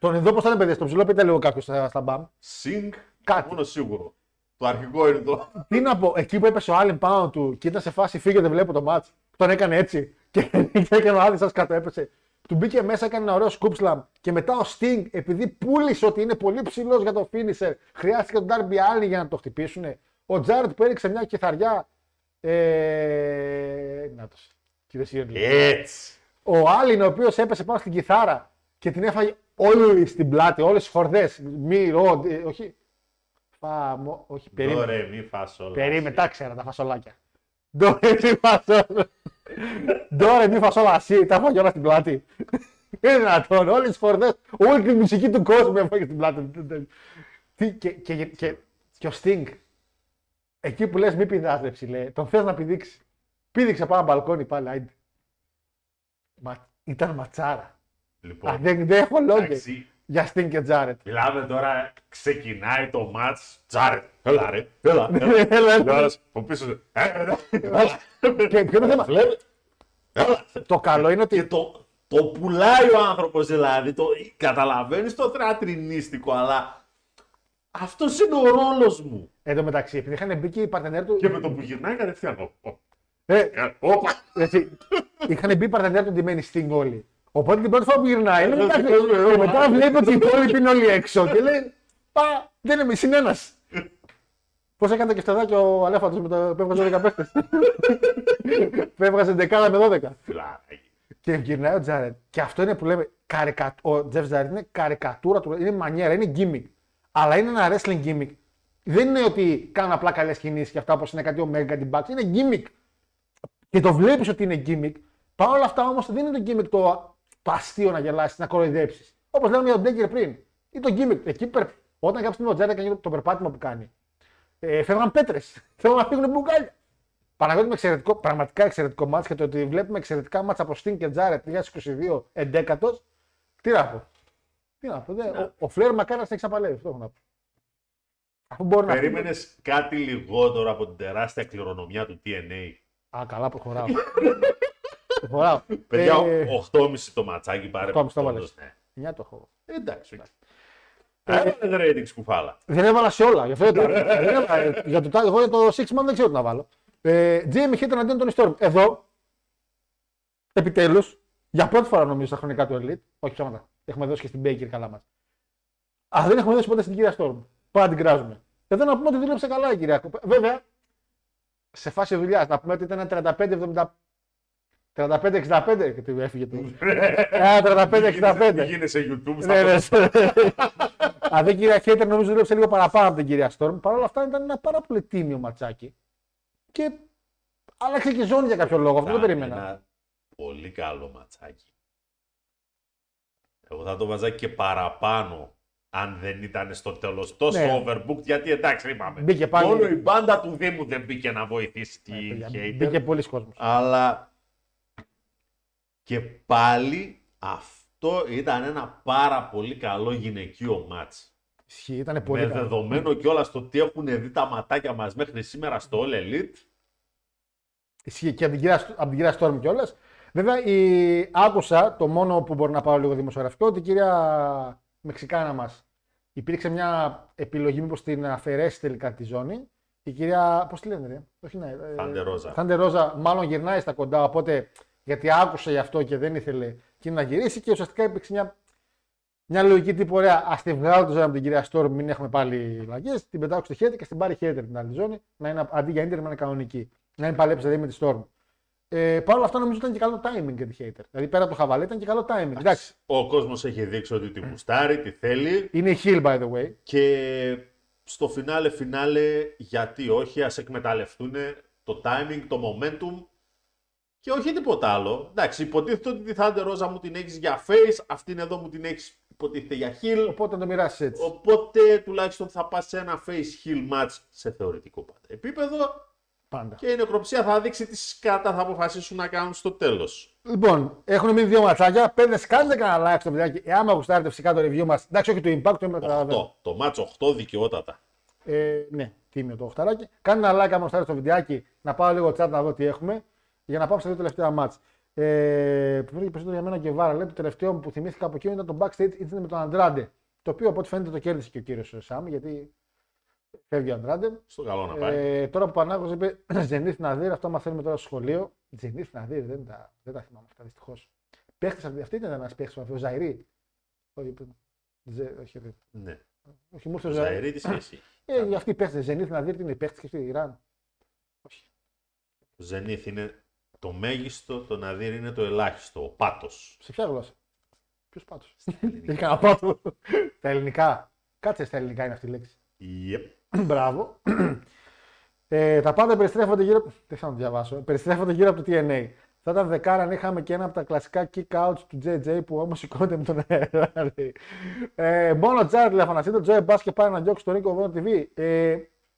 Τον Ινδό, πώς το λένε, παιδιά, στο ψηλό, πείτε λίγο κάποιος στα, στα μπαμ. Sync, Κάτι. μόνο σίγουρο. Το αρχικό είναι το. Τι να πω, εκεί που έπεσε ο Άλεν πάνω του και ήταν σε φάση φύγε, δεν βλέπω το match. Τον έκανε έτσι και, και έκανε ο Άλεν σας κάτω, έπεσε. Του μπήκε μέσα, έκανε ένα ωραίο scoop slam. Και μετά ο Sting, επειδή πούλησε ότι είναι πολύ ψηλός για το finisher, χρειάστηκε τον Darby Allin για να το χτυπήσουν. Ο Τζάρετ που έριξε μια κιθαριά. Ε... Να το. Κύριε Σιόνι. Έτσι. Ο Άλλην, ο οποίος έπεσε πάνω στην κιθάρα και την έφαγε όλη στην πλάτη, όλες τι χορδέ. Μη, ρο, ε, όχι. Φα, μο, όχι, περίμενε. Ωραία, μη φας όλα. Περίμενε, τα ξέρα τα φασολάκια. Ντόρε μη φασόλα. Ντόρε μη φασόλα ασύ, τα έφαγε όλα στην πλάτη. Είναι δυνατόν, όλες τι χορδέ, όλη τη μουσική του κόσμου έφαγε στην πλάτη. Τι, και, και, και, και ο Sting, εκεί που λες μη πηδάς ρε ψηλέ, τον θες να πηδήξεις. Πήδηξε πάνω μπαλκόνι πάλι, άιντε. Μα, ήταν ματσάρα. Α, Λοιπόν, δεν, δεν έχω λόγια εντάξει, για Sting και Τζάρετ. μιλάμε τώρα, ξεκινάει το μάτς. Τζάρετ, έλα ρε, έλα. Έλα, έλα. Έλα, από πίσω σου. Ε, έλα, έλα. Και ποιο είναι το θέμα; Βλέπε. Έλα. Το καλό είναι ότι Και το, το πουλάει ο άνθρωπος δηλαδή, το, καταλαβαίνεις το θεατρινίστικο, αλλά αυτός είναι ο ρόλος μου. Εν τω μεταξύ, επειδή είχαν μπει και οι παρτενέρ του. Και με το που γυρνάει κατευθείαν. ο- ο- Ε, Ε, Όπα! έτσι, είχαν μπει παρτενέρ του ντυμένοι Sting όλοι. Οπότε την πρώτη φορά που γυρνάει, λέει, Ε, «Εντάξει». ε, ε, και ε, μετά ε, βλέπει ότι οι υπόλοιποι είναι όλοι έξω και λέει, Πα, δεν είμαι συνένα. Πώ έκανε και φτεδάκι ο Αλέφαντο με το που έβγαζε 10 παίχτε. που έβγαζε δεκάδα με 12. Φιλάκι. Και γυρνάει ο Τζάρετ. Και αυτό είναι που λέμε. Καρικα... Ο Τζεφ Τζάρετ είναι καρικατούρα του. Είναι μανιέρα, είναι gimmick. Αλλά είναι ένα wrestling gimmick. Δεν είναι ότι κάνουν απλά καλέ κινήσει και αυτά όπω είναι κάτι Omega, κάτι Bucks. Είναι gimmick. Και το βλέπει ότι είναι gimmick. Παρ' όλα αυτά όμω δεν είναι το gimmick το, το αστείο να γελάσεις, να κοροϊδέψεις. Όπως λέγαμε για τον Ντέγκερ πριν. Ή το gimmick. Εκεί περ... Όταν κάποια στιγμή ο Τζάρετ κάνει το περπάτημα που κάνει, ε, φεύγαν πέτρες. Θέλουν να φύγουν μπουκάλια. Παναγιώτη με εξαιρετικό, πραγματικά εξαιρετικό μάτς και το ότι βλέπουμε εξαιρετικά μάτς από Sting και Τζάρετ 2022 εντέκατος, τι να πω. Τι να πω. δεν- ο, ο Φλερ μακάρι να σε εξαπαλεύει. Αυτό έχω να πω. Αφού μπορεί να Περίμενες κάτι λιγότερο από την τεράστια κληρονομιά του TNA. Α, καλά, προχωράω. προχωράω. Παιδιά, Ε, 8,5 το ματσάκι πάρε. 8,5 το όντως, βάλες. ναι. 9 το έχω. Εντάξει. Έβαλε ratings κουφάλα. Δεν έβαλα σε όλα. Γι' αυτό δεν τα- δεν έβαλα. Για το, εγώ για το 6 man δεν ξέρω τι να βάλω. Ε, Jamie Hitter αντίον τον Storm. Εδώ, επιτέλους, για πρώτη φορά νομίζω στα χρονικά του Elite, όχι ψέματα, έχουμε δώσει και στην Baker καλά μας. Αλλά δεν έχουμε δώσει ποτέ στην κυρία Storm. Πάντα την κράζουμε. Εδώ να πούμε ότι δούλεψε καλά η κυρία. Βέβαια, σε φάση δουλειάς, να πούμε ότι ήταν 35-70. 35-65 και του έφυγε το. Ε, 35-65. Γίνεσαι YouTube Ναι, στα ναι. Αν δεν κυρία Χέιτερ, νομίζω δούλεψε λίγο παραπάνω από την κυρία Στόρμ. Παρ' όλα αυτά ήταν ένα πάρα πολύ τίμιο ματσάκι. Και άλλαξε και ζώνη για κάποιο λόγο. Αυτό δεν το Ήταν περίμενα. Ένα πολύ καλό ματσάκι. Εγώ θα το βάζα και παραπάνω αν δεν ήταν στο τέλος τόσο Ναι. overbooked. Γιατί εντάξει, είπαμε. Μπήκε πάλι- Μόνο η μπάντα του Δήμου δεν μπήκε να βοηθήσει τη Παιδιά, hater. Μπήκε πολλοί κόσμος. Αλλά και πάλι αυτό ήταν ένα πάρα πολύ καλό γυναικείο μάτς. Ισχύει, ήταν πολύ Με καλό. δεδομένο κιόλα το τι έχουν δει τα ματάκια μας μέχρι σήμερα στο All Elite. Ισχύει και από την κυρία, από την κυρία Στόρμ κιόλας. Βέβαια, η... άκουσα το μόνο που μπορεί να πάω λίγο δημοσιογραφικό ότι η κυρία Μεξικάνα μας υπήρξε μια επιλογή μήπως την αφαιρέσει τελικά τη ζώνη. Η κυρία. Πώς τη λένε, ρε; Όχι, ναι. ε, Θάντε Ρόζα. Θάντε Ρόζα, μάλλον γυρνάει στα κοντά. Οπότε γιατί άκουσε γι' αυτό και δεν ήθελε εκείνη να γυρίσει και ουσιαστικά υπήρξε μια, μια λογική τύπου ωραία. Α τη βγάλω το ζώνη από την κυρία Στόρμ, μην έχουμε πάλι λαγές. Την πετάξω στη χέρι και στην πάρει χέρι την άλλη ζώνη. Να είναι, αντί για ίντερ να είναι κανονική. Να μην παλέψει δηλαδή με τη Storm. Ε, Παρ' όλα αυτά νομίζω ήταν και καλό timing για τη hater. Δηλαδή πέρα από το χαβαλέ ήταν και καλό timing. Εντάξει. Ο κόσμος έχει δείξει ότι τη γουστάρει, τη θέλει Είναι η Hill by the way. και στο φινάλε φινάλε γιατί όχι ας εκμεταλλευτούν το timing, το momentum και όχι τίποτα άλλο. Εντάξει, υποτίθεται ότι τη Thunder Ρόζα μου την έχεις για face, αυτήν εδώ μου την έχεις υποτίθεται για heel. Οπότε να το μοιράσεις έτσι. Οπότε τουλάχιστον θα πας σε ένα face heel match σε θεωρητικό πάντα επίπεδο Πάντα. και η νεκροψία θα δείξει τι σκάτα θα αποφασίσουν να κάνουν στο τέλος. Λοιπόν, έχουν μείνει δύο ματσάκια. Πέντε κάντε κανένα like στο βιντεάκι. Εάν γουστάρετε φυσικά το review μας. Εντάξει, όχι το impact, το impact. 8. Το match 8 δικαιότατα. Ε, ναι, τίμιο το οχταράκι. Κάνε ένα like άμα γουστάρετε στο βιντεάκι. Να πάω λίγο chat να δω τι έχουμε. Για να πάμε στα δύο τελευταία μάτς. Ε, που βρήκε περισσότερο για μένα και βάρα. Λέει το τελευταίο που θυμήθηκα από εκείνο ήταν το backstage incident με τον Αντράντε. Το οποίο από ό,τι φαίνεται το κέρδισε και ο κύριος Σάμ, γιατί φεύγει ο Αντράντε. Στο καλό να πάει. Ε, τώρα που ο Πανάγος είπε Ζενίθ Ναδύρ, αυτό μαθαίνουμε τώρα στο σχολείο. Ζενίθ Ναδύρ, δεν τα, δεν τα θυμάμαι αυτά δυστυχώς. Παίχτε αυτή, αυτή ήταν ένας παίχτης ο Ζαϊρή. Όχι, Ζε, όχι, όχι, Ναι. όχι, μου ήρθε Ο ο Ζαϊρή. Ζαερή τι σχέση. Ε, αυτοί οι παίχτες, Ζενίθ Ναδύρ, τι είναι οι παίχτες και στη Ιράν. Όχι. Ο Ζενίθ είναι το μέγιστο, το Ναδύρ είναι το ελάχιστο, ο πάτος. Σε ποια γλώσσα; Ποιος πάτος; Έχει κανένα πάτο. Τα ελληνικά. Κάτσε στα ελληνικά είναι αυτή η λέξη. Yep. Μπράβο. Ε, τα πάντα περιστρέφονται γύρω. Δεν θα το διαβάσω. Περιστρέφονται γύρω από το TNA. Θα ήταν δεκάρα αν είχαμε και ένα από τα κλασικά kick outs του JJ που όμως σηκώνεται με τον αέρα. λέει. ε, μόνο Τζάρετ τηλεφωνασίτο, Τζόε μπα και πάει να διώξει τον Νίκο Βόνο TV. Ε,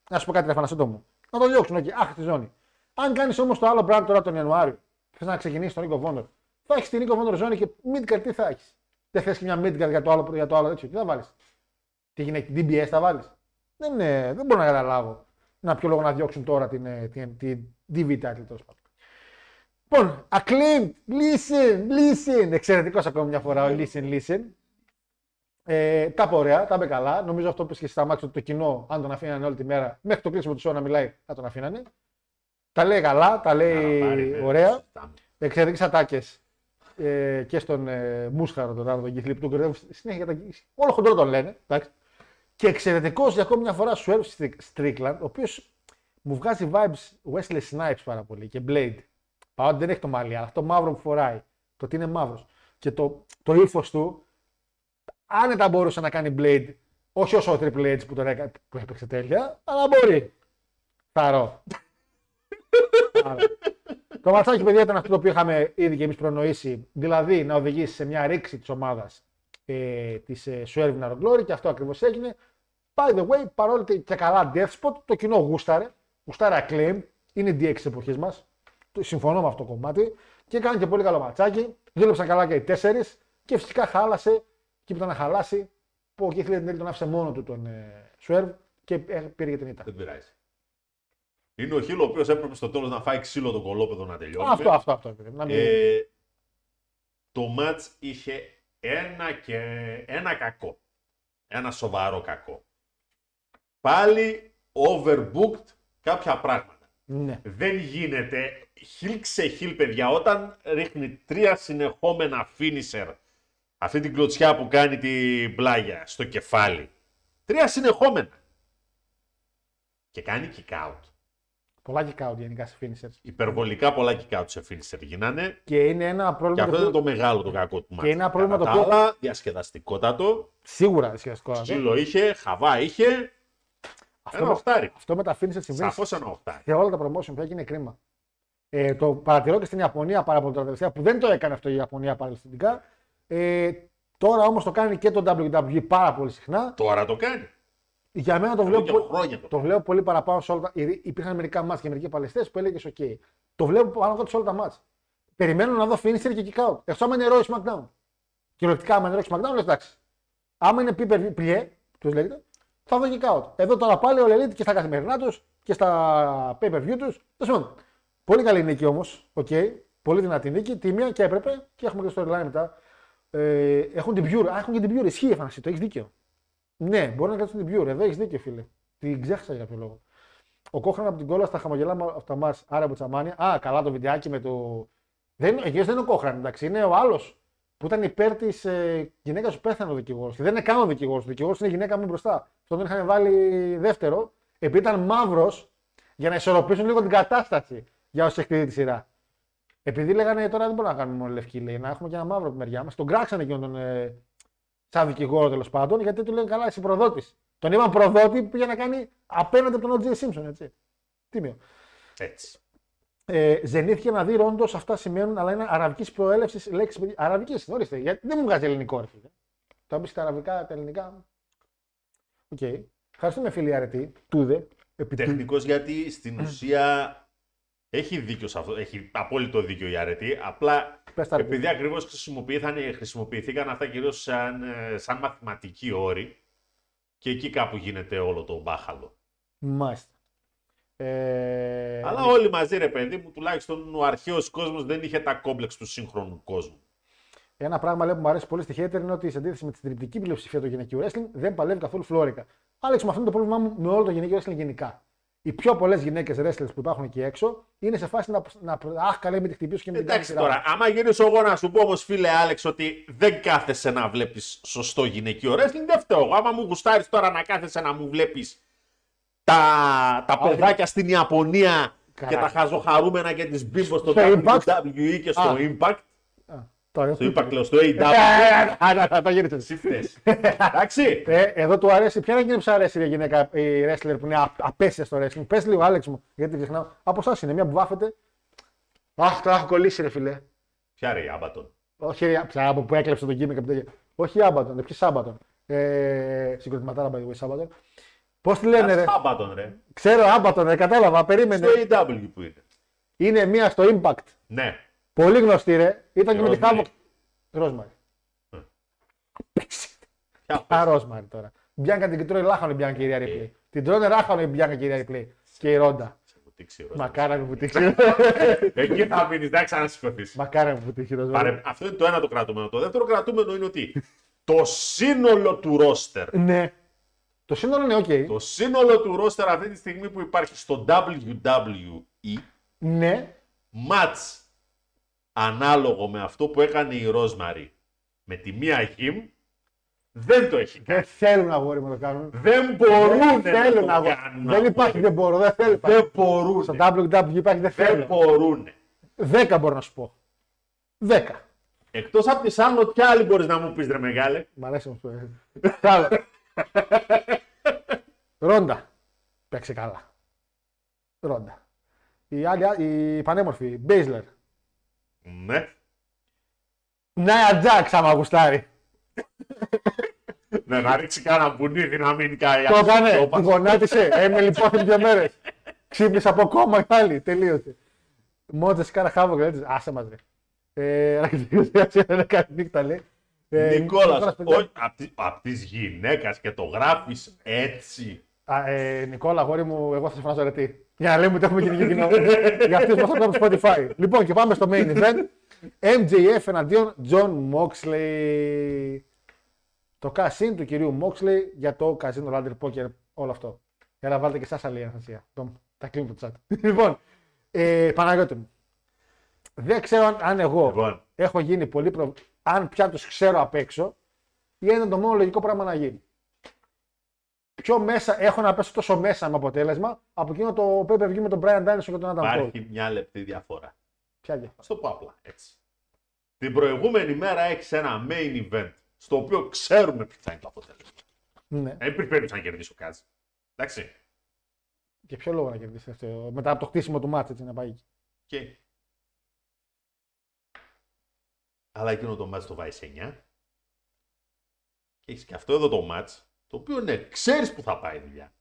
να σου πω κάτι τηλεφωνασίτο μου. Να το διώξουν εκεί. Αχ, τη ζώνη. Αν κάνεις όμως το άλλο brand τώρα τον Ιανουάριο, θες να ξεκινήσεις τον Νίκο Βόνορ, θα έχεις την Νίκο Βόνορ ζώνη και midcard τι θα έχεις. Δεν θες και μια midcard για το άλλο, για το άλλο έτσι. Τι θα βάλεις. Τι γυναίκη, DBS θα βάλεις. Δεν, είναι, δεν μπορώ να καταλάβω. Να ποιο λόγο να διώξουν τώρα την, ε, την, την DV title τέλος πάντων. Λοιπόν, acclaimed, listen, listen. Εξαιρετικός ακόμη μια φορά ο listen, listen. Ε, τα είπε ωραία, τα είπε καλά. Νομίζω αυτό που και στα μάτια ότι το κοινό, αν τον αφήνανε όλη τη μέρα, μέχρι το κλείσιμο του show να μιλάει, θα τον αφήνανε. Τα λέει καλά, τα λέει Να πάρει, ναι, ωραία. συζητάμε. Εξαιρετικέ ατάκες ε, και στον ε, Μούσχαρο, τον Ράνο, τον Κιθλίπ, που τον κορυδεύουν συνέχεια. Τα... Όλο χοντρό τον λένε. Εντάξει. Και εξαιρετικός για ακόμη μια φορά Swerve Strickland, ο οποίος μου βγάζει vibes Wesley Snipes πάρα πολύ και Blade. Παρότι δεν έχει το μαλλί, αλλά αυτό το μαύρο που φοράει, το ότι είναι μαύρος και το, το ύφος του, άνετα μπορούσε να κάνει Blade. Όχι όσο ο Triple H που τον έκανε, που έπαιξε τέλεια, αλλά μπορεί. Θαρώ. Άρα. Το ματσάκι, παιδιά, ήταν αυτό το οποίο είχαμε ήδη και εμείς προνοήσει. Δηλαδή να οδηγήσει σε μια ρήξη της ομάδας ε, της ε, Swerve Narrow Glory και αυτό ακριβώς έγινε. By the way, παρόλο ότι και καλά Death Spot, το κοινό γούσταρε. Γούσταρε acclaim. Είναι DX τη εποχή μας. Συμφωνώ με αυτό το κομμάτι. Και έκανε και πολύ καλό ματσάκι. Δούλεψαν καλά και οι τέσσερις. Και φυσικά χάλασε εκεί που ήταν να χαλάσει. Που ο Keith Lee τον άφησε μόνο του τον ε, Swerve και ε, πήρε για την ήττα. Δεν πειράζει. Είναι ο Χίλ ο οποίος έπρεπε στο τέλος να φάει ξύλο το κολόπεδο να τελειώσει. Αυτό, αυτό, αυτό. παιδί μου. Να μην... Ε, το μάτς είχε ένα, και, ένα κακό. Ένα σοβαρό κακό. Πάλι overbooked κάποια πράγματα. Ναι. Δεν γίνεται χιλ ξεχίλ, παιδιά, όταν ρίχνει τρία συνεχόμενα finisher αυτή την κλωτσιά που κάνει την πλάγια στο κεφάλι. Τρία συνεχόμενα. Και κάνει kick out. Πολλά kick out γενικά σε finishers. Υπερβολικά πολλά kick out σε finisher γίνανε. Και είναι ένα Και πρόβλημα. αυτό το είναι οποίο- το μεγάλο το κακό του μάτς. είναι ένα πρόβλημα Κατά το οποίο- τα άλλα, διασκεδαστικότατο, Σίγουρα δυσκευαστικό. αυτό. ξύλο είχε, χαβά είχε, Αυτό, ένα με, οχτάρι. αυτό με τα finishers συμβαίνει Σαφώς ένα οχτάρι. σε όλα τα promotion πια και είναι κρίμα. Ε, το παρατηρώ και στην Ιαπωνία πάρα πολύ τώρα τελευταία που δεν το έκανε αυτό η Ιαπωνία παρελθοντικά. Ε, τώρα όμως το κάνει και το WWE πάρα πολύ συχνά. Τώρα το κάνει. Για μένα το Εδώ βλέπω, και πολύ- χρόνια το το βλέπω πολύ παραπάνω σε όλα τα. υ- Υπήρχαν μερικά μάτια και μερικοί παλαιστές που έλεγες OK. Το βλέπω πάνω κάτω σε όλα τα μάτια. Περιμένω να δω finisher και kick out. Εκτό άμα είναι Roy SmackDown. Κυριολεκτικά, άμα είναι Roy SmackDown, λες εντάξει. Άμα είναι pay πλιέ, τους λέγεται, θα δω kick out. Εδώ τώρα πάλι ο Elite και στα καθημερινά τους και στα pay per view τους. Τέλος πάντων. Πολύ καλή νίκη όμως. Okay. Πολύ δυνατή νίκη. Τίμια και έπρεπε. Και έχουμε και στο storyline μετά. Ε, έχουν την Pure. Α, έχουν και την Pure. Ισχύει η εμφάνιση. Το έχεις δίκιο. Ναι, μπορεί να κάτσουν την Pure. Εδώ έχεις δίκιο, φίλε. Την ξέχασα για κάποιο λόγο. Ο Κόχραν από την κόλλα στα χαμογελά με αυτά μας. Άρα από τσαμάνια. Α, καλά το βιντεάκι με το. Δεν, εκείνος δεν είναι ο Κόχραν, εντάξει. Είναι ο άλλος που ήταν υπέρ της ε, γυναίκας που πέθανε ο δικηγόρος. Και δεν είναι καν ο δικηγόρος. Ο δικηγόρος είναι η γυναίκα μου μπροστά. Αυτό τον είχαν βάλει δεύτερο, επειδή ήταν μαύρος για να ισορροπήσουν λίγο την κατάσταση για όσους έχει δει τη σειρά. Επειδή λέγανε τώρα δεν μπορούμε να κάνουμε μόνο λευκή, λέει, να έχουμε και ένα μαύρο από τη μεριά μας. Τον κράξανε εκείνον τον. Ε, σαν δικηγόρο τέλος πάντων, γιατί του λένε καλά, είσαι προδότης. Τον είπαν προδότη που πήγε να κάνει απέναντι από τον O.J. Simpson, έτσι. Τίμιο. Έτσι. Ε, ζενήθηκε να δει ρόντο, αυτά σημαίνουν, αλλά είναι αραβικής προέλευσης λέξη. Αραβικής, ορίστε, γιατί δεν μου βγάζει ελληνικό, ρε φίλε. Το πει τα αραβικά, τα ελληνικά. Οκ. Ευχαριστούμε, φίλοι αρετοί. Τούδε. Επί του- Τεχνικός γιατί στην ουσία έχει δίκιο σε αυτό. Έχει απόλυτο δίκιο η αρετή. Απλά Πες τα αρετή. επειδή ακριβώς χρησιμοποιήθηκαν, χρησιμοποιηθήκαν αυτά κυρίως σαν, ε, σαν μαθηματικοί όροι και εκεί κάπου γίνεται όλο το μπάχαλο. Μάλιστα. Ε, Αλλά όλοι μαζί, ρε παιδί μου, τουλάχιστον ο αρχαίος κόσμος δεν είχε τα κόμπλεξ του σύγχρονου κόσμου. Ένα πράγμα λέει, που μου αρέσει πολύ στη Hater είναι ότι σε αντίθεση με τη συντριπτική πλειοψηφία του γυναικείου wrestling δεν παλεύει καθόλου φλόρικα. Άλεξ, με αυτό είναι το πρόβλημά μου με όλο το γυναικείο wrestling γενικά. Οι πιο πολλές γυναίκες wrestlers που υπάρχουν εκεί έξω είναι σε φάση να. να αχ, καλέ, με τη χτυπήσω και με την Εντάξει κάνω τώρα, άμα γυρίσω εγώ να σου πω όμως, φίλε Άλεξ, ότι δεν κάθεσαι να βλέπεις σωστό γυναικείο wrestling, δεν φταίω. εγώ. Άμα μου γουστάρεις τώρα να κάθεσαι να μου βλέπεις τα, τα παιδάκια στην Ιαπωνία Καλά. και τα χαζοχαρούμενα και τις μπίμπος στο Στο Impact. WWE και στο Α. Impact. Τώρα, Στο Impact, λέω, στο Ε, AW. ε, ε, ε, Το γύρισε. Εσύ φταίς. Εντάξει. Ε, εδώ του αρέσει. Ποια είναι εκείνη που σου αρέσει η γυναίκα, η wrestler που είναι α- απέσια στο wrestling. Πες λίγο, Άλεξ μου, γιατί τη ξεχνάω. Από εσάς είναι, μια που βάφεται. Αχ, το έχω κολλήσει, ρε φιλέ. Ποια ρε η Άμπατον. Όχι, ρε, πια από που έκλεψε τον Κίμικα. που τέτοια. Όχι Άμπατον, ποιοι Σάμπατον. Ε, συγκροτηματάρα, by the way, Σάμπατον. Πώς τη λένε, ρε; Άμπατον, ρε. Ξέρω Άμπατον, ρε, κατάλαβα, περίμενε. Στο AW που είναι. Είναι μία στο Impact. Ναι. Πολύ γνωστή, ρε. Ήταν και με τη Rosemary. Χάβοκ. Ρόσμαρη. Ποια Α, Ρόσμαρη τώρα. Μπιάνκα την τρώει λάχανο η Μπιάνκα κυρία Ριπλή. Την τρώνε ράχανο η Μπιάνκα κυρία Ριπλή. Και η Ρόντα. μου τύξει, ρε. Μακάρα μου που τύχει. Εκεί θα μείνεις, δεν ξανασηκωθείς. Μακάρα μου που τύχει. Ρόσμαρη. Παρε... Αυτό είναι το ένα το κρατούμενο. Το δεύτερο κρατούμενο είναι ότι το σύνολο του ρόστερ, Ναι. Το σύνολο είναι οκ. το σύνολο του ρόστερ αυτή τη στιγμή που υπάρχει στο WWE Ναι, Μάτς ανάλογο με αυτό που έκανε η Ρόσμαρη με τη Μία Γιμ δεν το έχει κάνει. δεν θέλουν αγόρι μου να το κάνουν. Δεν μπορούν να θέλουν το αγόρι. κάνουν. Δεν υπάρχει, δεν μπορώ, δεν θέλω. Δεν μπορούν. Στο WWE υπάρχει, δεν Δεν θέλω. μπορούν. Δέκα μπορώ να σου πω. Δέκα. Εκτός από τη Σάρλοτ, ποια άλλη μπορείς να μου πεις ρε μεγάλε. Μ' αρέσει αυτό. Άλλο. Ρόντα. Παίξε καλά. Ρόντα. Η, άλλη, η πανέμορφη. Μπέιζλερ. Ναι. Νάια Τζάξ, άμα γουστάρει. Ναι, να ρίξει κανένα μπουνίδι να μην καεί. Το έκανε. Την γονάτισε. Έμεινε λοιπόν δύο μέρες. Ξύπνησε από κόμμα και άλλη. Τελείωσε. Μότζε κάρα χάβο και έτσι. Άσε μας ρε. Ε, Ρακετζίδη, δεν κάνει νύχτα λέει. Ε, Νικόλας, παιδιά. όχι, απ' τη- απ' της γυναίκας και το γράφεις έτσι. Α, ε, Νικόλα, αγόρι μου, εγώ θα σε φωνάζω ρετή. Για να λέμε ότι έχουμε κοινή κοινό. Για αυτούς που μας ακούνε από το Spotify. Λοιπόν, και πάμε στο main event. MJF εναντίον John Moxley. Το casino του κυρίου Moxley για το casino Ladder Poker, όλο αυτό. Για να βάλετε και εσάς άλλη αναστασία. Το- Τα κλείνω το chat. Λοιπόν, ε, Παναγιώτη μου. Δεν ξέρω αν, αν εγώ Λοιπόν. έχω γίνει πολύ προ... Αν πια τους ξέρω απ' έξω, ή είναι το μόνο λογικό πράγμα να γίνει πιο μέσα, έχω να πέσω τόσο μέσα με αποτέλεσμα από εκείνο το pay per view με τον Brian Danielson και τον Adam Cole. Υπάρχει μια λεπτή διαφορά. Ποια διαφορά. Α το πω απλά έτσι. Την προηγούμενη μέρα έχεις ένα main event στο οποίο ξέρουμε ποιο θα είναι το αποτέλεσμα. Ναι. Δεν υπήρχε περίπτωση να κερδίσει ο Κάτζ. Εντάξει. Και ποιο λόγο να κερδίσει αυτό, μετά από το χτίσιμο του μάτσα, έτσι να πάει εκεί. Και... Αλλά εκείνο το μάτς το βάζει σε 9. Και έχεις και αυτό εδώ το μάτς, το οποίο ναι, ξέρεις που θα πάει η δουλειά.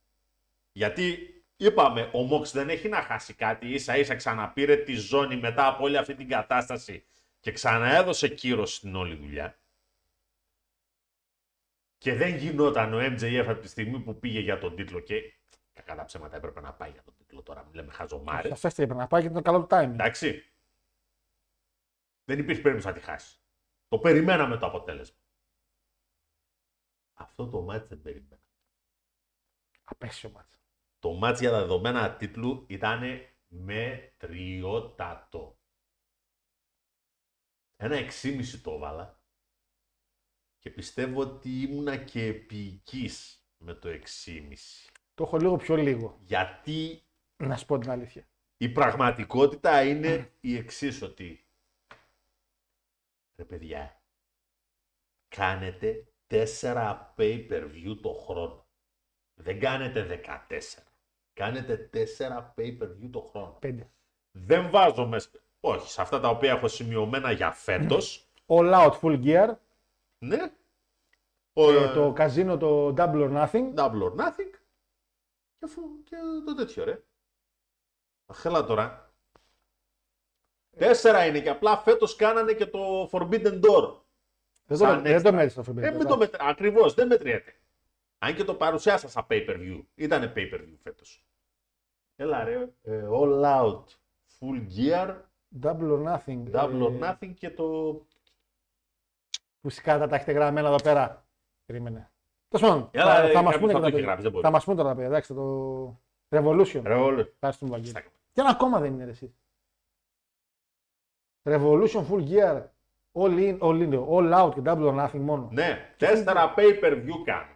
Γιατί είπαμε, ο Μόξ δεν έχει να χάσει κάτι, ίσα ίσα ξαναπήρε τη ζώνη μετά από όλη αυτή την κατάσταση και ξαναέδωσε κύρος στην όλη δουλειά. Και δεν γινόταν ο MJF από τη στιγμή που πήγε για τον τίτλο και κακά τα ψέματα έπρεπε να πάει για τον τίτλο τώρα, μην λέμε χαζομάρες. Αυτό έπρεπε να πάει και ήταν καλό το timing. Εντάξει. Δεν υπήρχε περίπτωση να τη χάσει. Το περιμέναμε το αποτέλεσμα. Αυτό το μάτς δεν περίμενα. Απέσιο μάτσα. Το μάτς για τα δεδομένα τίτλου ήταν μετριότατο. Ένα 6,5 το έβαλα και πιστεύω ότι ήμουνα και επίοικης με το 6,5. Το έχω λίγο πιο λίγο, Γιατί να σου πω την αλήθεια. Η πραγματικότητα είναι η εξής ότι ρε παιδιά, κάνετε 4 pay-per-view το χρόνο. Δεν κάνετε 14. Κάνετε 4 pay-per-view το χρόνο. Πέντε. Δεν βάζω μέσα, όχι, σε αυτά τα οποία έχω σημειωμένα για φέτος, All out full gear, ναι, ο, ε, το καζίνο το double or nothing. Double or Nothing και, αφού, και το τέτοιο ρε. Αχέλα τώρα. Τέσσερα είναι και απλά φέτος κάνανε και το Forbidden Door. Δεν σαν το, δεν extra. το μέτρησα αυτό. Ε, παιδί, μην το μετρά... Ακριβώς, δεν μετριέται. Αν και το παρουσιάσα σαν pay-per-view. Ήτανε pay-per-view φέτος. Έλα ρε, ε, all out, full gear, Double or nothing. double or ε, nothing και το... Φυσικά θα τα έχετε γραμμένα εδώ πέρα. Περίμενε. Τέλος πάντων, Έλα, θα, ε, θα μας κάποιος πούνε θα και το τα έχει παιδιά. γράψει, δεν μπορεί. Θα μας πούνε τώρα τα παιδιά. Εντάξει, το Revolution. Ρε, όλο. Ευχαριστούμε, Βαγγέλη. Στα- Και ένα ακόμα δεν είναι ρε, εσύ. Revolution Full Gear. All in, all in, all out και double or nothing μόνο. Ναι, τέσσερα pay-per-view κάνουν.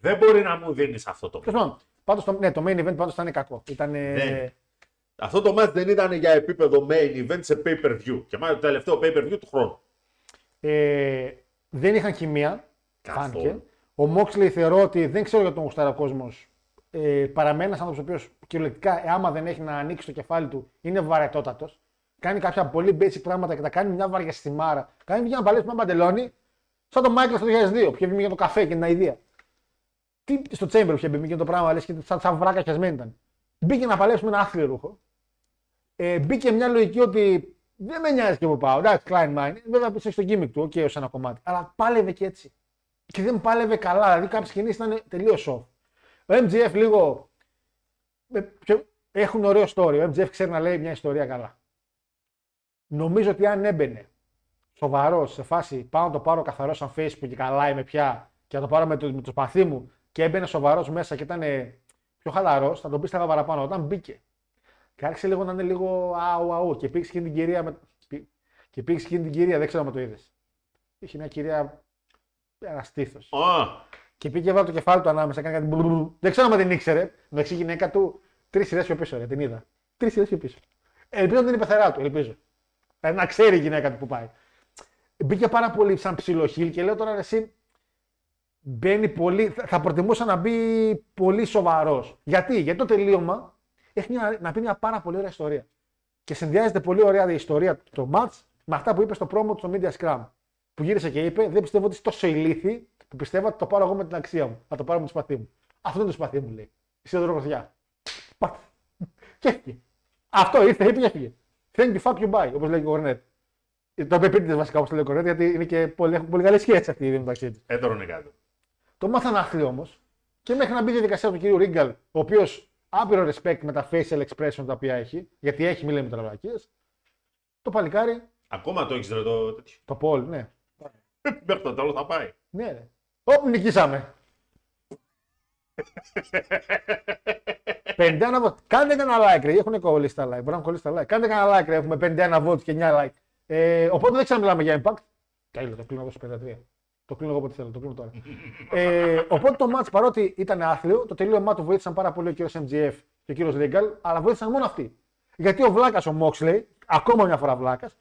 Δεν μπορεί να μου δίνεις αυτό το Τέλος πάντων, πάντως το, ναι, το main event πάντως ήταν κακό. Ήταν. Ναι. Αυτό το match δεν ήταν για επίπεδο main event σε pay-per-view. Και μάλιστα το τελευταίο pay-per-view του χρόνου. ε, δεν είχαν χημεία. Καθόλου. Φάνηκε. Ο Moxley θεωρώ ότι δεν ξέρω για τον γουστάρα ο κόσμος. Ε, παραμένει ένας άνθρωπος ο οποίος κυριολεκτικά, ε, άμα δεν έχει να ανοίξει το κεφάλι του, είναι βαρετότατος. Κάνει κάποια πολύ basic πράγματα και τα κάνει μια βαριαστημάρα. Κάνει μια παλέψη με ένα παντελόνι, σαν τον Μάικλ το 2002 που είχε βγει για το καφέ και την αηδία. Τι στο Chamber που είχε μπει και το πράγμα, λες και σαν, σαν βράκα χιασμένη ήταν. Μπήκε να παλέψει με ένα άθλιο ρούχο. Ε, μπήκε μια λογική ότι δεν με νοιάζει και που πάω. Εντάξει, Klein Mine. Βέβαια έχει το gimmick του, OK, ως ένα κομμάτι. Αλλά πάλευε και έτσι. Και δεν πάλευε καλά. Δηλαδή κάποιες κινήσεις ήταν τελείως off. Ο MGF λίγο. ε, πιο- Έχουν ωραίο story. Ο MGF ξέρει να λέει μια ιστορία καλά. Νομίζω ότι αν έμπαινε σοβαρός σε φάση πάω να το πάρω καθαρό σαν Facebook και καλά είμαι πια και να το πάρω με το, με το σπαθί μου και έμπαινε σοβαρός μέσα και ήταν πιο χαλαρός, θα τον πίστευα παραπάνω. Όταν μπήκε Και άρχισε λίγο να είναι λίγο αου αου. Και πήγε εκείνη την κυρία. Με... Και πήγε εκείνη την κυρία, δεν ξέρω αν το είδες. Είχε μια κυρία. Ένα στήθος. Α, Και πήγε βάλει το κεφάλι του ανάμεσα. Κάνει κάτι. μπρρρρ. Δεν ξέρω αν την ήξερε. Εντάξει, η γυναίκα του τρεις σειρές πιο πίσω. Ρε, την είδα. Τρεις σειρές πιο πίσω. Ελπίζω να την είναι πεθερά του. Ελπίζω. Ε, να ξέρει η γυναίκα του που πάει. Μπήκε πάρα πολύ σαν ψιλοχίλ και λέω τώρα ρε, εσύ μπαίνει πολύ. θα- Θα προτιμούσα να μπει πολύ σοβαρός. Γιατί; Γιατί το τελείωμα έχει μια, να πει μια πάρα πολύ ωραία ιστορία. Και συνδυάζεται πολύ ωραία η ιστορία το match με αυτά που είπε στο promo του στο Media Scrum. Που γύρισε και είπε: Δεν πιστεύω ότι είσαι τόσο ηλίθι που πιστεύω ότι το πάρω εγώ με την αξία μου. Θα το πάρω με το σπαθί μου. Αυτό είναι το σπαθί μου, λέει. Εσύ δεν το Πα. Και έφυγε. Αυτό ήρθε, είπε και έφυγε. Thank you, fuck you, bye, όπως λέει και ο Κορνέτ. Το είπε επίτηδε βασικά όπως λέει ο Κορνέτ, γιατί είναι και πολύ, έχουν πολύ καλή σχέση αυτή η δύο μεταξύ του. έτρωνε κάτι. Το μάθαν άθλιο όμως και μέχρι να μπει η διαδικασία του κυρίου Ρίγκαλ, ο οποίος άπειρο respect με τα facial expression τα οποία έχει, γιατί έχει, μη λέμε τώρα βλακίες, το παλικάρι, Ακόμα το έχεις το τέτοιο. το Πολ, ναι. Μέχρι το τέλος θα πάει. Ναι, ρε. Όπ, νικήσαμε. 51 votes. Κάντε κανένα like, ρε. Έχουν κολλήσει τα like. Μπορεί να κολλήσει τα like. Κάντε κανένα like, ρε. Έχουμε 51 votes και 9 like. Ε, οπότε δεν ξαναμιλάμε για impact. Τέλειο, το κλείνω εγώ στο 53. Το κλείνω εγώ όποτε θέλω, το κλείνω τώρα. ε, οπότε το match παρότι ήταν άθλιο, το τελείωμά του βοήθησαν πάρα πολύ ο κύριος MGF και ο κύριος Regal, αλλά βοήθησαν μόνο αυτοί. Γιατί ο Βλάκας ο Moxley, ακόμα μια φορά Βλάκας,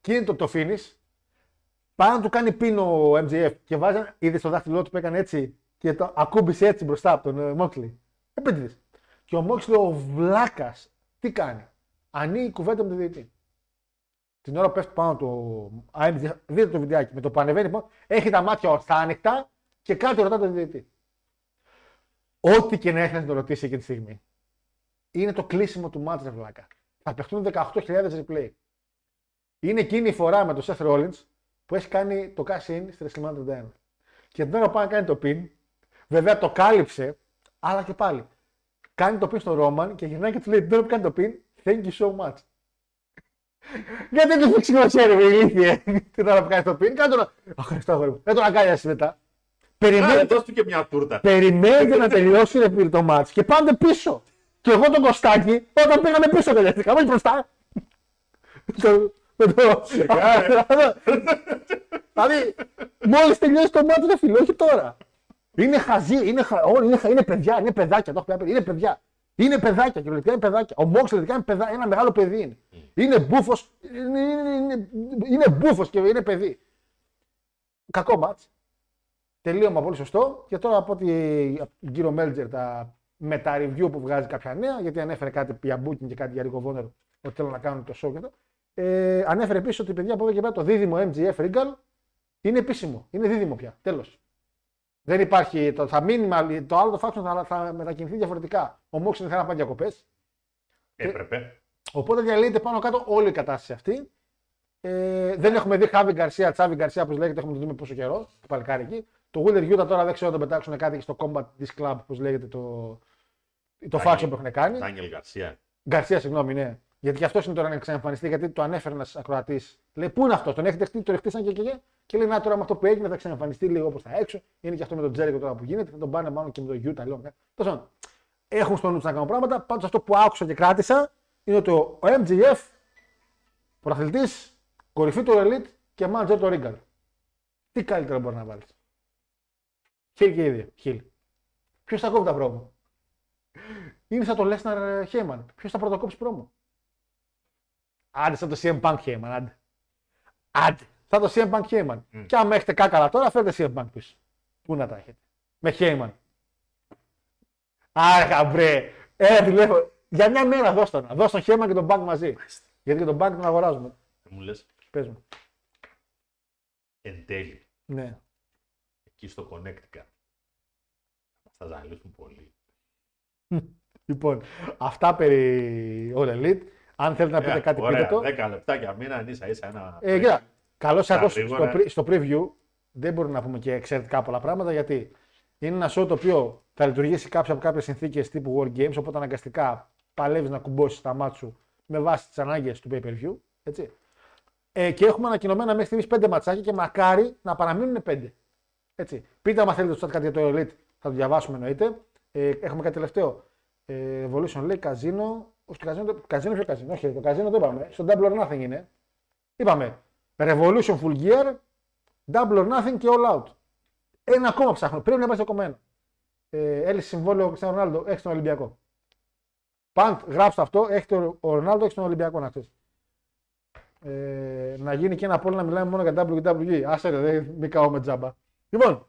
και είναι το, το finish, Πάει να του κάνει πίνο ο MJF και βάζει, είδες το δάχτυλό του που έκανε έτσι και το ακούμπησε έτσι μπροστά από τον Μόξλι. Επίτηδες. Και ο Μόξλι ο βλάκας τι κάνει; Ανοίγει κουβέντα με τον διαιτητή. Την ώρα που πέφτει πάνω του. Α, MJF, δείτε το βιντεάκι. Με το που ανεβαίνει πάνω, έχει τα μάτια ορθά ανοιχτά και κάτι ρωτά τον διαιτητή. Ό,τι και να έχεις να τον ρωτήσει εκείνη τη στιγμή. Είναι το κλείσιμο του μάτια, βλάκα. Θα παιχτούν 18.000 replay. Είναι εκείνη η φορά με τον Seth Rollins που έχει κάνει το cash in στη WrestleMania 31. Και την ώρα που πάει να κάνει το pin, βέβαια το κάλυψε, αλλά και πάλι. Κάνει το pin στον Roman και γυρνάει και του λέει την ώρα που κάνει το pin, thank you so much. Γιατί δεν του φύξει σημασία, ρε ηλίθιε, την ώρα που κάνει το pin, κάνε το να. Αχ, ευχαριστώ, αγόρι μου. Δεν τον αγκάλιασε μετά. Άρα, Περιμένετε, δώσ' του και μια τούρτα. περιμένετε να τελειώσει ρε, φίλε, το match και πάτε πίσω. Και εγώ τον Κωστάκη, όταν πήγαμε πίσω τελειαστικά, όχι μπροστά. Το- με το- Δηλαδή, μόλις τελειώσει το μάτι, ρε φίλε, όχι τώρα. Είναι χαζί, είναι, χα... όλοι είναι, χα- είναι παιδιά, είναι παιδάκια. Το έχω πει, απ' είναι παιδιά. Είναι παιδάκια, κυριολεκτικά είναι παιδάκια. Ο Μόξ είναι παιδά, ένα μεγάλο παιδί είναι. Είναι μπούφος, είναι, είναι, είναι, είναι μπούφος και είναι παιδί. Κακό μάτς. Τελείωμα πολύ σωστό. Και τώρα από ότι από τον κύριο Μέλτζερ τα, με τα review που βγάζει κάποια νέα, γιατί ανέφερε κάτι για booking και κάτι για Rico Vonner, ότι θέλουν να κάνουν το show και αυτό. Ε, ανέφερε επίσης ότι παιδιά από εδώ και πέρα το δίδυμο MGF Regal είναι επίσημο. Είναι δίδυμο πια. Τέλος. Δεν υπάρχει. Το, θα μείνει, με- το άλλο το faction θα, θα μετακινηθεί διαφορετικά. Ο Μόξ δεν θέλει να πάει διακοπές. Έπρεπε. Οπότε διαλύεται πάνω κάτω όλη η κατάσταση αυτή. Ε, δεν έχουμε δει Χάβι Γκαρσία, Τσάβι Γκαρσία, όπως λέγεται, έχουμε το δούμε πόσο καιρό. Το παλικάρι εκεί. Το Wheeler Utah τώρα δεν ξέρω αν τον πετάξουν κάτι στο Combat Disc Club, όπως λέγεται το, το Daniel- faction που έχουν κάνει. Ντάνιελ Γκαρσία. Γκαρσία, συγγνώμη, ναι. Γιατί και αυτός είναι τώρα να ξανεμφανιστεί, γιατί το ανέφερε ένας ακροατής. Λέει, Πού είναι αυτός, τον έχετε χτίσει, τον χτίσαν και, και, και, και λέει, Να τώρα με αυτό που έγινε θα ξανεμφανιστεί λίγο προ τα έξω. Είναι και αυτό με τον Τζέρικο τώρα που γίνεται, θα τον πάνε μάλλον και με τον Γιούτα. Λέω, Τέλος πάντων, έχουν στο νου τους να κάνουν πράγματα. Πάντως αυτό που άκουσα και κράτησα είναι ότι ο MGF, πρωταθλητής, κορυφή του Elite και manager του Regal. Τι καλύτερο μπορεί να βάλεις. Χιλ και οι δύο. Χιλ. Ποιος θα κόβει τα πρόμο; Είναι σαν το Lesnar Heyman. Ποιος θα πρωτοκόψει πρόμο; Άντε σαν το CM Punk Heyman. Άντε. Άντε. Σαν το CM Punk Heyman. Και αν έχετε κάκαλα τώρα, φέρτε CM Punk πίσω. Πού να τα έχετε. Με Heyman. Άρα μπρε. Ε, δουλεύω. Για μια μέρα δώσ' τον. Δώσ' τον Heyman και τον Punk μαζί. Γιατί και τον Punk τον αγοράζουμε. Μου λες, Πες μου. εν τέλει, Ναι. εκεί στο Connecticut. Θα ζαλίσουν πολύ. Λοιπόν, αυτά περί All Elite. Αν θέλετε να πείτε Ε, κάτι, ωραία, πείτε το. 10 λεπτάκια μήνα, ίσα ίσα ένα. Ε, κοίτα, καλώς Στα άκουσα στο, γρήγορα. πρι- στο preview. Δεν μπορούμε να πούμε και εξαιρετικά πολλά πράγματα γιατί είναι ένα show το οποίο θα λειτουργήσει κάποια από κάποιες συνθήκες τύπου War Games. Οπότε αναγκαστικά παλεύεις να κουμπώσεις τα μάτια σου με βάση τις ανάγκες του pay per view. Έτσι. Ε, και έχουμε ανακοινωμένα μέχρι στιγμής πέντε ματσάκια και μακάρι να παραμείνουν πέντε. Έτσι. Πείτε άμα θέλετε στο chat κάτι για το Elite, θα το διαβάσουμε εννοείται. Ε, έχουμε κάτι τελευταίο. Ε, Evolution λέει Casino, Όχι, το καζίνο, το καζίνο ποιο καζίνο. Όχι, το καζίνο το είπαμε. Στο Double or Nothing είναι. Είπαμε. Revolution Full Gear, Double or Nothing και All Out. Ένα ακόμα ψάχνω. Πρέπει να πάει ακόμα ένα. Ε, έλυσε συμβόλαιο ο Cristiano Ronaldo, έχεις τον Ολυμπιακό. Παντ, γράψτε αυτό, έχεις τον ο Ρονάλντο, έχεις τον Ολυμπιακό να ξέρεις. Ε, να γίνει και ένα πόλο να μιλάμε μόνο για WWE. Άσε ρε, δεν μην καώ με τζάμπα. Λοιπόν,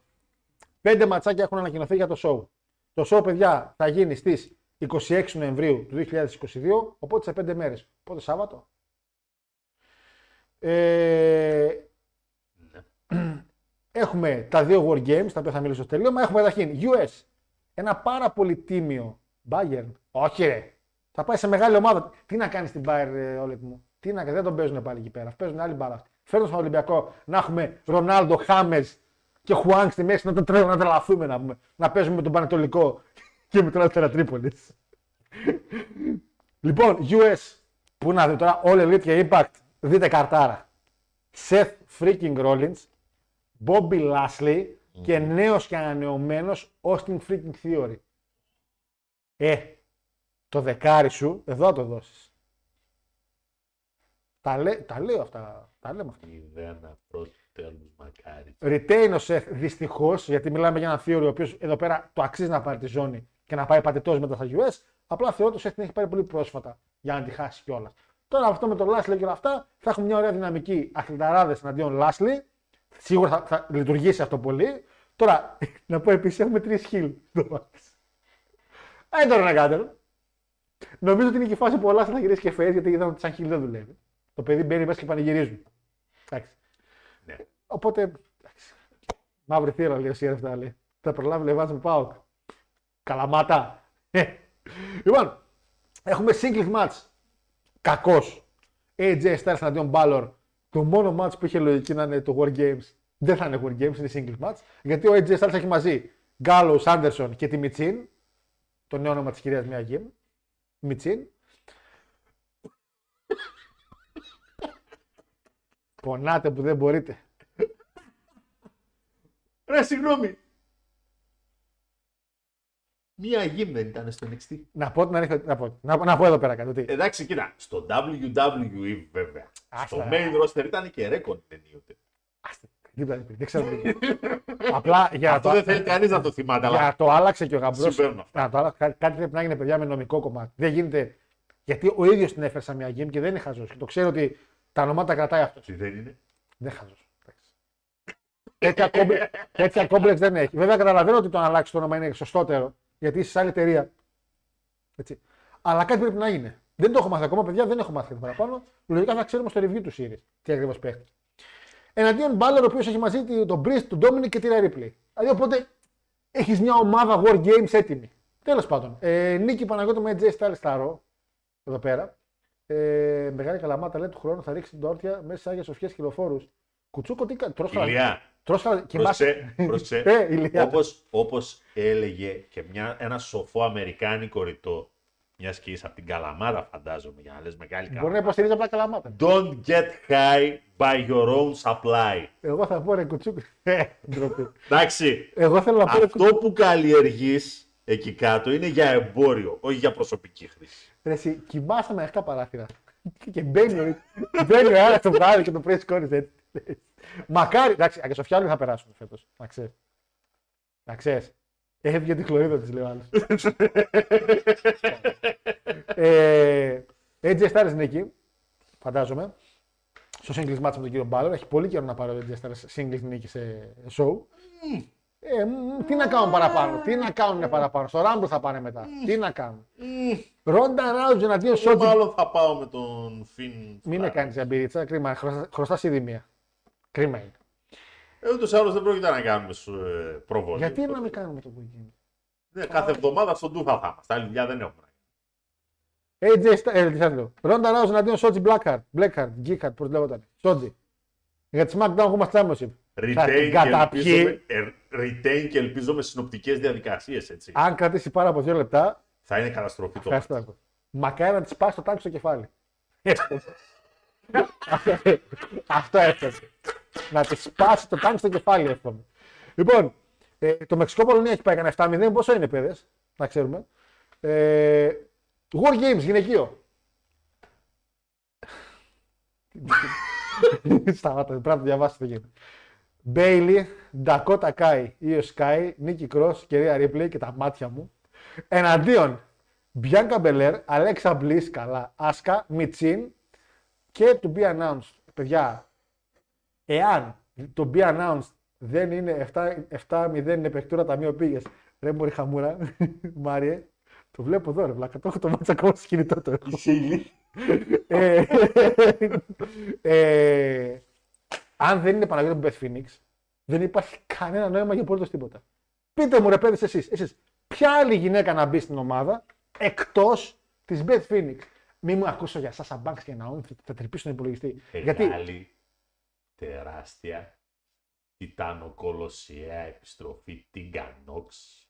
πέντε ματσάκια έχουν ανακοινωθεί για το show. Το show, παιδιά, θα γίνει στις 26 Νοεμβρίου του 2022, οπότε σε πέντε μέρες. Οπότε Σάββατο; Ε, έχουμε τα δύο War Games, τα οποία θα μιλήσω στο τελείωμα. Έχουμε καταρχήν US. Ένα πάρα πολύ τίμιο Bayern. Όχι ρε. Θα πάει σε μεγάλη ομάδα. Τι να κάνεις στην Bayern, ε, όλη μου; Τι να κάνεις, δεν τον παίζουν πάλι εκεί πέρα. Παίζουν άλλη μπάλα. Φέρνουν στον Ολυμπιακό να έχουμε Ρονάλντο, Χάμες και Χουάνγκ στη μέση να τον τρέχουν να τρελαθούμε να, πούμε. να παίζουμε με τον Πανετολικό και με τον Αστέρα Τρίπολης. λοιπόν, US. Πού να δει τώρα, All Elite και Impact. Δείτε καρτάρα. Seth freaking Rollins, Bobby Lashley και νέος και ανανεωμένος Austin freaking Theory. Ε, το δεκάρι σου, εδώ θα το δώσεις. Τα, λέ, τα λέω αυτά, τα λέμε αυτά. Η ιδέα να πρώτο τέλους μακάρι. Retain ο Seth, δυστυχώς, γιατί μιλάμε για ένα Theory ο οποίος εδώ πέρα το αξίζει να πάρει τη ζώνη και να πάει πατετός μετά στα US. Απλά θεωρώ ότι ο Seth την έχει πάρει πολύ πρόσφατα για να τη χάσει κιόλας. Τώρα αυτό με τον Lastly και όλα αυτά θα έχουμε μια ωραία δυναμική αθληταράδες εναντίον Lastly. Σίγουρα θα, θα λειτουργήσει αυτό πολύ. Τώρα, να πω επίσης έχουμε τρεις χιλ. Δεν τώρα να κάνετε. Νομίζω ότι είναι και η φάση που ο Lastly θα γυρίσει και φέρει γιατί είδαμε ότι σαν χιλ δεν δουλεύει. Το παιδί μπαίνει μέσα και πανηγυρίζουν. Εντάξει. Ναι. Οπότε. εντάξει. Μαύρη θύρα λέει ο Σιέρ αυτά λέει. Θα προλάβει Λεβάντ με Πάοκ. Καλαμάτα. Ε. λοιπόν, έχουμε single match. Κακός. AJ Styles εναντίον Balor. Το μόνο match που είχε λογική να είναι το War Games δεν θα είναι War Games, είναι single match. Γιατί ο AJ Styles έχει μαζί Gallows, Anderson και τη Μιτσίν. Το νέο όνομα της κυρίας Μία Γκίμ. Μιτσίν. Πονάτε που δεν μπορείτε. Ρε, συγγνώμη. Μία γυμ δεν ήταν στο NXT. Να πω, την αλήθεια- να πω, να, να πω εδώ πέρα κάτι. ότι Εντάξει, κοίτα, στο WWE βέβαια. Άστα. Στο main roster ήταν και ρέκον ενίοτε. Δίπλα, δίπλα, δεν ξέρω. τι είναι. Απλά για να Αυτό το, δεν θέλει κανείς να το θυμάται, για αλλά να το άλλαξε και ο γαμπρός. Συμβαίνουν αυτά. Να το άλλαξε. Κάτι, κάτι πρέπει να γίνει, παιδιά, με νομικό κομμάτι. Δεν γίνεται. Γιατί ο ίδιος την έφερε σαν μια game και δεν είναι χαζός. Και το ξέρει ότι τα ονόματα κρατάει αυτός. τι δεν είναι; Δεν χαζός. τέτοια, κόμπλε, τέτοια κόμπλεξ δεν έχει. Βέβαια, καταλαβαίνω ότι το να αλλάξεις το όνομα είναι σωστότερο γιατί είσαι σε άλλη εταιρεία. Έτσι. Αλλά κάτι πρέπει να είναι. Δεν το έχω μάθει ακόμα, παιδιά, δεν έχω μάθει κάτι παραπάνω. Λογικά θα ξέρουμε στο review του series τι ακριβώς παίχτη. Εναντίον Μπάλλερ, ο οποίος έχει μαζί τη- τον Priest, τον Dominic και τη Rhea Ripley. Δηλαδή, οπότε έχεις μια ομάδα War Games έτοιμη. Τέλος πάντων, ε, νίκη Παναγιώτου με AJ Styles στα Raw, εδώ πέρα. Ε, μεγάλη καλαμάτα λέει του χρόνου θα ρίξει την τόρτια μέσα σε άγιες σοφιές χιλοφόρους. Κουτσούκο, τι κάνει. Τρως χαλα- Ηλιά, τρως χαλα- κοιμάσαι. πρόσεξε, πρόσεξε. Ε, Ηλία. όπως, όπως έλεγε και μια, ένα σοφό αμερικάνικο ρητό, μιας και είσαι από την Καλαμάτα φαντάζομαι, για να λες μεγάλη Μπορεί να Καλαμάτα. υποστηρίζει απλά καλαμάτα. Don't get high by your own supply. Εγώ θα πω ρε κουτσούκο. Ε, ντροπή. Εντάξει, Εγώ θέλω να πω ρε αυτό που καλλιεργείς εκεί κάτω είναι για εμπόριο, όχι για προσωπική χρήση. Ρε, εσύ, κοιμάσαι με ανοιχτά παράθυρα. και μπαίνει ο, μπαίνει ο άλλος το βράδυ και το πρέσβει κόρη έτσι. Μακάρι, εντάξει, και Σοφιάλου θα περάσουν φέτος. Να ξέρεις. Να ξέρεις. Έχει βγει τη χλωρίδα της, λέει ο άλλος. ε, AJ Styles είναι εκεί, φαντάζομαι. Στο singles match με τον κύριο Μπάλλον. Έχει πολύ καιρό να πάρει ο AJ Styles singles νίκη σε show. Ε, μ, τι να κάνουν παραπάνω, τι να κάνουν παραπάνω. Στο Rumble θα πάνε μετά. Τι να κάνουν. Ρόντα Ράουζ εναντίον Εγώ Σότζι. μάλλον θα πάω με τον Φιν. Μην με κάνεις αμπειρίτσα, κρίμα. Χρωστά- Χρωστάς ήδη μία. Κρίμα είναι. Ε, ούτως ή άλλως δεν πρόκειται να κάνουμε σου, ε, προβολή. Γιατί να μην κάνουμε το που γίνει. Ναι, κάθε εβδομάδα στον Τούφα θα είμαστε. Άλλη δουλειά δεν έχουμε. AJ Styles, ε, τι θα λέω. Ρόντα Ράουζ εναντίον Σότζι Blackheart. Blackheart, Geekheart, πώς λέγονταν. Σότζι. Για τη SmackDown έχουμε Championship. Θα Retain την και, ελπίζω καταπιεί. με, ε, retain και ελπίζω με συνοπτικές διαδικασίες, έτσι. Αν κρατήσει πάρα από δύο λεπτά, Θα είναι καταστροφή το ευχαριστώ. μάτς. Άκο. Μακάρι να τη σπάσει το τάγκ στο κεφάλι. Αυτό εύχομαι. να τη σπάσει το τάγκ στο κεφάλι, εύχομαι. Λοιπόν, ε, το Μεξικό Πολωνία έχει πάει κανένα 7-0. Πόσο είναι, παιδες, να ξέρουμε. Ε, War Games, γυναικείο. Σταμάτα, πρέπει να το διαβάσετε το game. Μπέιλι, Ντακότα Κάι, Io Sky, Νίκη Κρός, κυρία Ρίπλεϊ και τα μάτια μου. Εναντίον Μπιάνκα Μπελέρ, Αλέξα Μπλις, καλά, Ασούκα, Μιτσίν και to be announced. Παιδιά, εάν to be announced δεν είναι 7-0 είναι παιχτούρα ταμείο πήγες. Ρε Μωρή Χαμούρα, Μάριε, το βλέπω εδώ ρε βλάκα, το έχω το ματς ακόμα στο κινητό το έχω. Ε, ε, αν δεν είναι Παναγιώτη Μπεθ Phoenix, δεν υπάρχει κανένα νόημα για απολύτως τίποτα. Πείτε μου ρε παιδες εσείς, εσείς, ποια άλλη γυναίκα να μπει στην ομάδα εκτός της Beth Phoenix; Μην μου ακούσω για Σάσα Banks και Naomi, θα, θα τρυπήσω τον υπολογιστή. Γιατί Μεγάλη, τεράστια, τιτανοκολοσιαία επιστροφή Τίγκα Νόξ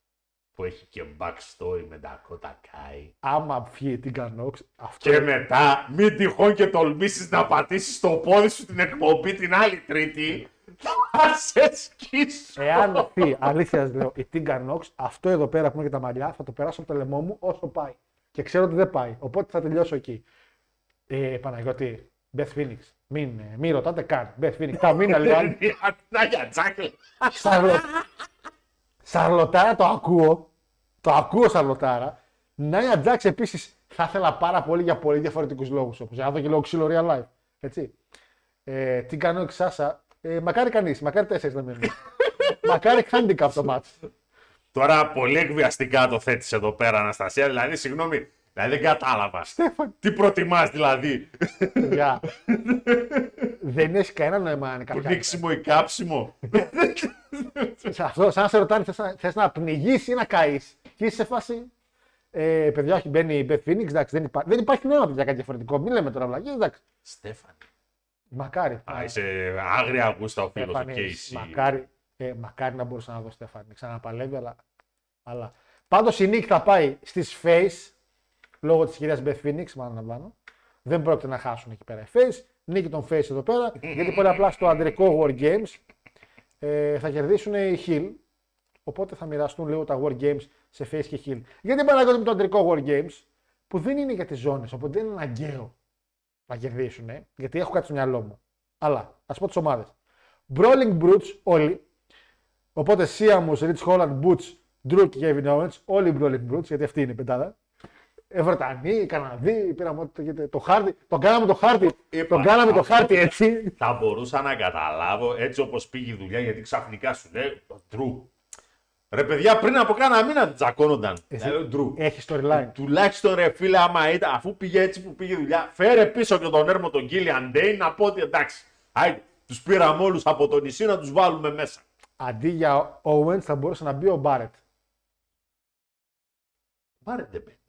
που έχει και backstory με τα Κότα Κάι. άμα βγει την Κανόξ, αυτό Και μετά, μην τυχόν και τολμήσεις να πατήσεις το πόδι σου την εκπομπή την άλλη Τρίτη, θα σε σκίσω. Εάν πει, αλήθεια σας λέω, η Τίγκα Νόξ, αυτό εδώ πέρα που είναι και τα μαλλιά, θα το περάσω από το λαιμό μου όσο πάει. Και ξέρω ότι δεν πάει. Οπότε θα τελειώσω εκεί. Ε, Παναγιώτη, Beth Phoenix, μην, ε, μην ρωτάτε καν. Beth Phoenix, τα μήνα λοιπόν. Να για τζάκλε. Σαρλο... Σαρλοτάρα το ακούω. Το ακούω Σαρλοτάρα. Νάια Τζάξ επίσης θα ήθελα πάρα πολύ για πολύ διαφορετικούς λόγους. Όπως για να δω και λόγω ξύλο real life. Έτσι. Ε, τι κάνω εξ Σάσα. Ε, μακάρι κανείς, μακάρι τέσσερις να μείνουν. μακάρι handicap το μάτσο. Τώρα πολύ εκβιαστικά το θέτεις εδώ πέρα Αναστασία, δηλαδή συγγνώμη, δηλαδή δεν κατάλαβα. Στέφαν. Τι προτιμάς δηλαδή, Παιδιά. Δεν έχει κανένα νόημα να είναι το κάποια. νίξιμο ή κάψιμο; Σε αυτό, σαν να σε ρωτάνε, θες να, θες να πνιγείς ή να καείς; Και είσαι σε φάση. Ε, παιδιά, όχι, μπαίνει η Beth Phoenix, εντάξει, δεν, υπά... δεν υπάρχει νόημα για κάτι διαφορετικό. Μην λέμε τώρα βλακίες, εντάξει. Στέφανη. Μακάρι. Α, είσαι άγρια γούστα ο φίλος Στέφανη, του και εσύ. μακάρι, ε, μακάρι να μπορούσα να δω Στέφανη. Ξαναπαλεύει, αλλά. Αλλά. Πάντως η Νίκ θα πάει στις Face λόγω της κυρίας Beth Phoenix, μάλλον να βάλω. Δεν πρόκειται να χάσουν εκεί πέρα οι Face. Νίκη των Face εδώ πέρα, γιατί πολύ απλά στο αντρικό War Games ε, θα κερδίσουν οι Hill. Οπότε θα μοιραστούν λίγο τα War Games σε Face και Hill. Γιατί παραγωγή με το αντρικό War Games, που δεν είναι για τις ζώνες, οπότε δεν είναι αναγκαίο να κερδίσουν, γιατί έχω κάτι στο μυαλό μου. Αλλά ας πω τις ομάδες. Brawling Brutes όλοι. Οπότε Seamus, Rich Holland, Boots, Drew και Kevin Owens. Όλοι οι Brawling Brutes, γιατί αυτή είναι η πεντάδα. Ε, Βρετανοί, Καναδοί, πήραμε ό,τι το, γίνεται. το χάρτη. Τον κάναμε το χάρτη. Είπα, τον κάναμε το αυτό- χάρτη έτσι. Θα μπορούσα να καταλάβω έτσι όπως πήγε η δουλειά, γιατί ξαφνικά σου λέει Ντρου. Ρε παιδιά, πριν από κάνα μήνα τσακώνονταν. Εσύ- Ε, Ντρου. Έχεις storyline. Τουλάχιστον ρε φίλε, άμα ήταν, αφού πήγε έτσι που πήγε η δουλειά, φέρε πίσω και τον έρμο τον Κίλιαν Ντέιν να πω ότι εντάξει. Άιντε, τους πήραμε όλους από το νησί να τους βάλουμε μέσα. Αντί για Owens θα μπορούσε να μπει ο Μπάρετ. Πάρε δεν παίρνει.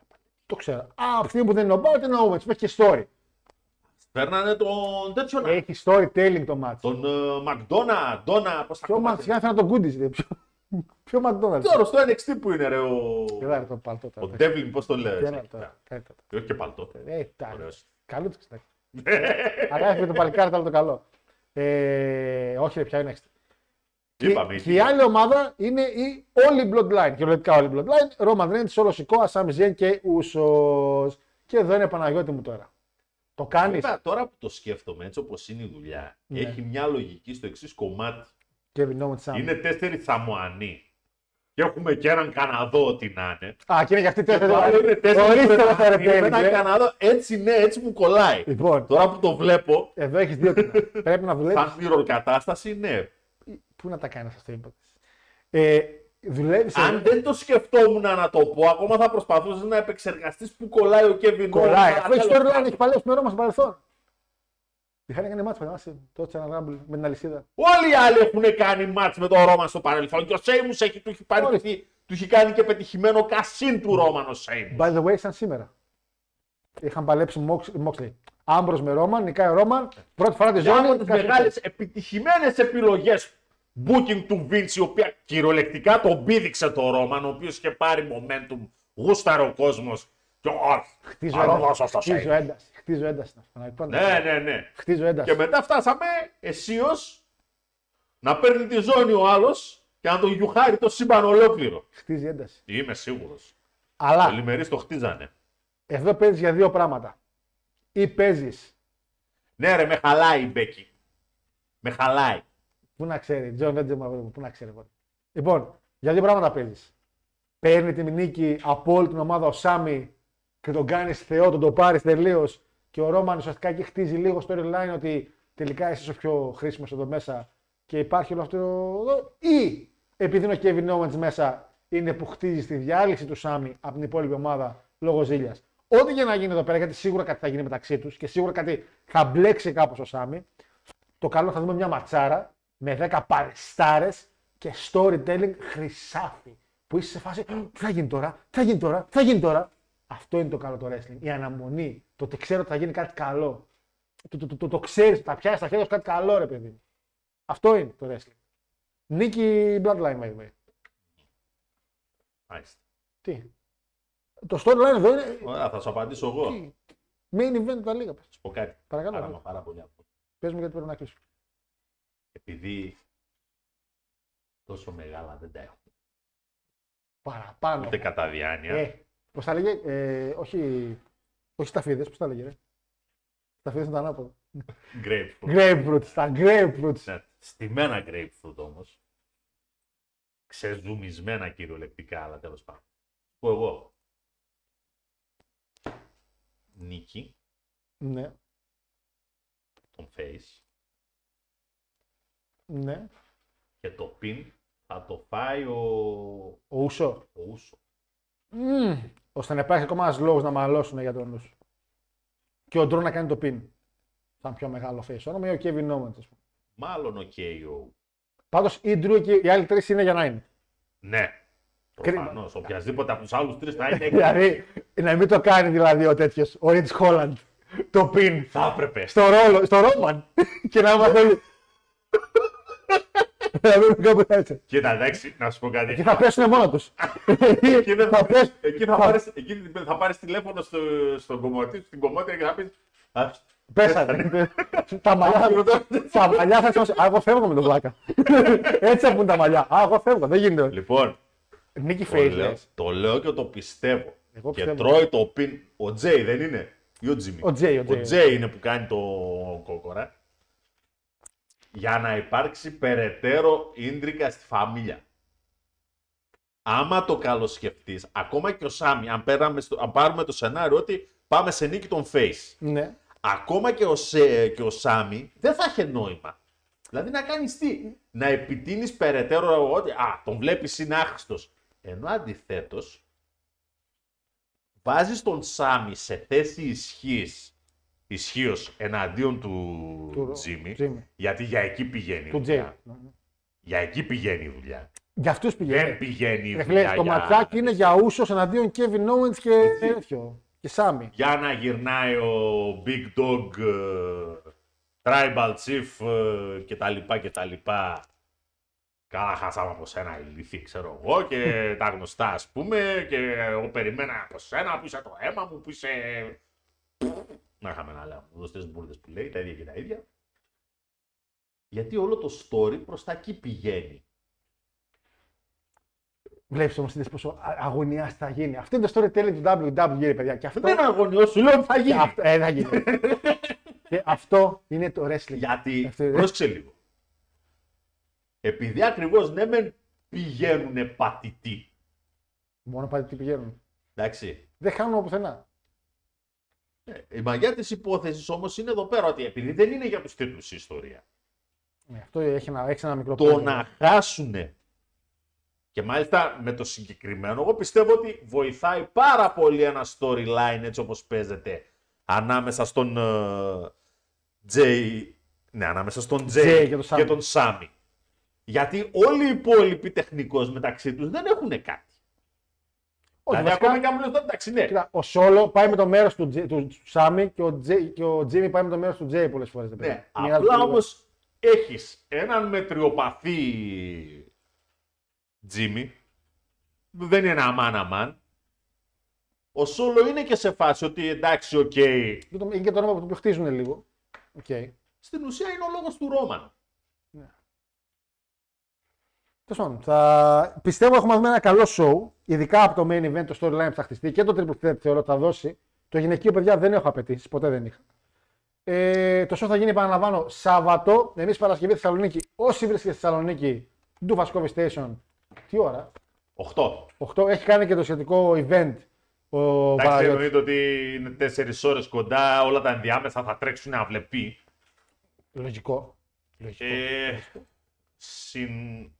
Το ξέρω. Α, από τη στιγμή που δεν είναι ο Μπάρετ είναι ο Owens. Που έχει και story. Παίρνανε τον τέτοιο να. Έχει storytelling το match. Τον uh, Μακδόνα, Ντόνα, πώς τα Ποιο match, για να φέρω τον Goodies. ρε. Ποιο- Ποιο McDonald's. Τώρα στο NXT που είναι ρε ο. Κοίτα ρε το παλτό Ο τώρα. Devlin, πώς το λέει. Κοίτα ρε τώρα. Κοίτα το. Όχι και παλτό. Ε, τα- Ωραίος. Καλό του ξέρει. Αγάπη με το παλικάρι, άλλο το καλό. Ε, όχι, ρε, πια είναι έξτρα. Είπαμε. Και, και η άλλη ομάδα είναι η All Bloodline. Κυριολεκτικά All Bloodline. Roman Reigns, Solo Sikoa, Sami Zayn και Usos. Και εδώ είναι Παναγιώτη μου τώρα. Το κάνεις. Βέβαια, τώρα που το σκέφτομαι έτσι όπως είναι η δουλειά, Ναι. έχει μια λογική στο εξής κομμάτι. Kevin Owens Sami. Είναι τέσσερι Θαμοανοί. Και έχουμε και έναν Καναδό, ό,τι να είναι. Α, και είναι και αυτή Και το άλλο είναι τέσσερις. τέσσερι Ορίστε εδώ Βρετανοί ρε με τέλει, έναν ε. Καναδό. Έτσι ναι, έτσι μου κολλάει. Λοιπόν, Τώρα που το βλέπω, εδώ έχεις δύο τιμέ. Πρέπει να δουλεύει. σαν mirror κατάσταση, ναι. Πού να τα κάνει αυτό είπατε. Ε, δουλεύεις. Αν δεν το σκεφτόμουν να το πω, ακόμα θα προσπαθούσες να επεξεργαστείς που κολλάει ο Kevin Κολλάει. Owens, Αφού έχει αλλά τέλος storyline, πάντων. έχει παλέψει με Ρώμα στο παρελθόν. Είχαν κάνει μάτς, θυμάσαι, το Channel Rumble με την αλυσίδα. Όλοι οι άλλοι έχουν κάνει μάτς με τον Ρώμα στο παρελθόν. Και ο Σέιμους έχει, του, έχει πάρει, Ορίστε. του έχει κάνει και πετυχημένο κασίν του Ρόμαν ο Σέιμους. By the way, σαν σήμερα. Είχαν παλέψει Moxley. Άμπρος με Ρόμαν, νικάει ο Ρόμαν. Πρώτη φορά τη Και από ζώνη. τι κάνει- μεγάλες επιτυχημένες επιλογές booking του Vince, η οποία κυριολεκτικά τον πήδηξε το Ρόμαν, ο οποίος είχε πάρει momentum, γούσταρε ο κόσμος. Και ο Χτίζω θα το ένταση. δώσω στο Χτίζω Σέιμους. ένταση. Χτίζω ένταση. να σου πω. Ναι, ναι, ναι. Χτίζω ένταση. Και μετά φτάσαμε αισίως να παίρνει τη ζώνη ο άλλος και να τον γιουχάρει το σύμπαν ολόκληρο. Χτίζει ένταση. Είμαι σίγουρος. Αλλά Ολημερίς το χτίζανε. Εδώ παίζεις για δύο πράγματα. Ή παίζει, Ναι, ρε, με χαλάει η Μπέκη. Με χαλάει. Πού να ξέρει, Τζον Βέντζεμ, πού να ξέρει. εγώ. Λοιπόν, για δύο πράγματα παίζεις. Παίρνει τη νίκη από όλη την ομάδα ο Σάμι και τον κάνεις θεό, τον το πάρεις τελείως. Και ο Ρόμαν ουσιαστικά εκεί χτίζει λίγο storyline ότι τελικά είσαι ο πιο χρήσιμος εδώ μέσα και υπάρχει όλο αυτό. εδώ. Ή επειδή είναι ο Kevin Owens μέσα, είναι που χτίζει τη διάλυση του Σάμι από την υπόλοιπη ομάδα λόγω ζήλιας. Ό,τι και να γίνει εδώ πέρα, γιατί σίγουρα κάτι θα γίνει μεταξύ τους και σίγουρα κάτι θα μπλέξει κάπως ο Σάμι. Το καλό θα δούμε μια ματσάρα με 10 παλαιστάρε και storytelling χρυσάφι. Που είσαι σε φάση, τι θα γίνει τώρα, τι θα γίνει τώρα, τι θα γίνει τώρα. Αυτό είναι το καλό το wrestling. Η αναμονή. Το ότι ξέρω ότι θα γίνει κάτι καλό. Το, το, το, το, το ξέρεις, τα πιάσεις στα χέρια σου κάτι καλό, ρε παιδί. μου. Αυτό είναι το wrestling. Νίκη Bloodline, by the way. Μάλιστα. Τι; Το storyline εδώ είναι. Ωραία, θα σου απαντήσω εγώ. Τι; Main event τα λίγα. Θα σου πω κάτι. Παρακαλώ. Χαράμε πάρα πολύ αυτό. Πες μου γιατί πρέπει να κλείσω. Επειδή τόσο μεγάλα δεν τα έχω. Παραπάνω. Ούτε κατά διάνοια. Ε, πώς τα λέγε, ε, όχι, όχι σταφίδες, πώς τα λέγε, ρε. Σταφίδες είναι τα ανάποδα. Grapefruit. Grapefruit, τα grapefruit. Ναι, στημένα grapefruit όμως. Ξεζουμισμένα κυριολεκτικά, αλλά τέλος πάντων. Πω εγώ. Νίκη, Ναι, τον face ναι. και το pin θα το φάει ο, Ο Ούσο. ο Ούσο. Μμμ, ώστε να υπάρχει ακόμα ένας λόγος να μαλώσουν για τον Ούσο. Και ο Ντρό να κάνει το pin. Σαν πιο μεγάλο face όνομα ή ο Kevin Owens, ας πούμε. Μάλλον ο KO. Πάντως η Drew και οι άλλοι τρεις είναι για να είναι. Ναι. Κρίμα. Προφανώς. Οποιασδήποτε από τους άλλους τρεις θα είναι. δηλαδή, να μην το κάνει δηλαδή ο τέτοιος, ο Rich Holland, το pin θα έπρεπε. στο ρόλο, στο Ρόμαν και να είμαστε όλοι. Να μην κάπου έτσι. Κοίτα, εντάξει, να σου πω κάτι. Και θα πέσουν μόνο τους. Εκεί, δεν θα θα, πέσουν. εκεί θα, πάρεις, εκεί θα πάρεις τηλέφωνο στο, στον κομμωτή, στην κομμότρια και θα πεις «Α, Πέσανε. τα μαλλιά θα τα μαλλιά θα σώσει. Α, εγώ φεύγω με τον πλάκα. Έτσι θα πούν τα μαλλιά. Α, εγώ φεύγω. Δεν γίνεται. Λοιπόν, Νίκη των face. λέω, το λέω και το πιστεύω. Εγώ και πιστεύω. τρώει το πιν. Ο Τζέι δεν είναι; Ή ο Τζίμι. Ο Τζέι, ο Ο Τζέι. Τζέι είναι που κάνει το κόκορα. Για να υπάρξει περαιτέρω ίντριγκα στη φαμίλια. Άμα το καλοσκεφτείς, ακόμα και ο Σάμι, αν, πέραμε στο, αν πάρουμε το σενάριο ότι πάμε σε νίκη των Face, Ναι. ακόμα και ο, Σε, και ο Σάμι δεν θα είχε νόημα. Δηλαδή να κάνεις τι, να επιτείνεις περαιτέρω ότι α, τον βλέπεις είναι άχρηστος. Ενώ αντιθέτως, βάζεις τον Σάμι σε θέση ισχύς, ισχύως εναντίον του, Του Τζίμι, Τζίμι. γιατί για εκεί πηγαίνει η Του Τζέι. δουλειά. Για εκεί πηγαίνει η δουλειά. Για αυτούς Δεν πηγαίνει. πηγαίνει η Ρε δουλειά φίλε, το για... ματσάκι είναι για ούσος εναντίον Kevin Owens και τέτοιο. Και Σάμι. για να γυρνάει ο Big Dog, ε, Tribal Chief ε, και τα λοιπά και τα λοιπά. Καλά χάσαμε από σένα ηλίθι, ξέρω εγώ, και τα γνωστά ας πούμε, και εγώ περιμένα από σένα που είσαι το αίμα μου, που είσαι... Να είχαμε να λέμε, γνωστές μπουρδες που λέει, τα ίδια και τα ίδια. Γιατί όλο το story προς τα εκεί πηγαίνει. Βλέπεις όμως πόσο α- αγωνιάς θα γίνει. Αυτό είναι το storytelling του WWE, ρε παιδιά. Και αυτό, Δεν αγωνιό, σου λέω ότι θα και γίνει. αυτό, ε, θα γίνει. και αυτό είναι το wrestling. Γιατί, Αυτό είναι. πρόσεξε λίγο. Επειδή ακριβώς ναι μεν πηγαίνουν πατητοί, Μόνο πάτε τι πηγαίνουν. εντάξει, Δεν χάνουν πουθενά. Η μαγιά της υπόθεσης όμως είναι εδώ πέρα ότι επειδή δεν είναι για τους τίτλους η ιστορία, Ναι, αυτό έχει ένα, έχεις ένα μικρό το πρόβλημα. να χάσουν και μάλιστα με το συγκεκριμένο, εγώ πιστεύω ότι βοηθάει πάρα πολύ ένα storyline έτσι όπως παίζεται ανάμεσα στον ε, Jay, ναι, ανάμεσα στον Jay, Jay και τον Sammy. και τον Sammy. Γιατί όλοι οι υπόλοιποι τεχνικώς μεταξύ τους δεν έχουν κάτι. Όχι, δηλαδή βασικά, ακόμα και αν μου λες, εντάξει, ναι. κοίτα, ο Σόλο πάει με το μέρος του, Τζε- του Σάμι και ο, Τζέι, και ο Τζίμι πάει με το μέρος του Τζέι πολλές φορές. ναι. Απλά όμως έχεις έναν μετριοπαθή Jimmy, που δεν είναι ένα man αμάν. Ο Σόλο είναι και σε φάση ότι εντάξει, οκ, Είναι και το όνομα που το χτίζουν λίγο. Okay. στην ουσία είναι ο λόγος του Ρόμαν. Τέλος πάντων, θα... πιστεύω έχουμε δούμε ένα καλό show. Ειδικά από το main event, το storyline που θα χτιστεί και το triple threat θεωρώ ότι θα δώσει Το γυναικείο, παιδιά, δεν έχω απαιτήσει. Ποτέ δεν είχα. Ε, το show θα γίνει, επαναλαμβάνω, Σάββατο. Εμείς Παρασκευή Θεσσαλονίκη. Όσοι βρίσκεται στη Θεσσαλονίκη, του Βασκόβι Station. Τι ώρα, 8. 8. Έχει κάνει και το σχετικό event ο Εντάξει, Παναγιώτης. εννοείται ότι είναι 4 ώρες κοντά, όλα τα ενδιάμεσα θα τρέξουν αυλεπή. Λογικό. Λογικό. Ε, συν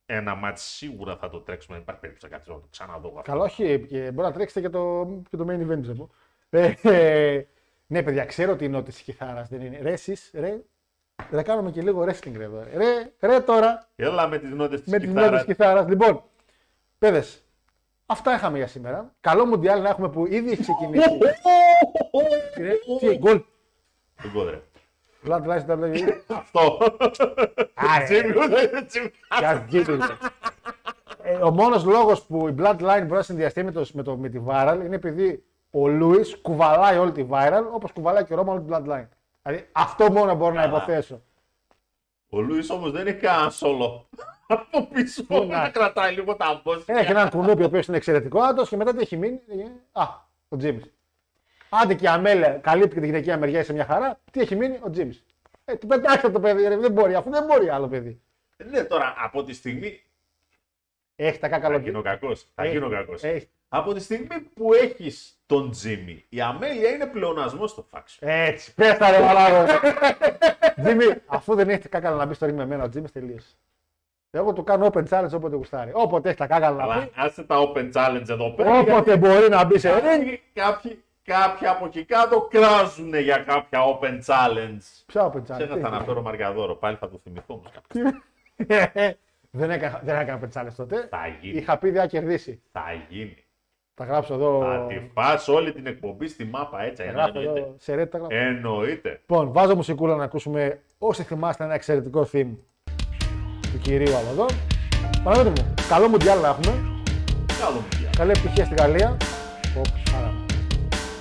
ένα μάτι σίγουρα θα το τρέξουμε. Δεν υπάρχει περίπτωση να κάτσω να το ξαναδώ. αυτό. Καλά, όχι, και μπορεί να τρέξετε και το, και το main event, πιστεύω. Ε, ε, ναι, παιδιά, ξέρω ότι η νότη της κιθάρας δεν είναι. Ρε, εσείς, ρε, ρε, κάνουμε και λίγο wrestling ρε, εδώ. Ρε, ρε τώρα, Έλα με τις νότες της με τις κιθάρας. νότες κιθάρας. Λοιπόν, παιδες, αυτά είχαμε για σήμερα. Καλό μουντιάλ να έχουμε που ήδη έχει ξεκινήσει. Ρε, Τι, γκολ. Τον κόδρε. Bloodlines WWE. Αυτό. Άρε, Τζίμι, δεν Τζίμι. Για γίνει. Ε, ο μόνος λόγος που η Bloodline μπορεί να συνδυαστεί με, το, με, το, με τη Viral είναι επειδή ο Λούι κουβαλάει όλη τη Viral όπως κουβαλάει και ο Ρώμα όλη τη Bloodline. Δηλαδή αυτό μόνο μπορώ να Καλά. υποθέσω. Ο Λούις όμως δεν έχει κανένα σόλο. Από πίσω να κρατάει λίγο τα μπόσια. Έχει έναν κουνούπι ο οποίος είναι εξαιρετικό άντρο και μετά τι έχει μείνει. ε, Α, ο Τζίμις. Άντε και η Αμέλεια καλύπτει και τη γυναικεία μεριά σε μια χαρά. Τι έχει μείνει, ο Τζίμις. Ε, του πετάξτε το παιδί, ρε, δεν μπορεί, αφού δεν μπορεί άλλο παιδί. Ναι, τώρα από τη στιγμή. Έχει τα Θα κάκαλο γίνω κακός. Θα Έχει. γίνω κακός. Έχει. Από τη στιγμή που έχεις τον Τζίμι, η Αμέλεια είναι πλεονασμός στο φάξιο. Έτσι, πες τα ρε μαλάκο. Τζίμι, αφού δεν έχετε κάκαλα να μπει στο ring με εμένα, ο Τζίμις τελείωσε. Εγώ του κάνω open challenge όποτε γουστάρει. Όποτε έχεις τα κάκαλα να Αλλά πει, άσε τα open challenge εδώ πέρα. όποτε μπορεί να μπει σε ring. Κάποιοι, κάποιοι, κάποιοι από εκεί κάτω κράζουν για κάποια open challenge. Ποια open challenge; Ξέχασα τι να έχει. αναφέρω Μαργαδόρο, πάλι θα το θυμηθώ όμως κάποιος. δεν έκανα, δεν έκανα open challenge τότε. Θα γίνει, Είχα πει δεν θα κερδίσει. θα γίνει. Θα γράψω εδώ. Θα τη φας όλη την εκπομπή στη μάπα έτσι. θα γράφω Εννοείται. εδώ σε ρέτα. γράφω. Εννοείται. Λοιπόν, βάζω μουσικούλα να ακούσουμε όσοι θυμάστε ένα εξαιρετικό theme του κυρίου από εδώ. Παναγιώτη μου, καλό μουντιάλ να έχουμε. Καλό μου πια. Καλή επιτυχία στη Γαλλία. Οπ,